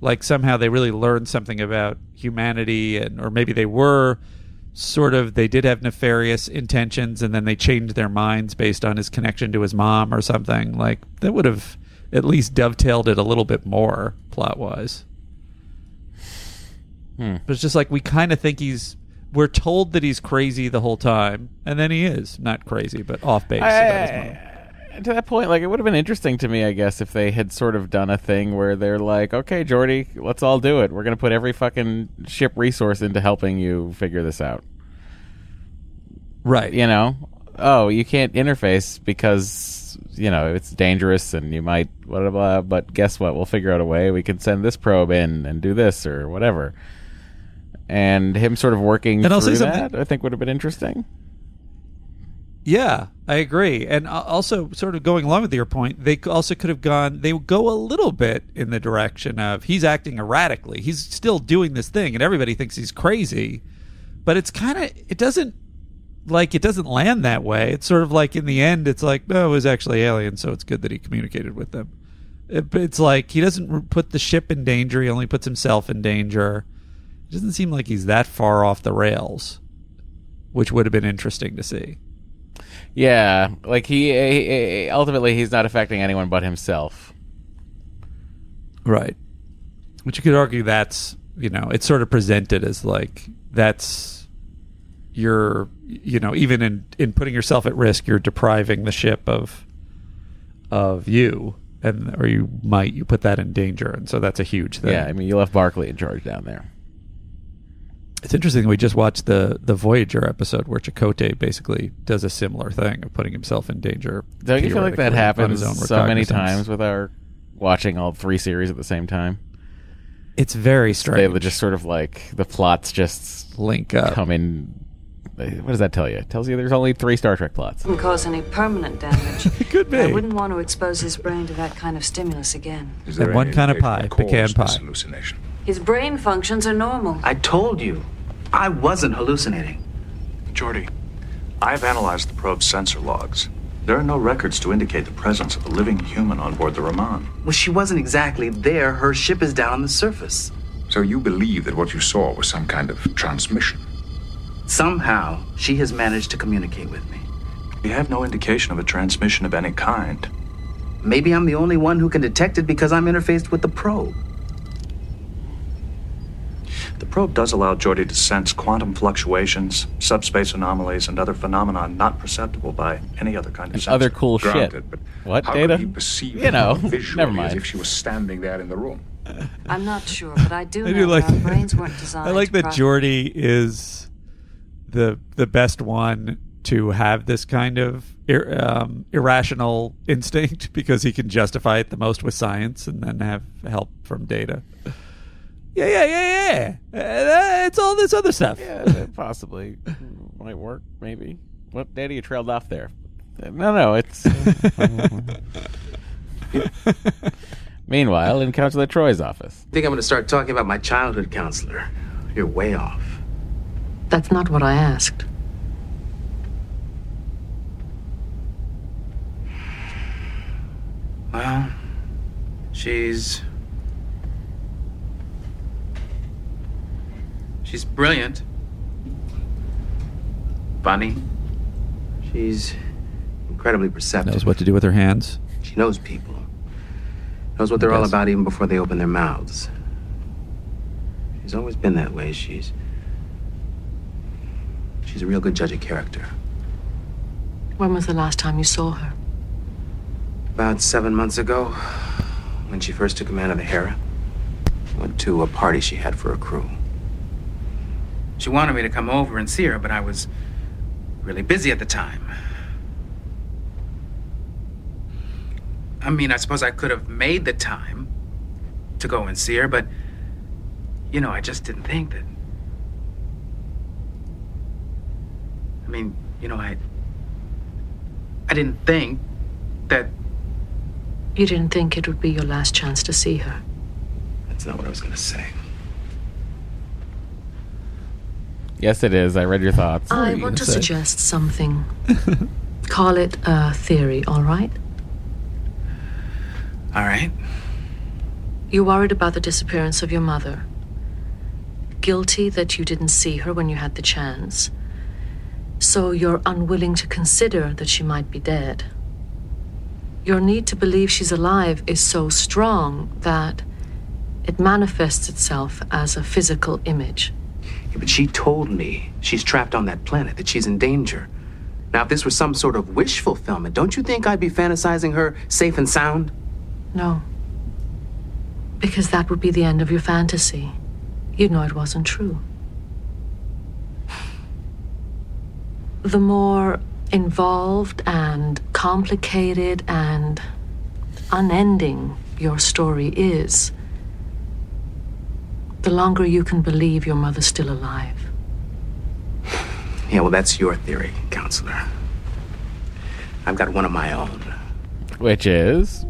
Like somehow they really learned something about humanity and or maybe they were sort of they did have nefarious intentions and then they changed their minds based on his connection to his mom or something. Like that would have at least dovetailed it a little bit more plot wise. Hmm. But it's just like we kind of think he's. We're told that he's crazy the whole time, and then he is not crazy, but off base. about his mom. And to that point, like it would have been interesting to me, I guess, if they had sort of done a thing where they're like, "Okay, Geordi, let's all do it. We're gonna put every fucking ship resource into helping you figure this out." Right. You know, oh, you can't interface because you know it's dangerous and you might blah blah blah. But guess what? We'll figure out a way. We can send this probe in and do this or whatever. And him sort of working And I'll say through something- that, I think would have been interesting. Yeah, I agree. And also, sort of going along with your point, they also could have gone, they go a little bit in the direction of he's acting erratically. He's still doing this thing, and everybody thinks he's crazy. But it's kind of, it doesn't, like, it doesn't land that way. It's sort of like in the end, it's like, no, it was actually alien, so it's good that he communicated with them. It, it's like he doesn't put the ship in danger, he only puts himself in danger. It doesn't seem like he's that far off the rails, which would have been interesting to see. Yeah, like he, he, he ultimately he's not affecting anyone but himself. Right. Which you could argue that's, you know, it's sort of presented as like that's you're, you know, even in in putting yourself at risk, you're depriving the ship of of you and or you might you put that in danger and so that's a huge thing. Yeah, I mean you left Barkley in charge down there. It's interesting we just watched the the Voyager episode where Chakotay basically does a similar thing of putting himself in danger. Don't you feel like that theoretically, on happens his own so many times with our watching all three series at the same time? It's very strange. They just sort of like the plots just link up. Come in. What does that tell you? It tells you there's only three Star Trek plots. Wouldn't cause any permanent damage. it Could be. I wouldn't want to expose his brain to that kind of stimulus again. Is there And one any kind of pie, particular pecan cause for this pie. hallucination? His brain functions are normal. I told you, I wasn't hallucinating. Geordi, I've analyzed the probe's sensor logs. There are no records to indicate the presence of a living human on board the Raman. Well, she wasn't exactly there. Her ship is down on the surface. So you believe that what you saw was some kind of transmission? Somehow, she has managed to communicate with me. We have no indication of a transmission of any kind. Maybe I'm the only one who can detect it because I'm interfaced with the probe. The probe does allow Geordi to sense quantum fluctuations, subspace anomalies, and other phenomena not perceptible by any other kind of And sensor. other cool Granted, shit. but What how data? could he perceive you know, her visually never as mind. if she was standing there in the room? I'm not sure, but I do I know do like. that our brains weren't designed. I like that process- Geordi is the the best one to have this kind of ir- um, irrational instinct because he can justify it the most with science and then have help from data. Yeah, yeah, yeah, yeah. Uh, it's all this other stuff. Yeah, that possibly might work. Maybe. What data you trailed off there? No, no, it's. Meanwhile, in Counselor Troi's office. I think I'm going to start talking about my childhood counselor. You're way off. That's not what I asked. Well, she's. She's brilliant. Funny. She's incredibly perceptive. Knows what to do with her hands. She knows people. Knows what they're all about even before they open their mouths. She's always been that way. She's. She's a real good judge of character. When was the last time you saw her? About seven months ago, when she first took command of the Hera, went to a party she had for her crew. She wanted me to come over and see her, but I was really busy at the time. I mean, I suppose I could have made the time to go and see her, but, you know, I just didn't think that. I mean, you know, I. I didn't think that You didn't think it would be your last chance to see her. That's not what I was going to say. Yes, it is. I read your thoughts. I want to suggest something. Call it a theory, all right? All right. You're worried about the disappearance of your mother. Guilty that you didn't see her when you had the chance. So you're unwilling to consider that she might be dead. Your need to believe she's alive is so strong that it manifests itself as a physical image. But she told me she's trapped on that planet, that she's in danger. Now, if this were some sort of wish fulfillment, don't you think I'd be fantasizing her safe and sound? No. Because that would be the end of your fantasy. You'd know it wasn't true. The more involved and complicated and unending your story is, the longer you can believe your mother's still alive. Yeah, well, that's your theory, counselor. I've got one of my own. Which is?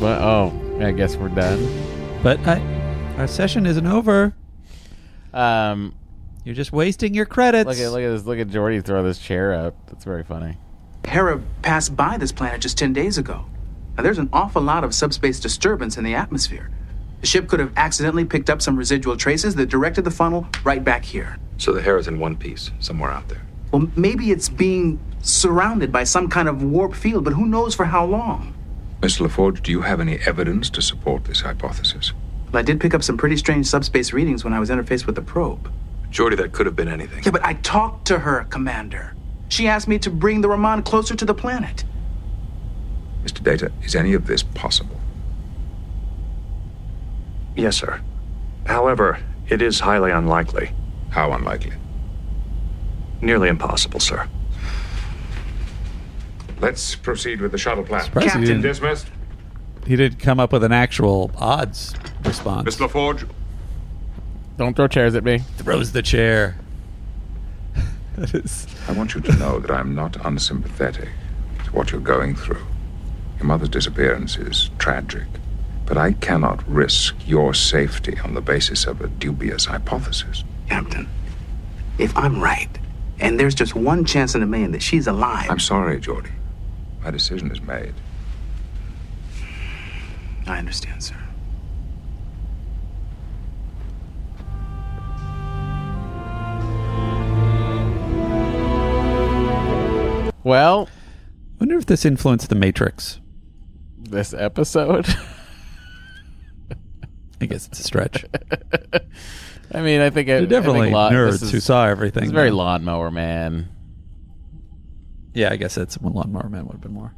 Well, oh, I guess we're done. But I, our session isn't over. Um, You're just wasting your credits. look at look at this. Look at Geordi throw this chair up. That's very funny. Hera passed by this planet just 10 days ago. Now, there's an awful lot of subspace disturbance in the atmosphere. The ship could have accidentally picked up some residual traces that directed the funnel right back here. So the Hera is in one piece, somewhere out there. Well, maybe it's being surrounded by some kind of warp field, but who knows for how long? Mr. LaForge, do you have any evidence to support this hypothesis? Well, I did pick up some pretty strange subspace readings when I was interfaced with the probe. Geordi, that could have been anything. Yeah, but I talked to her, Commander. She asked me to bring the Raman closer to the planet. Mr. Data, is any of this possible? Yes, sir. However, it is highly unlikely. How unlikely? Nearly impossible, sir. Let's proceed with the shuttle plan. Surprised he Captain didn't- dismissed. He did come up with an actual odds response. Miss LaForge. Don't throw chairs at me. Throws the chair. that is. I want you to know that I'm not unsympathetic to what you're going through. Your mother's disappearance is tragic, but I cannot risk your safety on the basis of a dubious hypothesis. Captain, if I'm right, and there's just one chance in a million that she's alive. I'm sorry, Geordi, My decision is made. I understand, sir. Well, wonder if this influenced the Matrix. This episode. I guess it's a stretch. I mean, I think it, definitely I think nerds is- who saw everything, It's very lawnmower man. Yeah, I guess that's when Lawnmower Man would have been more.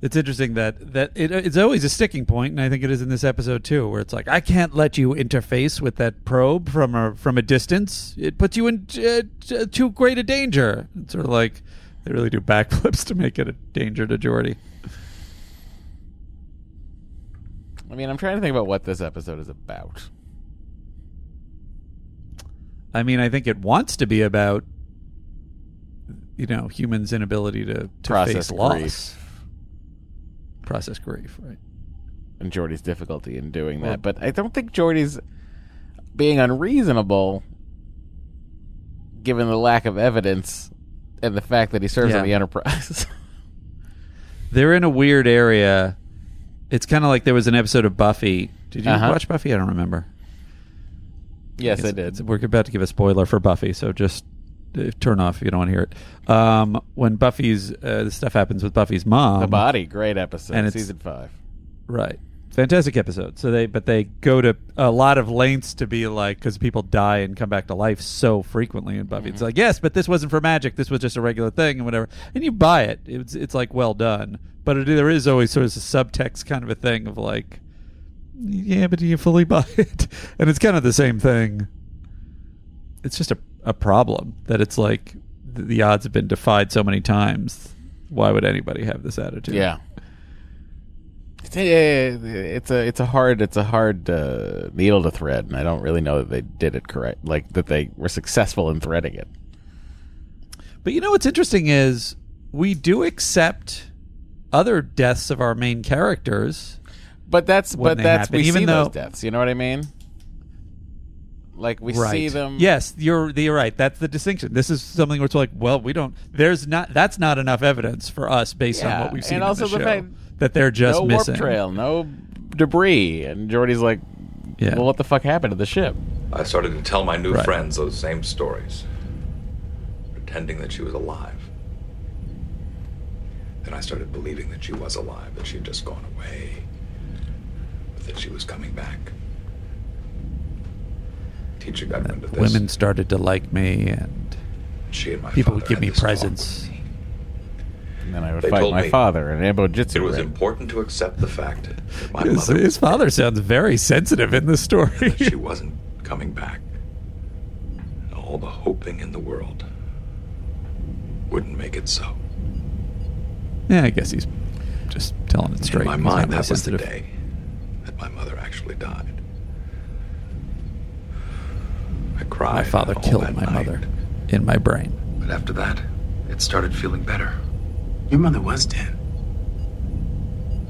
It's interesting that that it, it's always a sticking point, and I think it is in this episode too, where it's like I can't let you interface with that probe from a from a distance. It puts you in uh, too great a danger. It's sort of like they really do backflips to make it a danger to Geordi. I mean, I'm trying to think about what this episode is about. I mean, I think it wants to be about you know humans' inability to, to Process face loss, grief. process grief, right? and Geordi's difficulty in doing Well- that. But I don't think Geordi's being unreasonable, given the lack of evidence and the fact that he serves Yeah. on the Enterprise. They're in a weird area. It's kind of like there was an episode of Buffy. Did you Uh-huh. watch Buffy? I don't remember. yes, I It's- did. it's- We're about to give a spoiler for Buffy, so just uh, turn off if you don't want to hear it. Um, when Buffy's uh, the stuff happens with Buffy's mom, the Body, great episode, and it's- season five. right? Fantastic episode. So they, but they go to a lot of lengths to be like, because people die and come back to life so frequently in Buffy. It's Mm-hmm. like, yes, but this wasn't for magic. This was just a regular thing and whatever. And you buy it. It's it's like well done. But it, there is always sort of a subtext kind of a thing of like, yeah, but do you fully buy it? And it's kind of the same thing. It's just a a problem that it's like the odds have been defied so many times. Why would anybody have this attitude? Yeah. It's a, it's a hard it's a hard uh, needle to thread, and I don't really know that they did it correct, like that they were successful in threading it. But you know what's interesting is we do accept other deaths of our main characters. But that's but that's happen, we even see though those deaths. You know what I mean? Like we right. see them. Yes, you're you're right. That's the distinction. This is something where it's like, well, we don't. There's not. That's not enough evidence for us based on what we've seen and also the the fact that they're just no missing. warp trail, no debris, and Geordi's like, Yeah. "Well, what the fuck happened to the ship?" I started to tell my new Right. friends those same stories, pretending that she was alive. Then I started believing that she was alive, that she had just gone away, but that she was coming back. Teacher got wind of this. Women started to like me, and She and my people would father give had me this talk presents. And then I would They fight my father in Ambo Jitsu. It was ring. important to accept the fact that my His, mother his father sounds very sensitive in this story. she wasn't coming back. And all the hoping in the world wouldn't make it so. yeah, I guess he's just telling it straight. In my He's mind, really that was the day that my mother actually died. I cried. My father killed my night, mother in my brain. But after that, it started feeling better. Your mother was dead.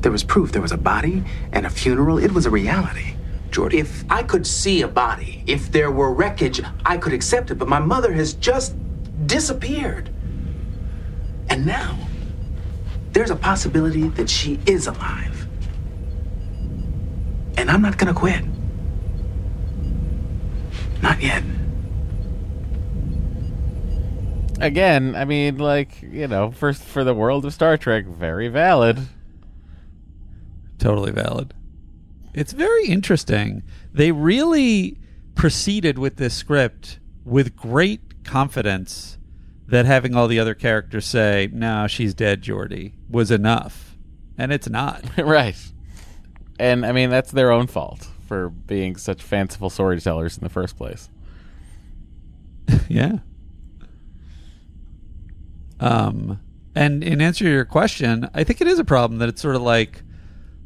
There was proof. There was a body and a funeral. It was a reality. Geordi. If I could see a body, if there were wreckage, I could accept it. But my mother has just disappeared. And now, there's a possibility that she is alive. And I'm not gonna quit. Not yet. Again, I mean, like you know, first for the world of Star Trek, very valid. Totally valid. It's very interesting. They really proceeded with this script with great confidence that having all the other characters say, "No, she's dead, Geordi," was enough, and it's not. right. And I mean, that's their own fault for being such fanciful storytellers in the first place. yeah. Um, and in answer to your question, I think it is a problem that it's sort of like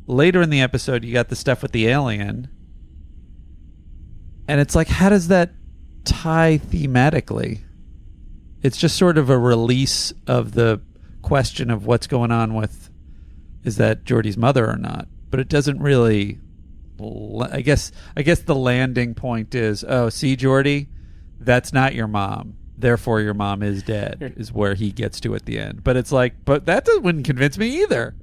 later in the episode you got the stuff with the alien, and it's like, how does that tie thematically? It's just sort of a release of the question of what's going on with is that Geordi's mother or not, but it doesn't really. I guess I guess the landing point is oh see Geordi, that's not your mom. Therefore your mom is dead is where he gets to at the end. But it's like, but that doesn't, wouldn't convince me either.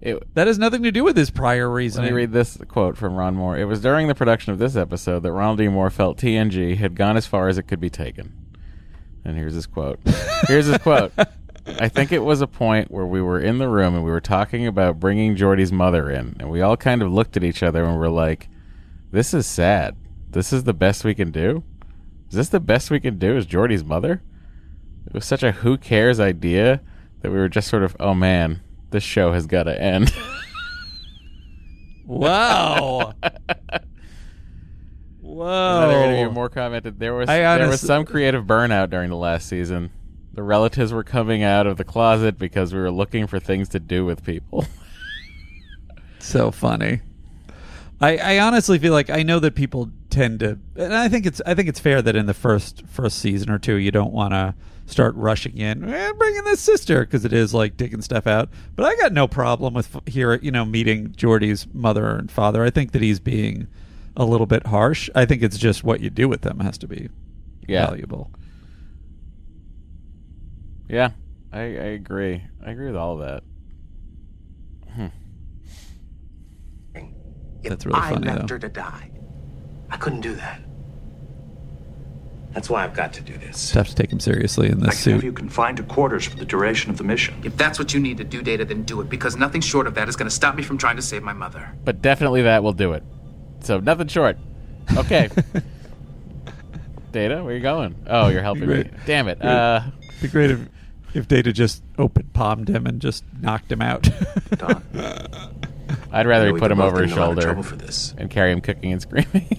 It, that has nothing to do with his prior Let reasoning. me read this quote from Ron Moore. It was during the production of this episode that Ronald D. Moore felt TNG had gone as far as it could be taken. And here's his quote. Here's his quote. I think it was a point where we were in the room and we were talking about bringing Geordi's mother in, and we all kind of looked at each other and were like, "This is sad. This is the best we can do. Is this the best we can do? Is Geordi's mother?" It was such a who cares idea that we were just sort of, "Oh man, this show has got to end." Wow. Whoa. Another interview more commented there was there was some creative burnout during the last season. The relatives were coming out of the closet because we were looking for things to do with people. so funny. I, I honestly feel like I know that people tend to, and I think it's I think it's fair that in the first first season or two you don't want to start rushing in and bringing this sister because it is like digging stuff out. But I got no problem with here you know meeting Geordi's mother and father. I think that he's being a little bit harsh. I think it's just what you do with them has to be Yeah. valuable. yeah, I, I agree. I agree with all of that. Hmm. That's really I funny left though. her to die. I couldn't do that. That's why I've got to do this. Just have to take him seriously in I this can have suit. you confined to quarters for the duration of the mission. If that's what you need to do, Data, then do it, because nothing short of that is going to stop me from trying to save my mother. But definitely that will do it. So nothing short. Okay. Data, where you going? Oh, you're helping me. Great. Damn it. Great. Uh, Be great if if Data just open palmed him and just knocked him out. I'd rather You he put him both over get his in a lot of shoulder trouble for this. and carry him kicking and screaming.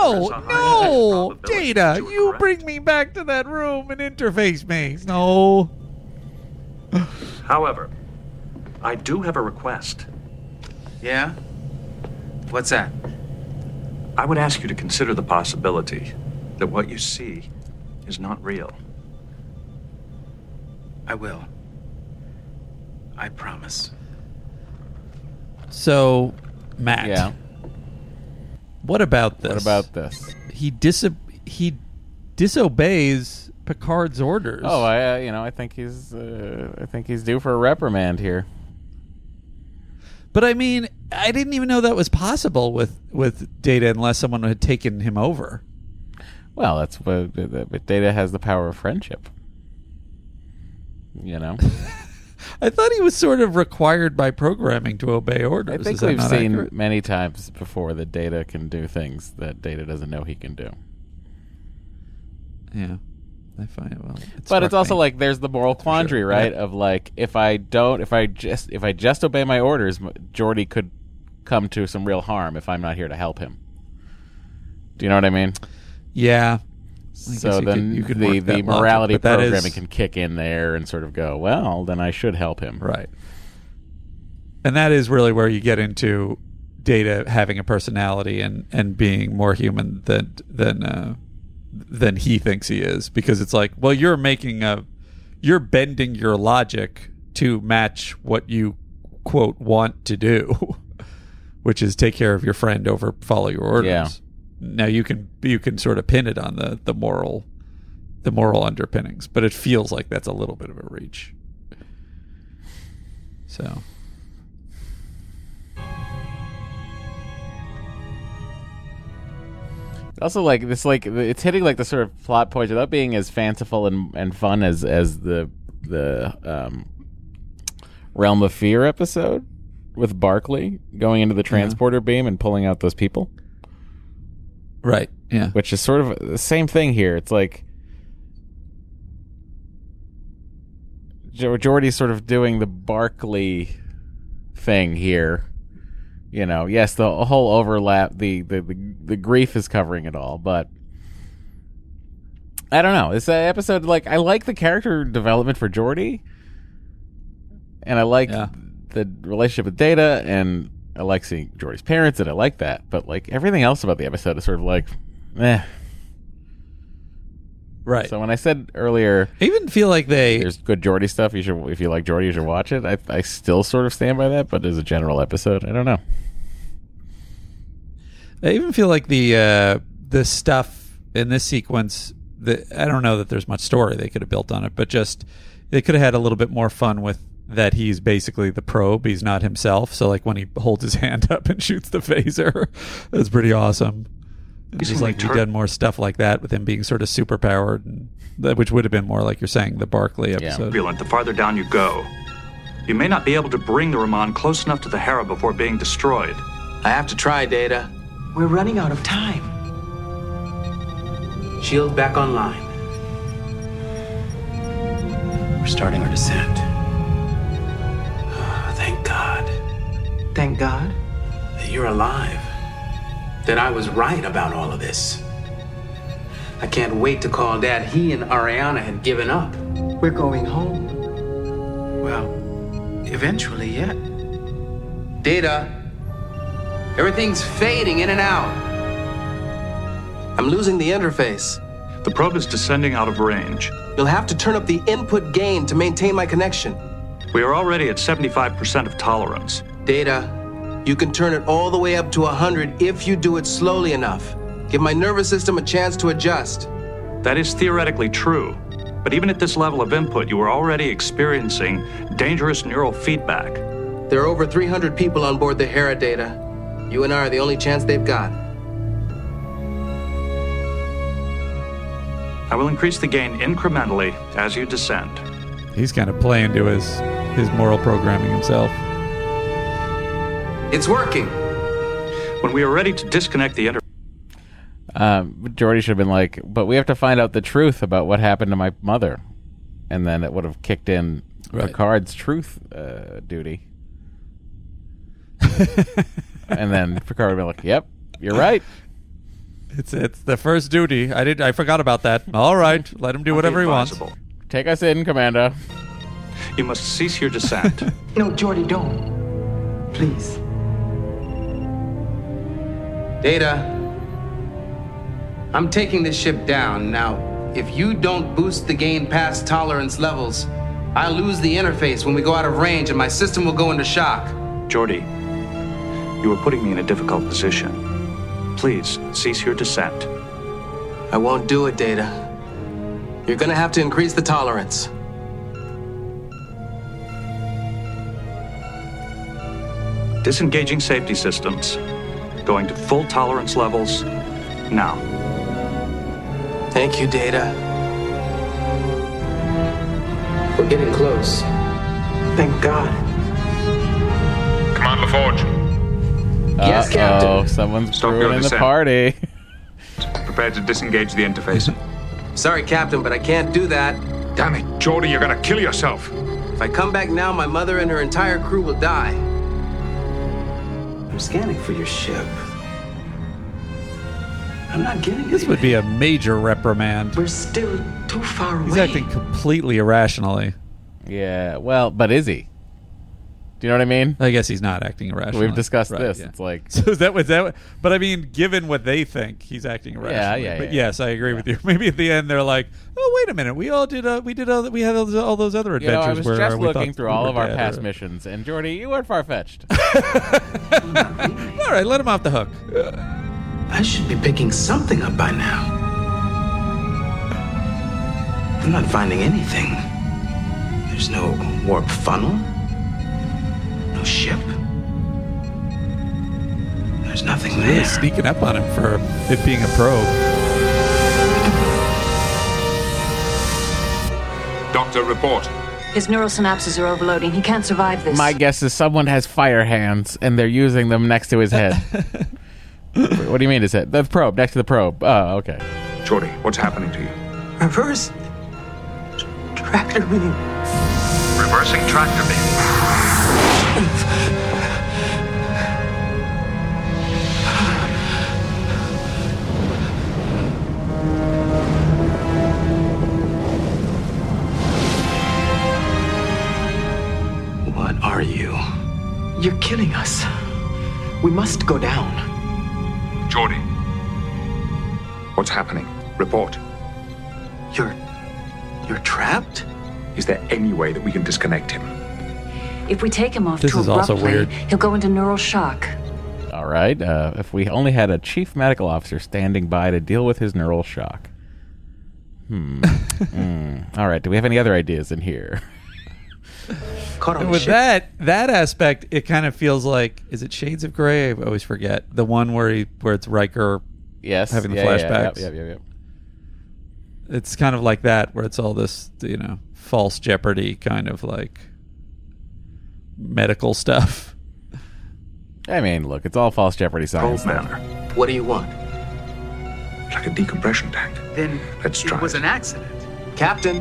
No, no, Data, you bring me back to that room and interface me. No. However, I do have a request. Yeah? What's that? I would ask you to consider the possibility that what you see is not real. I will. I promise. So, Matt. Yeah. What about this? What about this? He dis he disobeys Picard's orders. Oh, I uh, you know I think he's uh, I think he's due for a reprimand here. But I mean, I didn't even know that was possible with with Data unless someone had taken him over. Well, that's what but Data has the power of friendship. You know, I thought he was sort of required by programming to obey orders. I think we've seen accurate? many times before that Data can do things that Data doesn't know he can do. Yeah, I find it well. it but it's also me. like there's the moral quandary, right? Yeah. Of like if I don't, if I just if I just obey my orders, Geordi could come to some real harm if I'm not here to help him. Do you know what I mean? yeah. So you then could- you could the the logic, morality but that is- programming can kick in there and sort of go, well, then I should help him. Right. And that is really where you get into Data having a personality and, and being more human than than uh, than he thinks he is because it's like, well, you're making a you're bending your logic to match what you quote want to do, which is take care of your friend over follow your orders. Yeah. Now you can you can sort of pin it on the the moral the moral underpinnings, but it feels like that's a little bit of a reach. So Also, like this, like it's hitting like the sort of plot points without being as fanciful and, and fun as as the the um, Realm of Fear episode with Barclay going into the transporter beam and pulling out those people. Right. Yeah. Which is sort of the same thing here. It's like Jo- Geordi's sort of doing the Barclay thing here. You know, yes, the whole overlap, the the the, the grief is covering it all, but I don't know. This uh, episode, like, I like the character development for Geordi, and I like the relationship with Data, and I like seeing Geordi's parents, and I like that. But like everything else about the episode is sort of like, eh. Right. So when I said earlier, I even feel like they there's good Geordi stuff. You should, if you like Geordi, you should watch it. I I still sort of stand by that, but as a general episode, I don't know. I even feel like the uh, the stuff in this sequence the, I don't know that there's much story they could have built on it, but just they could have had a little bit more fun with that he's basically the probe. He's not himself. So like when he holds his hand up and shoots the phaser, that's pretty awesome. And He's just like we return- done more stuff like that with him being sort of super powered, which would have been more like you're saying the Barclay episode. Turbulent the farther down you go. You may not be able to bring the Raman close enough to the Hera before being destroyed. I have to try, Data. We're running out of time. Shield back online. We're starting our descent. Thank God Thank God. that you're alive. That I was right about all of this. I can't wait to call Dad. He and Ariana had given up. We're going home. Well, eventually, yeah. Data. Everything's fading in and out. I'm losing the interface. The probe is descending out of range. You'll have to turn up the input gain to maintain my connection. We are already at 75% of tolerance. Data, you can turn it all the way up to 100 if you do it slowly enough. Give my nervous system a chance to adjust. That is theoretically true. But even at this level of input, you are already experiencing dangerous neural feedback. There are over 300 people on board the Hera Data. You and I are the only chance they've got. I will increase the gain incrementally as you descend. He's kind of playing to his his moral programming himself. It's working. When we are ready to disconnect the inter- Um, Geordi should have been like, but we have to find out the truth about what happened to my mother, and then it would have kicked in Right. Picard's truth uh, duty. and then Picard would be like, "Yep, you're right." It's it's the first duty. I did I forgot about that. All right, let him do whatever he wants. Take us in, Commando. You must cease your descent. No, Geordi, don't. Please. Data. I'm taking this ship down. Now, if you don't boost the gain past tolerance levels, I'll lose the interface when we go out of range and my system will go into shock. Geordi, you are putting me in a difficult position. Please cease your descent. I won't do it, Data. You're gonna have to increase the tolerance. Disengaging safety systems. Going to full tolerance levels now. Thank you, Data. We're getting close. Thank God. Command LaForge. Yes, Captain. Oh, someone's Stop your ruining the party. Prepare to disengage the interface. Sorry, Captain, but I can't do that. Damn it, Geordi, you're gonna kill yourself. If I come back now, my mother and her entire crew will die. I'm scanning for your ship. I'm not getting This would be a major reprimand. We're still too far away. He's acting completely irrationally. Yeah, well, but is he? Do you know what I mean? I guess he's not acting irrational. We've discussed Right, this. yeah. It's like So is that was that? what- But I mean, given what they think, he's acting irrational. yeah, But yeah, yes, I agree with you. Maybe at the end they're like, "Oh, wait a minute, we all did. Uh, we did. Uh, we had all those, all those other You know, adventures I was where just we looking through we all of our past or- missions, and Geordi, you weren't far fetched. All right, let him off the hook. I should be picking something up by now. I'm not finding anything. There's no warp funnel, no ship. There's nothing Really there. sneaking up on him for it being a probe. Doctor, report. His neural synapses are overloading. He can't survive this. My guess is someone has fire hands, and they're using them next to his head. what do you mean his head? The probe next to the probe. Oh, okay. Geordi, what's happening to you? Reverse. Tractor beam. Reversing tractor beam. What are you? You're killing us. We must go down. Geordi. What's happening? Report. You're. You're trapped? Is there any way that we can disconnect him? If we take him off This too is also abruptly, weird. he'll go into neural shock. All right. Uh, if we only had a chief medical officer standing by to deal with his neural shock. Hmm. Mm. All right. Do we have any other ideas in here? Caught on And with ship. that that aspect, it kind of feels like is it Shades of Grey? I always forget the one where he where it's Riker. Yes. having the Yeah, yeah, flashbacks. Yep, yep, yep, yep. It's kind of like that where it's all this you know false jeopardy kind of like medical stuff. I mean, look, it's all false Jeopardy science. Probe stuff. What do you want? Like a decompression tank. Then Let's try it was it. an accident. Captain,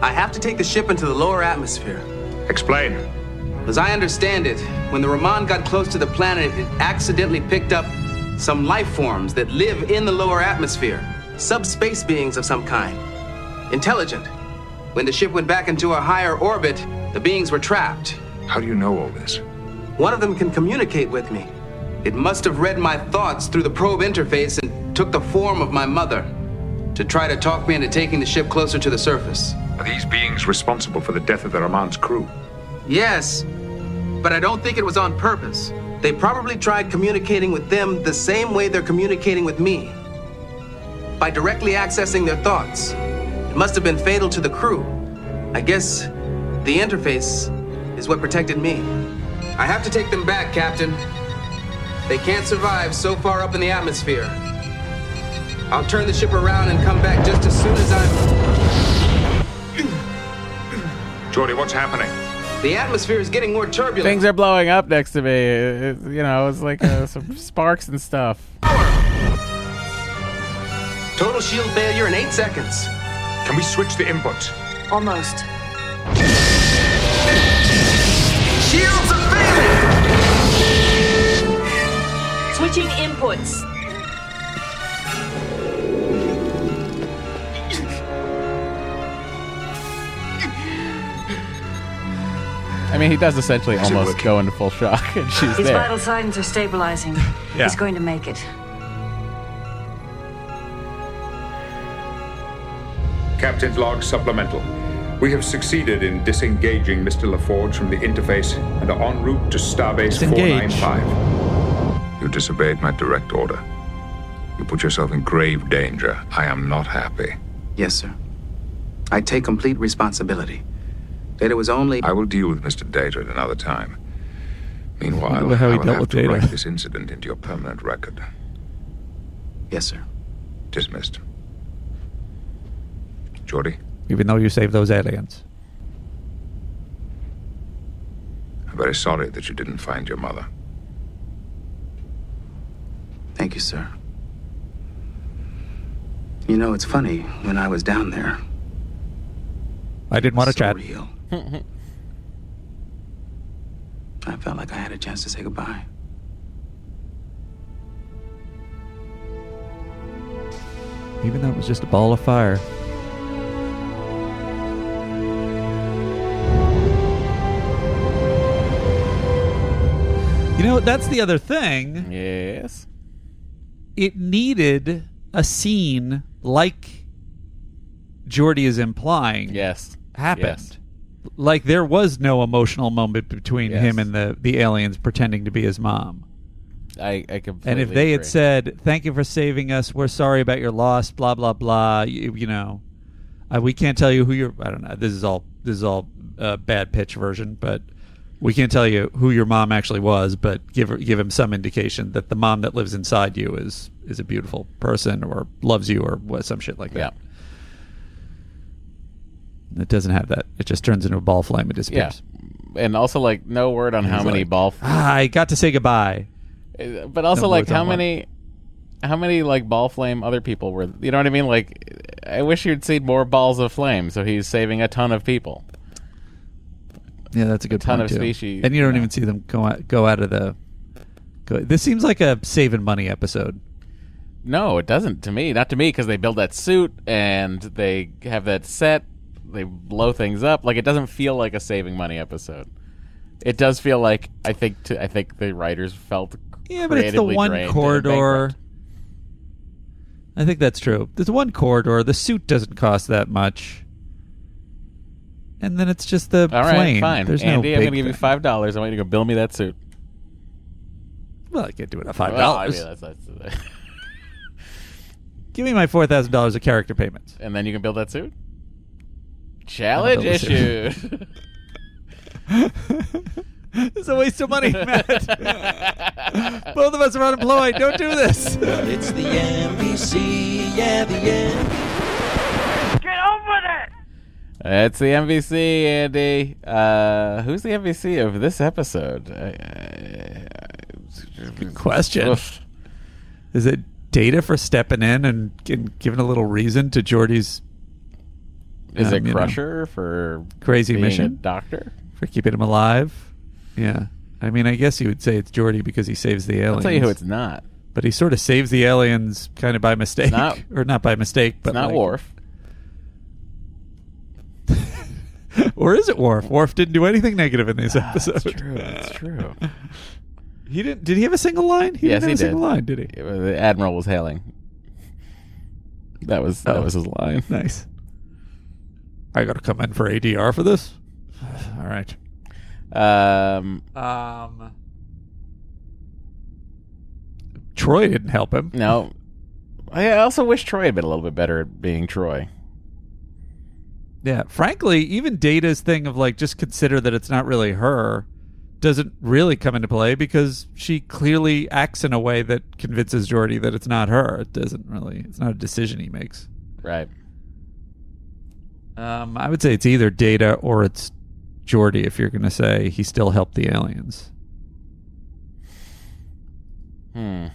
I have to take the ship into the lower atmosphere. Explain. As I understand it, when the Raman got close to the planet, it accidentally picked up some life forms that live in the lower atmosphere. Subspace beings of some kind. Intelligent. When the ship went back into a higher orbit, the beings were trapped. How do you know all this? One of them can communicate with me. It must have read my thoughts through the probe interface and took the form of my mother to try to talk me into taking the ship closer to the surface. Are these beings responsible for the death of the Raman's crew? Yes, but I don't think it was on purpose. They probably tried communicating with them the same way they're communicating with me by directly accessing their thoughts. It must have been fatal to the crew. I guess the interface is what protected me. I have to take them back, Captain. They can't survive so far up in the atmosphere. I'll turn the ship around and come back just as soon as I'm. Geordi, what's happening? The atmosphere is getting more turbulent. Things are blowing up next to me. It- you know, it's like uh, some sparks and stuff. Total shield failure in eight seconds. Can we switch the input? Almost. Switching inputs. I mean, he does essentially Is it almost working? go into full shock, and she's His there. vital signs are stabilizing. Yeah. He's going to make it. Captain's log supplemental. We have succeeded in disengaging Mr. LaForge from the interface and are en route to Starbase Disengage. 495. You disobeyed my direct order. You put yourself in grave danger. I am not happy. Yes, sir. I take complete responsibility. Data was only. I will deal with Mr. Data at another time. Meanwhile, Wonder how he I will dealt have with to Data. write this incident into your permanent record. Yes, sir. Dismissed. Geordi, Even though you saved those aliens. I'm very sorry that you didn't find your mother. Thank you, sir. You know, it's funny. When I was down there, I didn't want to so chat. real. I felt like I had a chance to say goodbye. Even though it was just a ball of fire. You know, that's the other thing. Yes. It needed a scene like Geordi is implying. Yes. Happened. Yes. Like there was no emotional moment between Yes. him and the, the aliens pretending to be his mom. I, I completely And if they had said, "Thank you for saving us. We're sorry about your loss," blah blah blah. You, you know, uh, we can't tell you who you're. I don't know. This is all this is all uh, bad pitch version, but we can't tell you who your mom actually was. But give her, give him some indication that the mom that lives inside you is is a beautiful person or loves you or what some shit like that. It doesn't have that. It just turns into a ball flame and disappears. Yeah. And also, like, no word on how many like, ball. Ah, I got to say goodbye. Uh, But also, No like, how many, how many like ball flame other people were? You know what I mean? Like, I wish you'd seen more balls of flame. So he's saving a ton of people. Yeah, that's a good ton point, of too. species, and you don't yeah. even see them go out, go out of the. Go, this seems like a saving money episode. No, it doesn't to me. Not to me because they build that suit and they have that set. They blow things up. Like it doesn't feel like a saving money episode. It does feel like I think to, I think the writers felt Yeah, but it's the one corridor. I think that's true. There's one corridor. The suit doesn't cost that much, and then it's just the All right, plane. fine, There's Andy. no I'm big gonna give you thing. five dollars. I want you to go build me that suit. Well, I can't do it at five Well, I dollars. mean, that's- that's- Give me my four thousand dollars of character payments. And then you can build that suit. Challenge build a suit. issued. It's a waste of money, Matt. Both of us are unemployed. Don't do this. It's the NBC, yeah, the MVC. Get over that! It's the MVC, Andy. Uh, who's the MVC of this episode? Good question. Is it Data for stepping in and, and giving a little reason to Geordi's? Is um, it you know, Crusher for crazy mission? doctor? for keeping him alive. Yeah, I mean, I guess you would say it's Geordi because he saves the aliens. I'll tell you who it's not. But he sort of saves the aliens kind of by mistake, not- or not by mistake, but It's not like- Worf. or is it Worf? Worf didn't do anything negative in this episodes. That's true. That's true. He didn't. Did he have a single line? He yes, didn't have he a did. single line, did he? Was- The admiral was hailing. That was that Oh. was his line. Nice. I got to come in for ADR for this. All right. Um, Um. Troi didn't help him. no, I also wish Troi had been a little bit better at being Troi. Yeah, frankly, even Data's thing of like just consider that it's not really her doesn't really come into play because she clearly acts in a way that convinces Geordi that it's not her. It doesn't really. It's not a decision he makes. Right. Um, I would say it's either Data or it's Geordi if you're going to say he still helped the aliens. Hmm.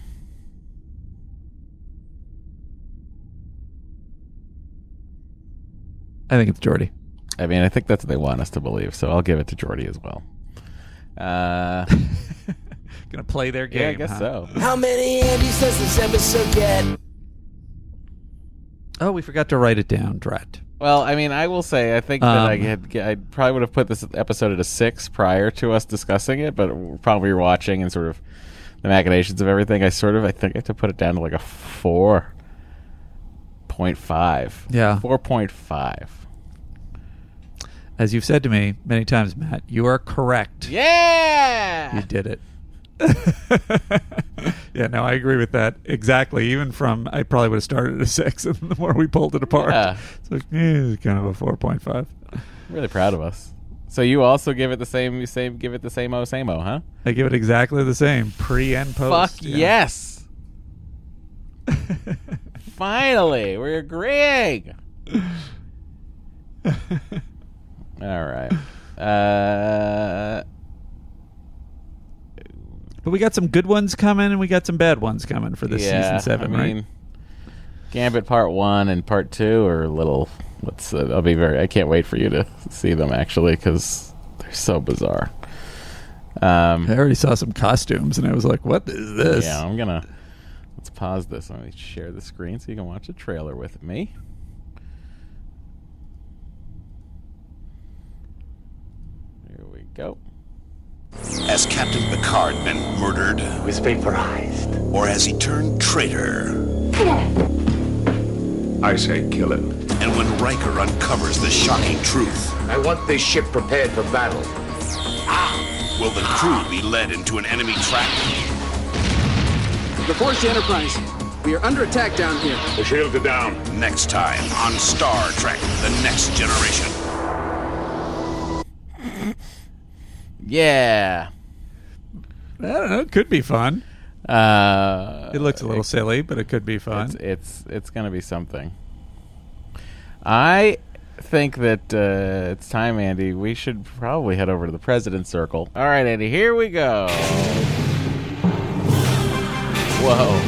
I think it's Geordi. I mean, I think that's what they want us to believe, so I'll give it to Geordi as well. Uh, Gonna play their game. yeah, I guess huh? so. How many Andys does this episode get? Oh, we forgot to write it down, Drat. Well, I mean, I will say I think that I Um, had I probably would have put this episode at a six prior to us discussing it, but probably watching and sort of the machinations of everything. I sort of I think I have to put it down to like a four point five. Yeah. four point five. As you've said to me many times, Matt, you are correct. Yeah, You did it. yeah, no, I agree with that exactly. Even from, I probably would have started at a six, and the more we pulled it apart, Yeah. it's like eh, it's kind of a four point five. really proud of us. So you also give it the same, you same, give it the same o same o, huh? I give it exactly the same, pre and post. Fuck yeah. yes. Finally, we're agreeing. All right. Uh, But we got some good ones coming, and we got some bad ones coming for this yeah, season seven, I right? mean, Gambit Part One and Part Two are a little. Let's. Uh, I'll be very. I can't wait for you to see them actually because they're so bizarre. Um, I already saw some costumes, and I was like, "What is this?" Yeah, I'm gonna. Let's pause this. Let me share the screen so you can watch the trailer with me. Here we go. Has Captain Picard been murdered? Was vaporized. Or has he turned traitor? I say kill him. And when Riker uncovers the shocking truth, I want this ship prepared for battle. Ah! will the crew be led into an enemy trap? The Force Enterprise. We are under attack down here. The shields are down. Next time on Star Trek The Next Generation. Yeah. I don't know. It could be fun. Uh, It looks a little silly, but it could be fun. It's it's, it's going to be something. I think that uh, it's time, Andy. We should probably head over to the President's Circle. All right, Andy. Here we go. Whoa.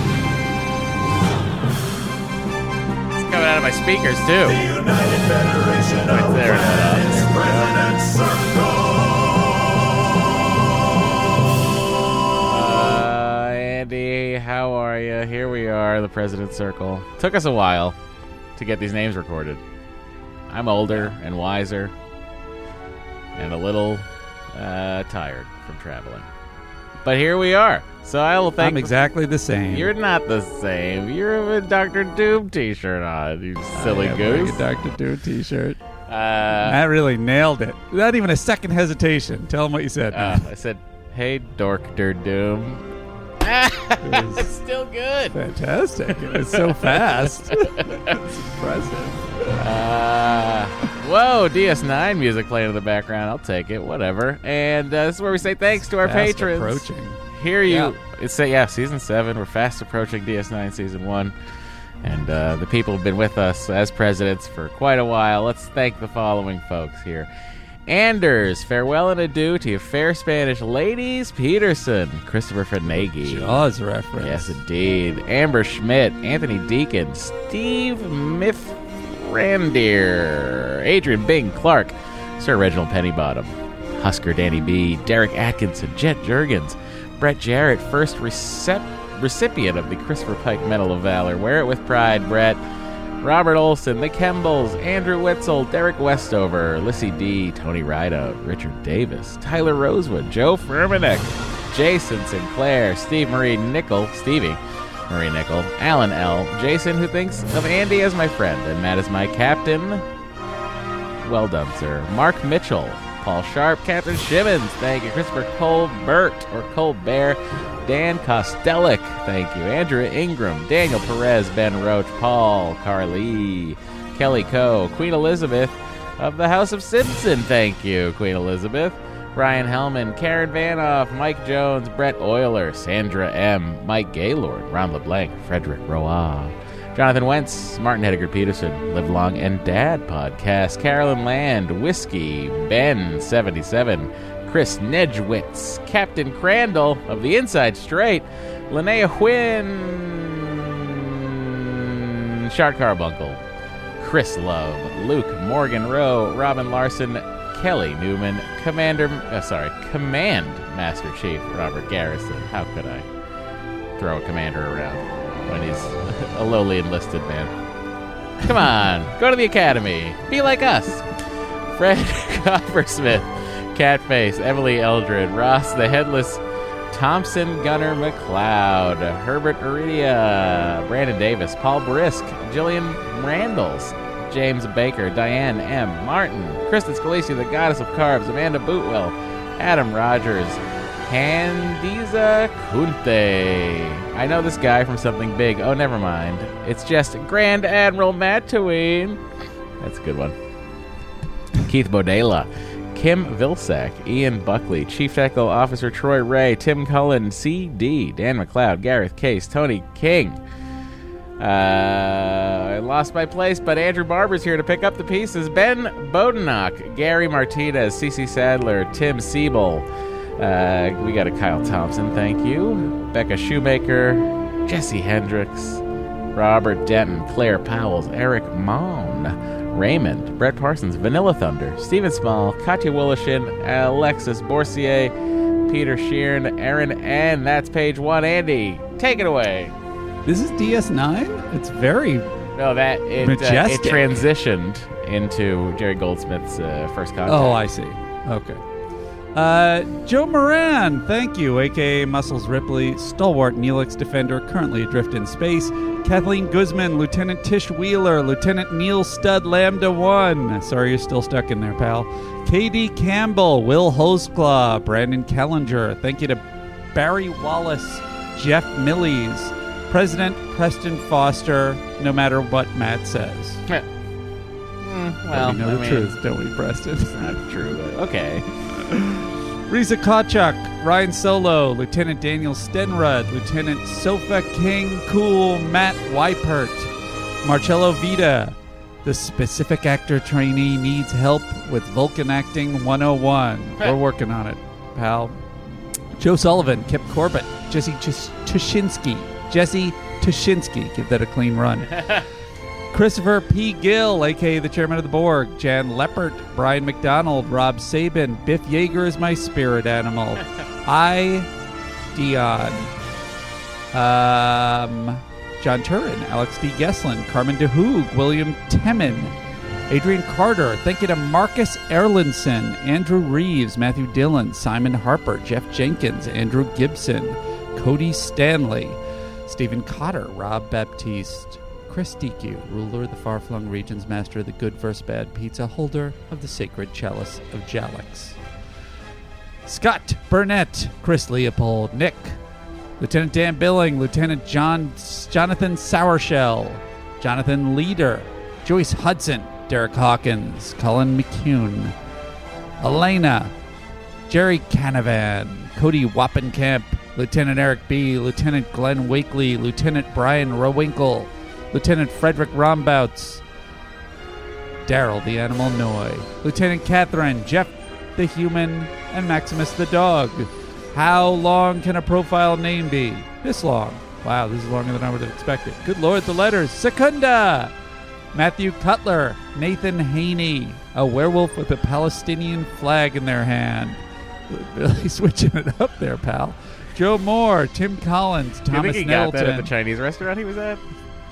It's coming out of my speakers too. The United Federation right there. How are you? Here we are, the President's Circle. Took us a while to get these names recorded. I'm older and wiser and a little uh, tired from traveling. But here we are. So I will thank. I'm exactly the same. You're not the same. You're a Doctor Doom T-shirt on. You silly goose. a Doctor Doom T-shirt. Uh, Matt really nailed it. Not even a second hesitation. Tell him what you said. uh, I said, "Hey, Doctor Doom." It's still good. Fantastic. It was so fast. It's impressive. Uh, whoa, DS9 music playing in the background. I'll take it. Whatever. And uh, this is where we say thanks to our Fast patrons. approaching. Here you. Yeah. It's uh, yeah, season seven. We're fast approaching DS9 season one. And uh, the people have been with us as presidents for quite a while. Let's thank the following folks here. Anders, farewell and adieu to your fair Spanish ladies. Peterson, Christopher Fernaghi. Jaws reference. Yes, indeed. Amber Schmidt, Anthony Deacon, Steve Mifrandier, Adrian Bing Clark, Sir Reginald Pennybottom, Husker Danny B, Derek Atkinson, Jet Jurgens, Brett Jarrett, first recep- recipient of the Christopher Pike Medal of Valor. Wear it with pride, Brett. Robert Olson, the Kembles, Andrew Witzel, Derek Westover, Lissy D, Tony Rideout, Richard Davis, Tyler Rosewood, Joe Furmanek, Jason Sinclair, Steve Marie Nickel, Stevie Marie Nickel, Alan L, Jason, who thinks of Andy as my friend, and Matt as my captain. Well done, sir. Mark Mitchell, Paul Sharp, Captain Shimmons, thank you. Christopher Colbert or Colbert, Dan Kostelic, thank you. Andrew Ingram, Daniel Perez, Ben Roach, Paul Carly, Kelly Coe, Queen Elizabeth of the House of Simpson, thank you, Queen Elizabeth. Brian Hellman, Karen Vanoff, Mike Jones, Brett Euler, Sandra M., Mike Gaylord, Ron LeBlanc, Frederick Roa, Jonathan Wentz, Martin Hedegaard Peterson, Live Long and Dad podcast, Carolyn Land, Whiskey, Ben77, Chris Nedgewitz, Captain Crandall of the Inside Straight, Linnea Huynh, Shark Carbuncle, Chris Love, Luke Morgan Rowe, Robin Larson, Kelly Newman, Commander, uh, sorry, Command Master Chief Robert Garrison. How could I throw a commander around when he's a lowly enlisted man? Come on, go to the academy. Be like us. Fred Coppersmith, Catface, Emily Eldred, Ross the Headless, Thompson Gunner McLeod, Herbert Iridia, Brandon Davis, Paul Brisk, Jillian Randalls, James Baker, Diane M. Martin, Kristen Scalisi, the Goddess of Carbs, Amanda Bootwell, Adam Rogers, Handiza Kunte. I know this guy from something big. Oh, never mind. It's just Grand Admiral Mattoine. That's a good one. Keith Bodela, Kim Vilsack, Ian Buckley, Chief Technical Officer Troy Ray, Tim Cullen, CD, Dan McLeod, Gareth Case, Tony King. Uh, I lost my place, but Andrew Barber's here to pick up the pieces. Ben Bodenach, Gary Martinez, CC Sadler, Tim Siebel. Uh, we got a Kyle Thompson, thank you. Becca Shoemaker, Jesse Hendricks, Robert Denton, Claire Powells, Eric Mon, Raymond, Brett Parsons, Vanilla Thunder, Stephen Small, Katya Willishin, Alexis Borsier, Peter Sheeran, Aaron, and that's page one. Andy, take it away. This is DS9? It's very No, that it, uh, it transitioned into Jerry Goldsmith's uh, first contact. Oh, I see. Okay. Uh, Joe Moran, thank you, aka Muscles Ripley, stalwart Neelix defender, currently adrift in space. Kathleen Guzman, Lieutenant Tish Wheeler, Lieutenant Neil Stud Lambda 1. Sorry you're still stuck in there, pal. KD Campbell, Will Hostclaw, Brandon Kellinger. Thank you to Barry Wallace, Jeff Millies, President Preston Foster, no matter what Matt says. Yeah. But well, we know I the mean, truth, don't we, Preston? It's not true, but okay. Risa Kachuk, Ryan Solo, Lieutenant Daniel Stenrud, Lieutenant Sofa King Cool, Matt Weipert, Marcello Vita. The specific actor trainee needs help with Vulcan Acting 101. We're working on it, pal. Joe Sullivan, Kip Corbett, Jesse Tus- Tushinsky, Jesse Tushinsky. Give that a clean run. Christopher P. Gill, aka the chairman of the board, Jan Leppert, Brian McDonald, Rob Sabin, Biff Yeager is my spirit animal. I, Dion, um, John Turin, Alex D. Gesslin, Carmen DeHoog, William Temin, Adrian Carter. Thank you to Marcus Erlinson, Andrew Reeves, Matthew Dillon, Simon Harper, Jeff Jenkins, Andrew Gibson, Cody Stanley, Stephen Cotter, Rob Baptiste, Chris ruler of the far flung regions, master of the good versus bad pizza, holder of the sacred chalice of Jalix. Scott Burnett, Chris Leopold, Nick, Lieutenant Dan Billing, Lieutenant John Jonathan Sourshell, Jonathan Leader, Joyce Hudson, Derek Hawkins, Colin McCune, Elena, Jerry Canavan, Cody Wappenkamp, Lieutenant Eric B., Lieutenant Glenn Wakely, Lieutenant Brian Rowinkle, Lieutenant Frederick Rombouts, Daryl the Animal Noy, Lieutenant Catherine, Jeff the Human, and Maximus the Dog. How long can a profile name be? This long. Wow, this is longer than I would have expected. Good lord, the letters. Secunda! Matthew Cutler, Nathan Haney, a werewolf with a Palestinian flag in their hand. Really switching it up there, pal. Joe Moore, Tim Collins, Do you Thomas think he got that at the Chinese restaurant he was at?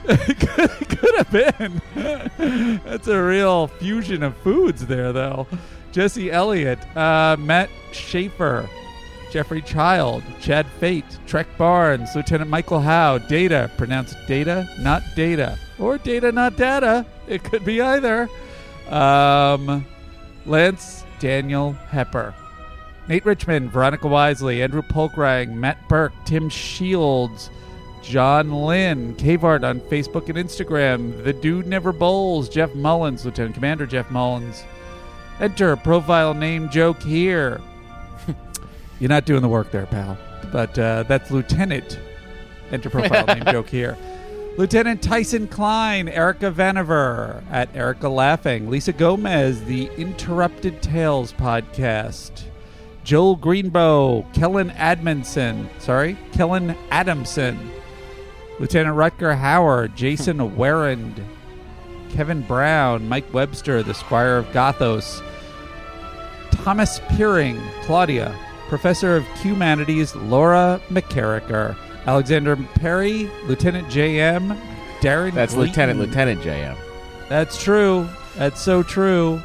Could have been. That's a real fusion of foods there, though. Jesse Elliott, uh, Matt Schaefer, Jeffrey Child, Chad Fate, Trek Barnes, Lieutenant Michael Howe, Data, pronounced Data, not Data, or Data, not Data. It could be either. Um, Lance Daniel Hepper. Nate Richmond, Veronica Wisely, Andrew Polkrang, Matt Burke, Tim Shields, John Lynn, Cavart on Facebook and Instagram, The Dude Never Bowls, Jeff Mullins, Lieutenant Commander Jeff Mullins. Enter profile name joke here. You're not doing the work there, pal. But uh, that's Lieutenant. Enter profile name joke here. Lieutenant Tyson Klein, Erica Vanover at Erica Laughing, Lisa Gomez, the Interrupted Tales podcast, Joel Greenbow, Kellen Admonson, sorry, Kellen Adamson, Lieutenant Rutger Howard, Jason Warrand, Kevin Brown, Mike Webster, the Squire of Gothos, Thomas Peering, Claudia, Professor of Humanities, Laura McCarricker, Alexander Perry, Lieutenant JM, Darren. That's Gleaton. Lieutenant Lieutenant JM. That's true. That's so true.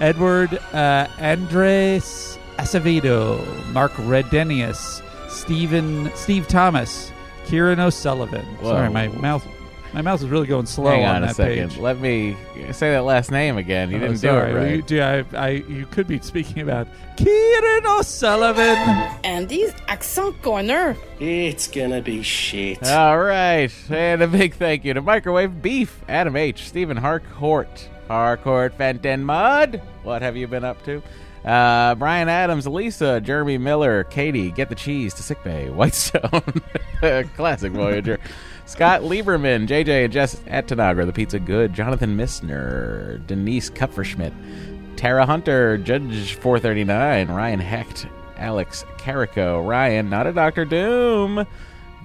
Edward uh, Andres Acevedo, Mark Redenius, Stephen Steve Thomas, Kieran O'Sullivan. Whoa. Sorry, my mouth my mouth is really going slow Hang on, on, a that second. page. Let me say that last name again. You Oh, didn't sorry. do it right. You, do- I, I, you could be speaking about Kieran O'Sullivan. And Andy's accent corner. It's gonna be shit. All right, and a big thank you to Microwave Beef, Adam H, Stephen Harcourt, Harcourt Fenton Mudd. What have you been up to? Uh, Brian Adams, Lisa, Jeremy Miller, Katie, Get the Cheese to Sickbay, Whitestone, Classic Voyager, Scott Lieberman, JJ and Jess at Tanagra, The Pizza Good, Jonathan Missner, Denise Kupferschmidt, Tara Hunter, Judge 439, Ryan Hecht, Alex Carico, Ryan, not a Doctor Doom,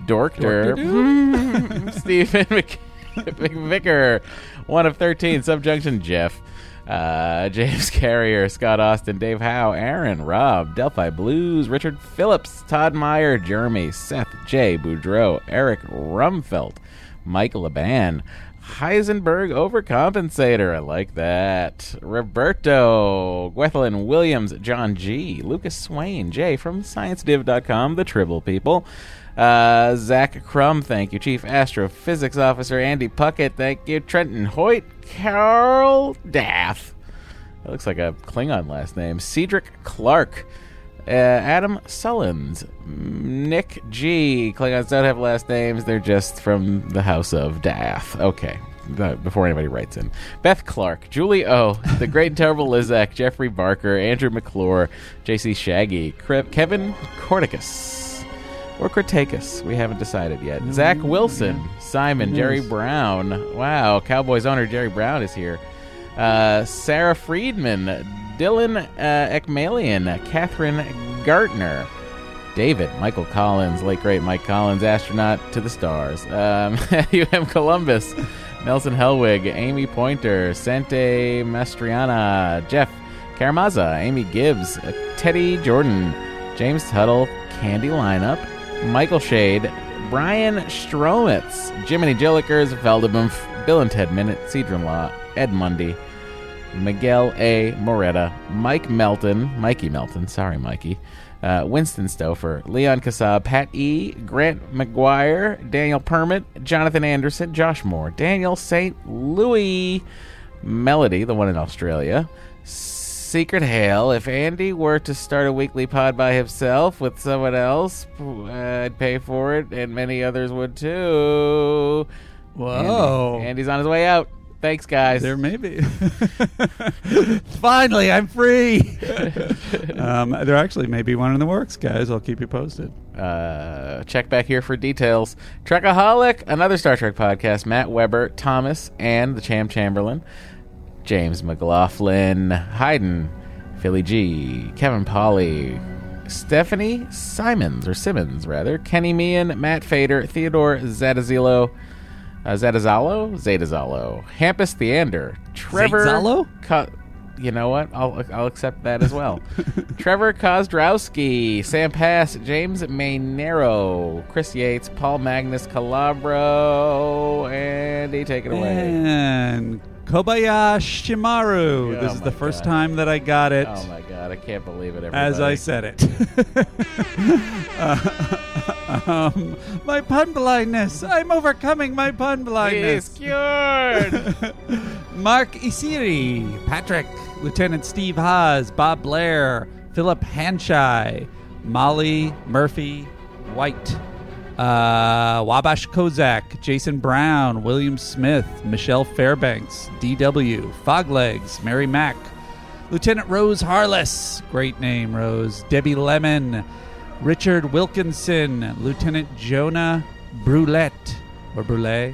Dorkter, Stephen Mc- McVicker, one of 13, Subjunction Jeff, uh, James Carrier, Scott Austin, Dave Howe, Aaron, Rob, Delphi Blues, Richard Phillips, Todd Meyer, Jeremy, Seth J. Boudreau, Eric Rumfelt, Michael Laban, Heisenberg Overcompensator. I like that. Roberto, Gwethelin Williams, John G, Lucas Swain, Jay from ScienceDiv.com, the Tribble People. Uh, Zach Crum, thank you. Chief Astrophysics Officer Andy Puckett, thank you. Trenton Hoyt, Carl Dath. That looks like a Klingon last name. Cedric Clark. Uh, Adam Sullins, Nick G. Klingons don't have last names; they're just from the house of Dath. Okay, before anybody writes in, Beth Clark, Julie O, the Great and Terrible Lizak, Jeffrey Barker, Andrew McClure, J.C. Shaggy, Cre- Kevin Corticus, or Cretaceous. We haven't decided yet. Zach Wilson, Simon, Jerry? Brown. Wow, Cowboys owner Jerry Brown is here. Uh, Sarah Friedman, Dylan uh, Ekmalian, Catherine Gartner, David, Michael Collins, late great Mike Collins, astronaut to the stars, um, UM Columbus, Nelson Helwig, Amy Pointer, Sante Mastriana, Jeff Karamaza, Amy Gibbs, Teddy Jordan, James Tuttle, Candy Lineup, Michael Shade, Brian Stromitz, Jiminy Jillikers, Veldebumf, Bill and Ted Minute, Cedron Law, Ed Mundy, Miguel A. Moretta, Mike Melton, Mikey Melton, sorry, Mikey, uh, Winston Stouffer, Leon Kassab, Pat E., Grant McGuire, Daniel Permit, Jonathan Anderson, Josh Moore, Daniel St. Louis, Melody, the one in Australia, secret hail. If Andy were to start a weekly pod by himself with someone else, uh, I'd pay for it, and many others would too. Whoa. Andy- Andy's on his way out. Thanks, guys. There may be. Finally, I'm free. um, there actually may be one in the works, guys. I'll keep you posted. Uh, check back here for details. Trekaholic, another Star Trek podcast. Matt Weber, Thomas, and the Cham Chamberlain. James McLaughlin, Hayden, Philly G, Kevin Polly, Stephanie Simons, or Simmons, rather, Kenny Meehan, Matt Fader, Theodore Zadazilo, uh, Zadazalo? Zadazalo, Hampus Theander, Trevor. Zalo? Co- you know what? I'll, I'll accept that as well. Trevor Kozdrowski, Sam Pass, James Maynero, Chris Yates, Paul Magnus Calabro, Andy, take it away. And Kobayashi Shimaru. Oh this is the first God. time that I got it. Oh my god, I can't believe it. Everybody. as I said it. Uh, um, my pun blindness. I'm overcoming my pun blindness. He's cured. Mark Isiri, Patrick, Lieutenant Steve Haas, Bob Blair, Philip Hanshai, Molly Murphy White, uh, Wabash Kozak, Jason Brown, William Smith, Michelle Fairbanks, DW, Foglegs, Mary Mack, Lieutenant Rose Harless, great name, Rose, Debbie Lemon, Richard Wilkinson, Lieutenant Jonah Brulette, or Brule,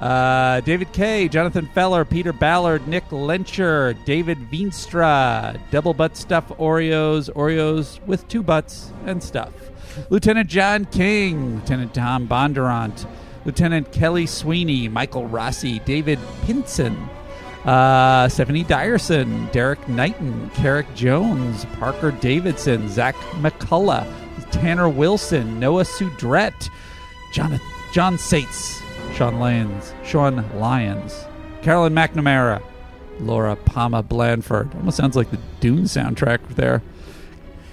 uh, David Kay, Jonathan Feller, Peter Ballard, Nick Lencher, David Veenstra, Double Butt Stuff Oreos, Oreos with two butts and stuff. Lieutenant John King, Lieutenant Tom Bondurant, Lieutenant Kelly Sweeney, Michael Rossi, David Pinson, uh, Stephanie Dyerson, Derek Knighton, Carrick Jones, Parker Davidson, Zach McCullough, Tanner Wilson, Noah Sudret, Jonathan, John Sates, Sean Lyons, Sean Lyons, Carolyn McNamara, Laura Palma Blandford. Almost sounds like the Dune soundtrack there.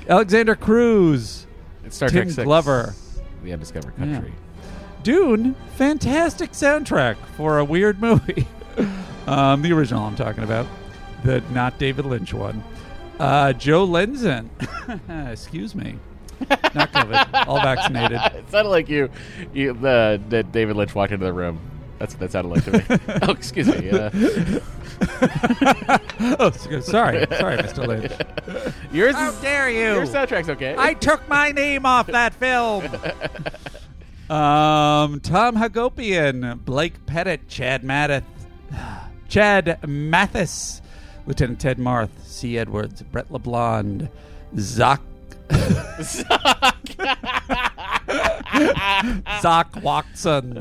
Alexander Cruz, It's Star Tim Trek 6, Glover, The Undiscovered Yeah. Country. Dune, fantastic soundtrack for a weird movie. um, the original I'm talking about, the not David Lynch one. Uh, Joe Lenzen, excuse me, not COVID, all vaccinated. it sounded like you, you the, the David Lynch walked into the room. That's what that sounded like to me. oh, excuse me. Uh, oh, sorry, sorry, Mr. Lynch. Yours How is- dare you? Your soundtrack's okay. I took my name off that film. um, Tom Hagopian, Blake Pettit, Chad Mathis, Chad Mathis, Lieutenant Ted Marth, C. Edwards, Brett LeBlond, Zoc. Zoc Watson.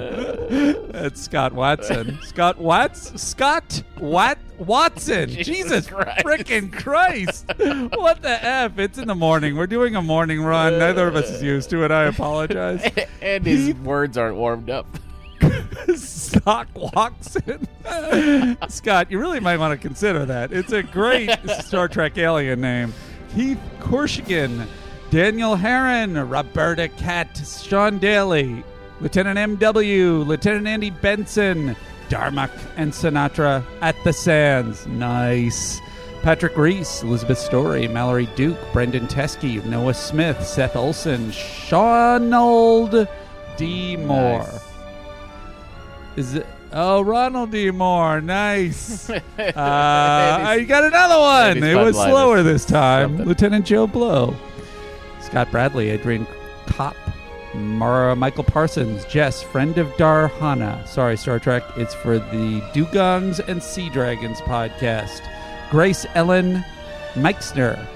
That's Scott Watson. Scott Watts? Scott Wat Watson. Jesus Jesus, Christ. freaking Christ. What the F? It's in the morning. We're doing a morning run. Neither of us is used to it. I apologize. and his words aren't warmed up. Sock Watson. Scott, you really might want to consider that. It's a great Star Trek alien name. Keith Korshigan, Daniel Herron, Roberta Cat, Sean Daly, Lieutenant M.W., Lieutenant Andy Benson, Darmok and Sinatra at the Sands. Nice. Patrick Reese, Elizabeth Story, Mallory Duke, Brendan Teskey, Noah Smith, Seth Olson, Shaunold D. Moore. Nice. Is it? Oh, Ronald D. Moore. Nice. uh, I got another one. It was slower this time. something. Lieutenant Joe Blow. Scott Bradley, Adrian Kopp, Mara Michael Parsons, Jess, friend of Darhana. Sorry, Star Trek. It's for the Dugongs and Sea Dragons podcast. Grace Ellen Meixner,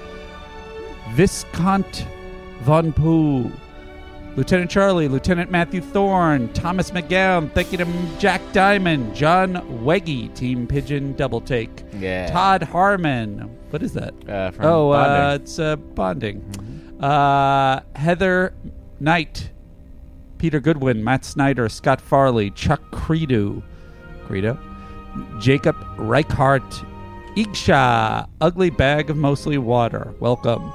Viscount Von Poo, Lieutenant Charlie, Lieutenant Matthew Thorne, Thomas McGowan, thank you to Jack Diamond, John Weggy, Team Pigeon Double Take, Yeah. Todd Harmon. What is that? Uh, from oh, uh. Mm-hmm. it's uh, bonding. Uh, Heather Knight, Peter Goodwin, Matt Snyder, Scott Farley, Chuck Credo, Credo, Jacob Reichart, Igsha, Ugly Bag of Mostly Water. Welcome.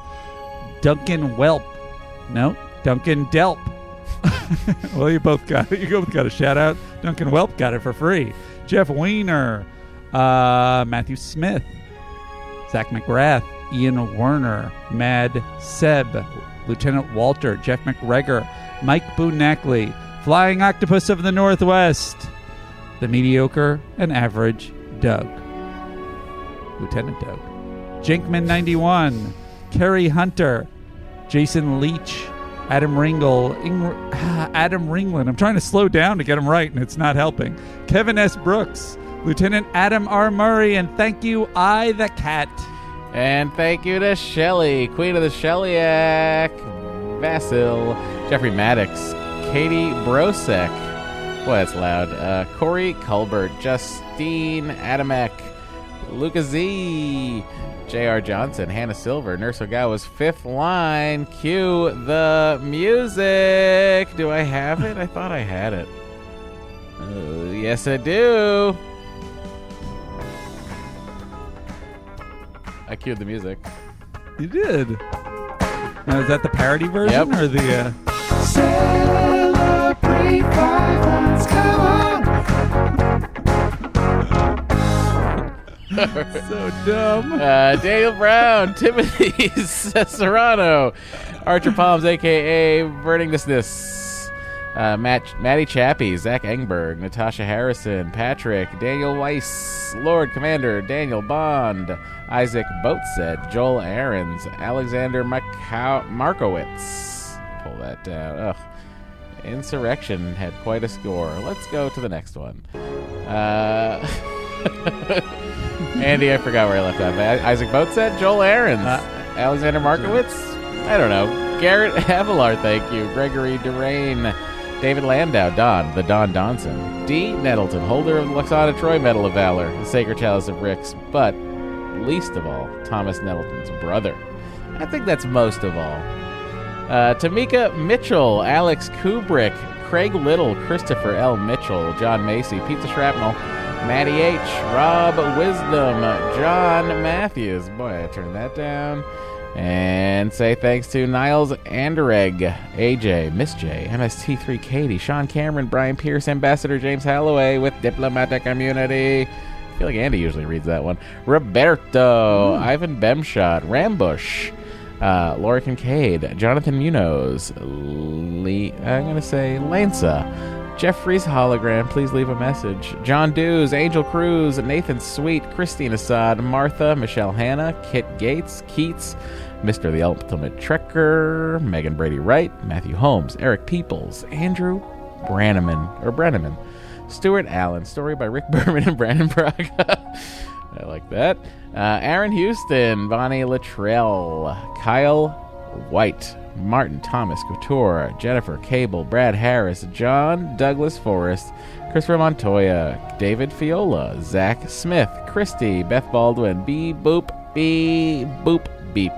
Duncan Welp. No, Duncan Delp. well, you both got. You both got a shout out. Duncan Welp got it for free. Jeff Weiner, uh, Matthew Smith, Zach McGrath, Ian Werner, Mad Seb, Lieutenant Walter, Jeff McGregor, Mike Boonackley, Flying Octopus of the Northwest, the mediocre and average Doug, Lieutenant Doug, Jinkman 91, Kerry Hunter, Jason Leach, Adam Ringle, Ing- Adam Ringland. I'm trying to slow down to get him right, and it's not helping. Kevin S. Brooks, Lieutenant Adam R. Murray, and thank you, I the Cat. And thank you to Shelley, Queen of the Sheliak, Vasil, Jeffrey Maddox, Katie Brosek. Boy, that's loud. Uh, Corey Culbert, Justine Adamek, Luca Z, J.R. Johnson, Hannah Silver, Nurse Ogawa's fifth line. Cue the music. Do I have it? I thought I had it. Uh, yes, I do. I cued the music. You did. Now, is that the parody version Yep. or the? Uh... Celebrate five months, come on. so dumb. Uh, Daniel Brown, Timothy Serrano, Archer Palms, aka Burning This This, uh, Matt, Matty Chappie, Zach Engberg, Natasha Harrison, Patrick, Daniel Weiss, Lord Commander, Daniel Bond, Isaac Boatset, Joel Aarons, Alexander Markowitz. Pull that down. Ugh. Insurrection had quite a score. Let's go to the next one. Uh, Andy, I forgot where I left off. Isaac Boatset, Joel Aarons, Alexander Markowitz. I don't know. Garrett Avalar, thank you. Gregory Durain, David Landau, Don, the Don Donson, D. Nettleton, holder of the Lwaxana Troi Medal of Valor, the Sacred Chalice of Rixx, but least of all, Thomas Nettleton's brother. I think that's most of all. Uh, Tamika Mitchell, Alex Kubrick, Craig Little, Christopher L. Mitchell, John Macy, Pizza Shrapnel, Matty H, Rob Wisdom, John Matthews. Boy, I turned that down. And say thanks to Niles Anderegg, AJ, Miss J, MST3 Katie, Sean Cameron, Brian Pierce, Ambassador James Holloway with Diplomatic Immunity. I feel like Andy usually reads that one. Roberto, Ivan Bemshot, Rambush, uh, Laura Kincaid, Jonathan Munoz, Lee, I'm going to say Lanza, Jeffrey's hologram, please leave a message. John Dews, Angel Cruz, Nathan Sweet, Christine Assad, Martha, Michelle Hanna, Kit Gates, Keats, Mr. the Ultimate Trekker, Megan Brady Wright, Matthew Holmes, Eric Peoples, Andrew Branneman, or Brenneman, Stuart Allen, story by Rick Berman and Brannon Braga. I like that. Uh, Aaron Houston, Bonnie Luttrell, Kyle White, Martin Thomas Couture, Jennifer Cable, Brad Harris, John Douglas Forrest, Christopher Montoya, David Fiola, Zach Smith, Christy, Beth Baldwin, B Boop, B Boop, Beep.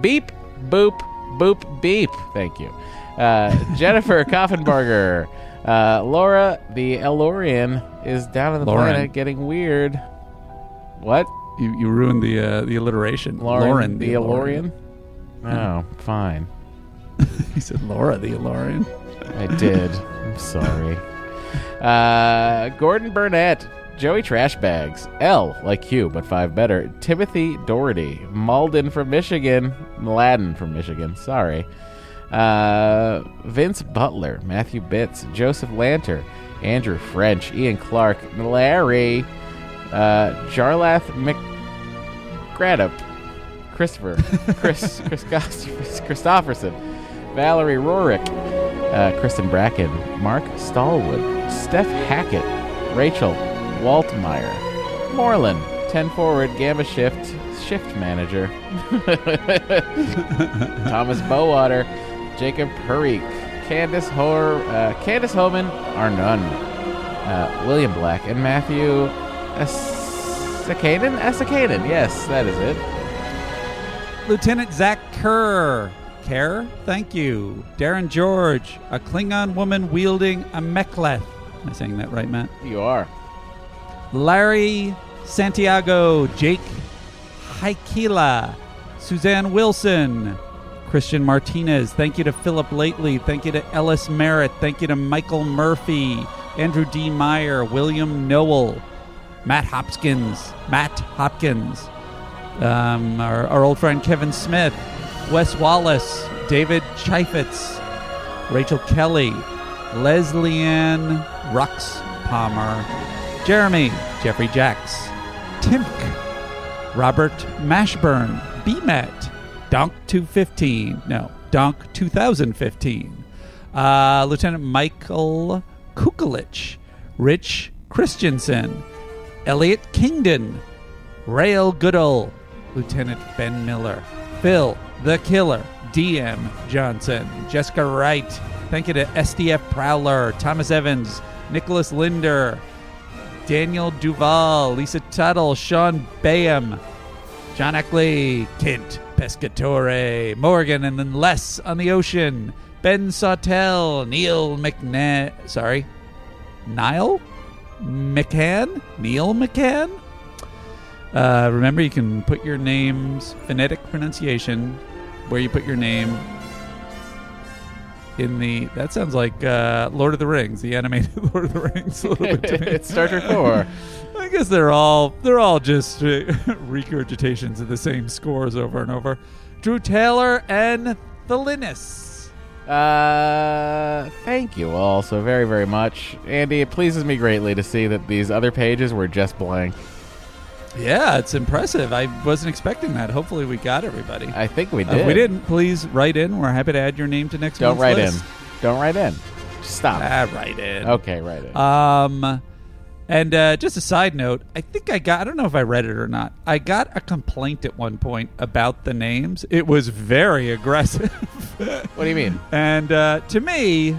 Beep, boop, boop, beep. Thank you. Uh, Jennifer Koffenberger. Uh, Laura, the El-Aurian, is down on the Lauren. planet getting weird. What? You, you ruined the uh, the alliteration. Lauren, the El-Aurian. Oh, fine. he said Laura the El-Aurian. I did. I'm sorry. Uh, Gordon Burnett, Joey Trashbags, L like Q, but five better. Timothy Doherty, Malden from Michigan, Mladen from Michigan. Sorry. Uh, Vince Butler, Matthew Bitts, Joseph Lanter, Andrew French, Ian Clark, Larry, uh, Jarlath McGradup, Christopher, Chris, Chris Christopherson, Valerie Rorick, uh, Kristen Bracken, Mark Stallwood, Steph Hackett, Rachel Waltmeyer, Moreland, 10 forward, Gamma Shift, Shift Manager, Thomas Bowater, Jacob Purrick, Candace Hor, uh, Candace Homan, Arnun, uh, William Black, and Matthew Esakaden? Esakaden, yes, that is it. Lieutenant Zach Kerr. Kerr, thank you. Darren George, a Klingon woman wielding a mek'leth. Am I saying that right, Matt? You are. Larry Santiago, Jake Haikila, Suzanne Wilson, Christian Martinez. Thank you to Philip Lately. Thank you to Ellis Merritt. Thank you to Michael Murphy, Andrew D. Meyer, William Noel, Matt Hopkins, Matt Hopkins, Um, our, our old friend Kevin Smith, Wes Wallace, David Chaifetz, Rachel Kelly, Leslie Ann Rux Palmer, Jeremy, Jeffrey Jacks, Timk, Robert Mashburn, BMet, Donk 215, no, Donk 2015, uh, Lieutenant Michael Kukulich, Rich Christensen, Elliot Kingdon, Rail Goodall, Lieutenant Ben Miller, Phil the Killer, DM Johnson, Jessica Wright. Thank you to SDF Prowler, Thomas Evans, Nicholas Linder, Daniel Duval, Lisa Tuttle, Sean Bayham, John Eckley, Kent Pescatore, Morgan, and then Les on the Ocean, Ben Sawtell, Neil McNa sorry, Niall McCann, Neil McCann. Uh, remember, you can put your name's phonetic pronunciation where you put your name in the. That sounds like uh, Lord of the Rings, the animated Lord of the Rings. A little bit to me. It's Star Trek 4. I guess they're all they're all just uh, regurgitations of the same scores over and over. Drew Taylor and the Linus. Uh, thank you all so very, very much. Andy, it pleases me greatly to see that these other pages were just blank. Yeah, it's impressive. I wasn't expecting that. Hopefully, we got everybody. I think we Uh, did. if we didn't, please write in. We're happy to add your name to next Don't write list. in. Don't write in. Stop. Ah, write in. Okay, write in. Um, and uh, just a side note, I think I got. I don't know if I read it or not. I got a complaint at one point about the names. It was very aggressive. what do you mean? And uh, to me,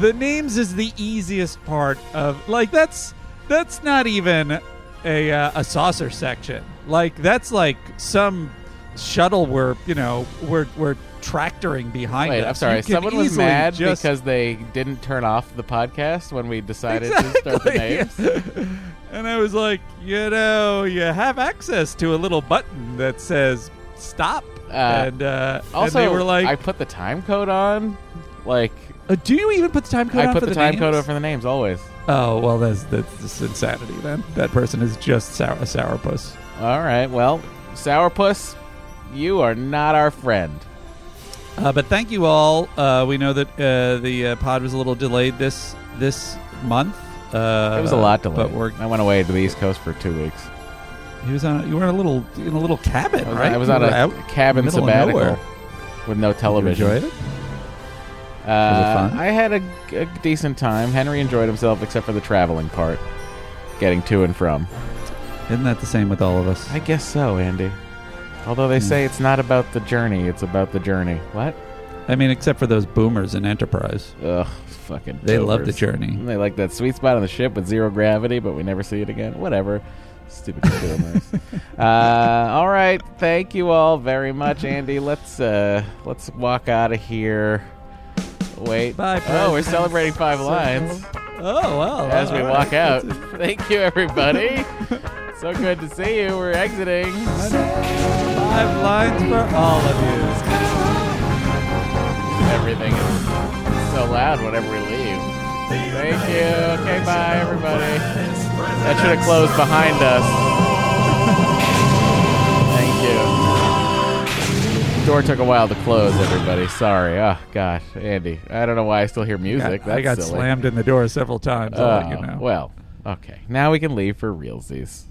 the names is the easiest part of like that's that's not even a uh, a saucer section. Like that's like some shuttle we're you know we're we're tractoring behind. Wait, us. I'm sorry. Someone was mad just- because they didn't turn off the podcast when we decided to start the names. and I was like, you know, you have access to a little button that says stop. Uh, and uh, also, and they were like, I put the time code on. Like, uh, do you even put the time code I on put for the, the time names? code on for the names always. Oh well, that's that's just insanity. Then that person is just sour a sourpuss. All right. Well, Sourpuss, you are not our friend. Uh, but thank you all. Uh, we know that uh, the uh, pod was a little delayed this this month. Uh, it was a lot delayed. But we're, I went away to the East Coast for two weeks. he was on. You were in a little in a little cabin, I was, right? I was You on a out cabin in the middle of sabbatical with no television. enjoy it? Uh. I had a, a decent time. Henry enjoyed himself, except for the traveling part, getting to and from. Isn't that the same with all of us? I guess so, Andy. Although they Hmm. say it's not about the journey; it's about the journey. What? I mean, except for those boomers in Enterprise. Ugh, fucking. They love the boomers. journey. They like that sweet spot on the ship with zero gravity, but we never see it again. Whatever. Stupid boomers. uh, all right, thank you all very much, Andy. Let's uh, let's walk out of here. Wait. Bye, Oh, we're celebrating five lines Oh well. as we walk out. Thank you, everybody. so good to see you. We're exiting. Five lines for all of you. Everything is so loud whenever we leave. Thank you. Okay, bye, everybody. That should have closed behind us. Door took a while to close, everybody. Sorry. Oh, gosh. Andy, I don't know why I still hear music. I got That's silly. slammed in the door several times. I'll you Oh, know. Well, okay. Now we can leave for realsies.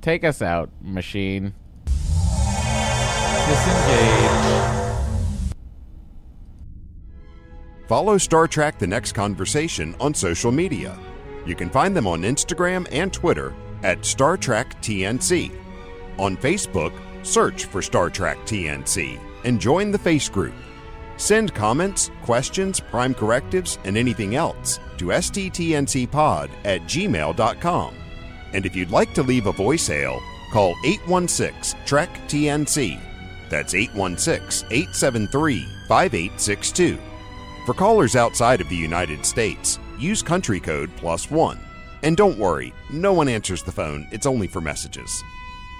Take us out, machine. Disengage. Follow Star Trek The Next Conversation on social media. You can find them on Instagram and Twitter at Star Trek TNC. On Facebook, search for Star Trek TNC and join the Face Group. Send comments, questions, prime correctives, and anything else to sttncpod at gmail.com. And if you'd like to leave a voicemail, call 816 Trek TNC. That's 816 873 5862. For callers outside of the United States, use country code plus one. And don't worry, no one answers the phone, it's only for messages.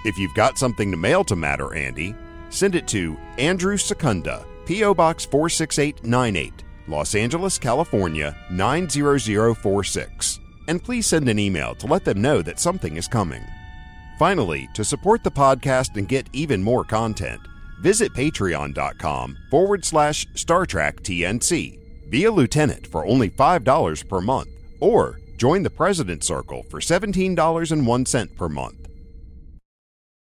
If you've got something to mail to Matter Andy, send it to Andrew Secunda, P.O. Box 46898, Los Angeles, California 90046. And please send an email to let them know that something is coming. Finally, to support the podcast and get even more content, visit patreon.com forward slash Star Trek TNC. Be a lieutenant for only $5 per month, or join the President's Circle for $17.01 per month.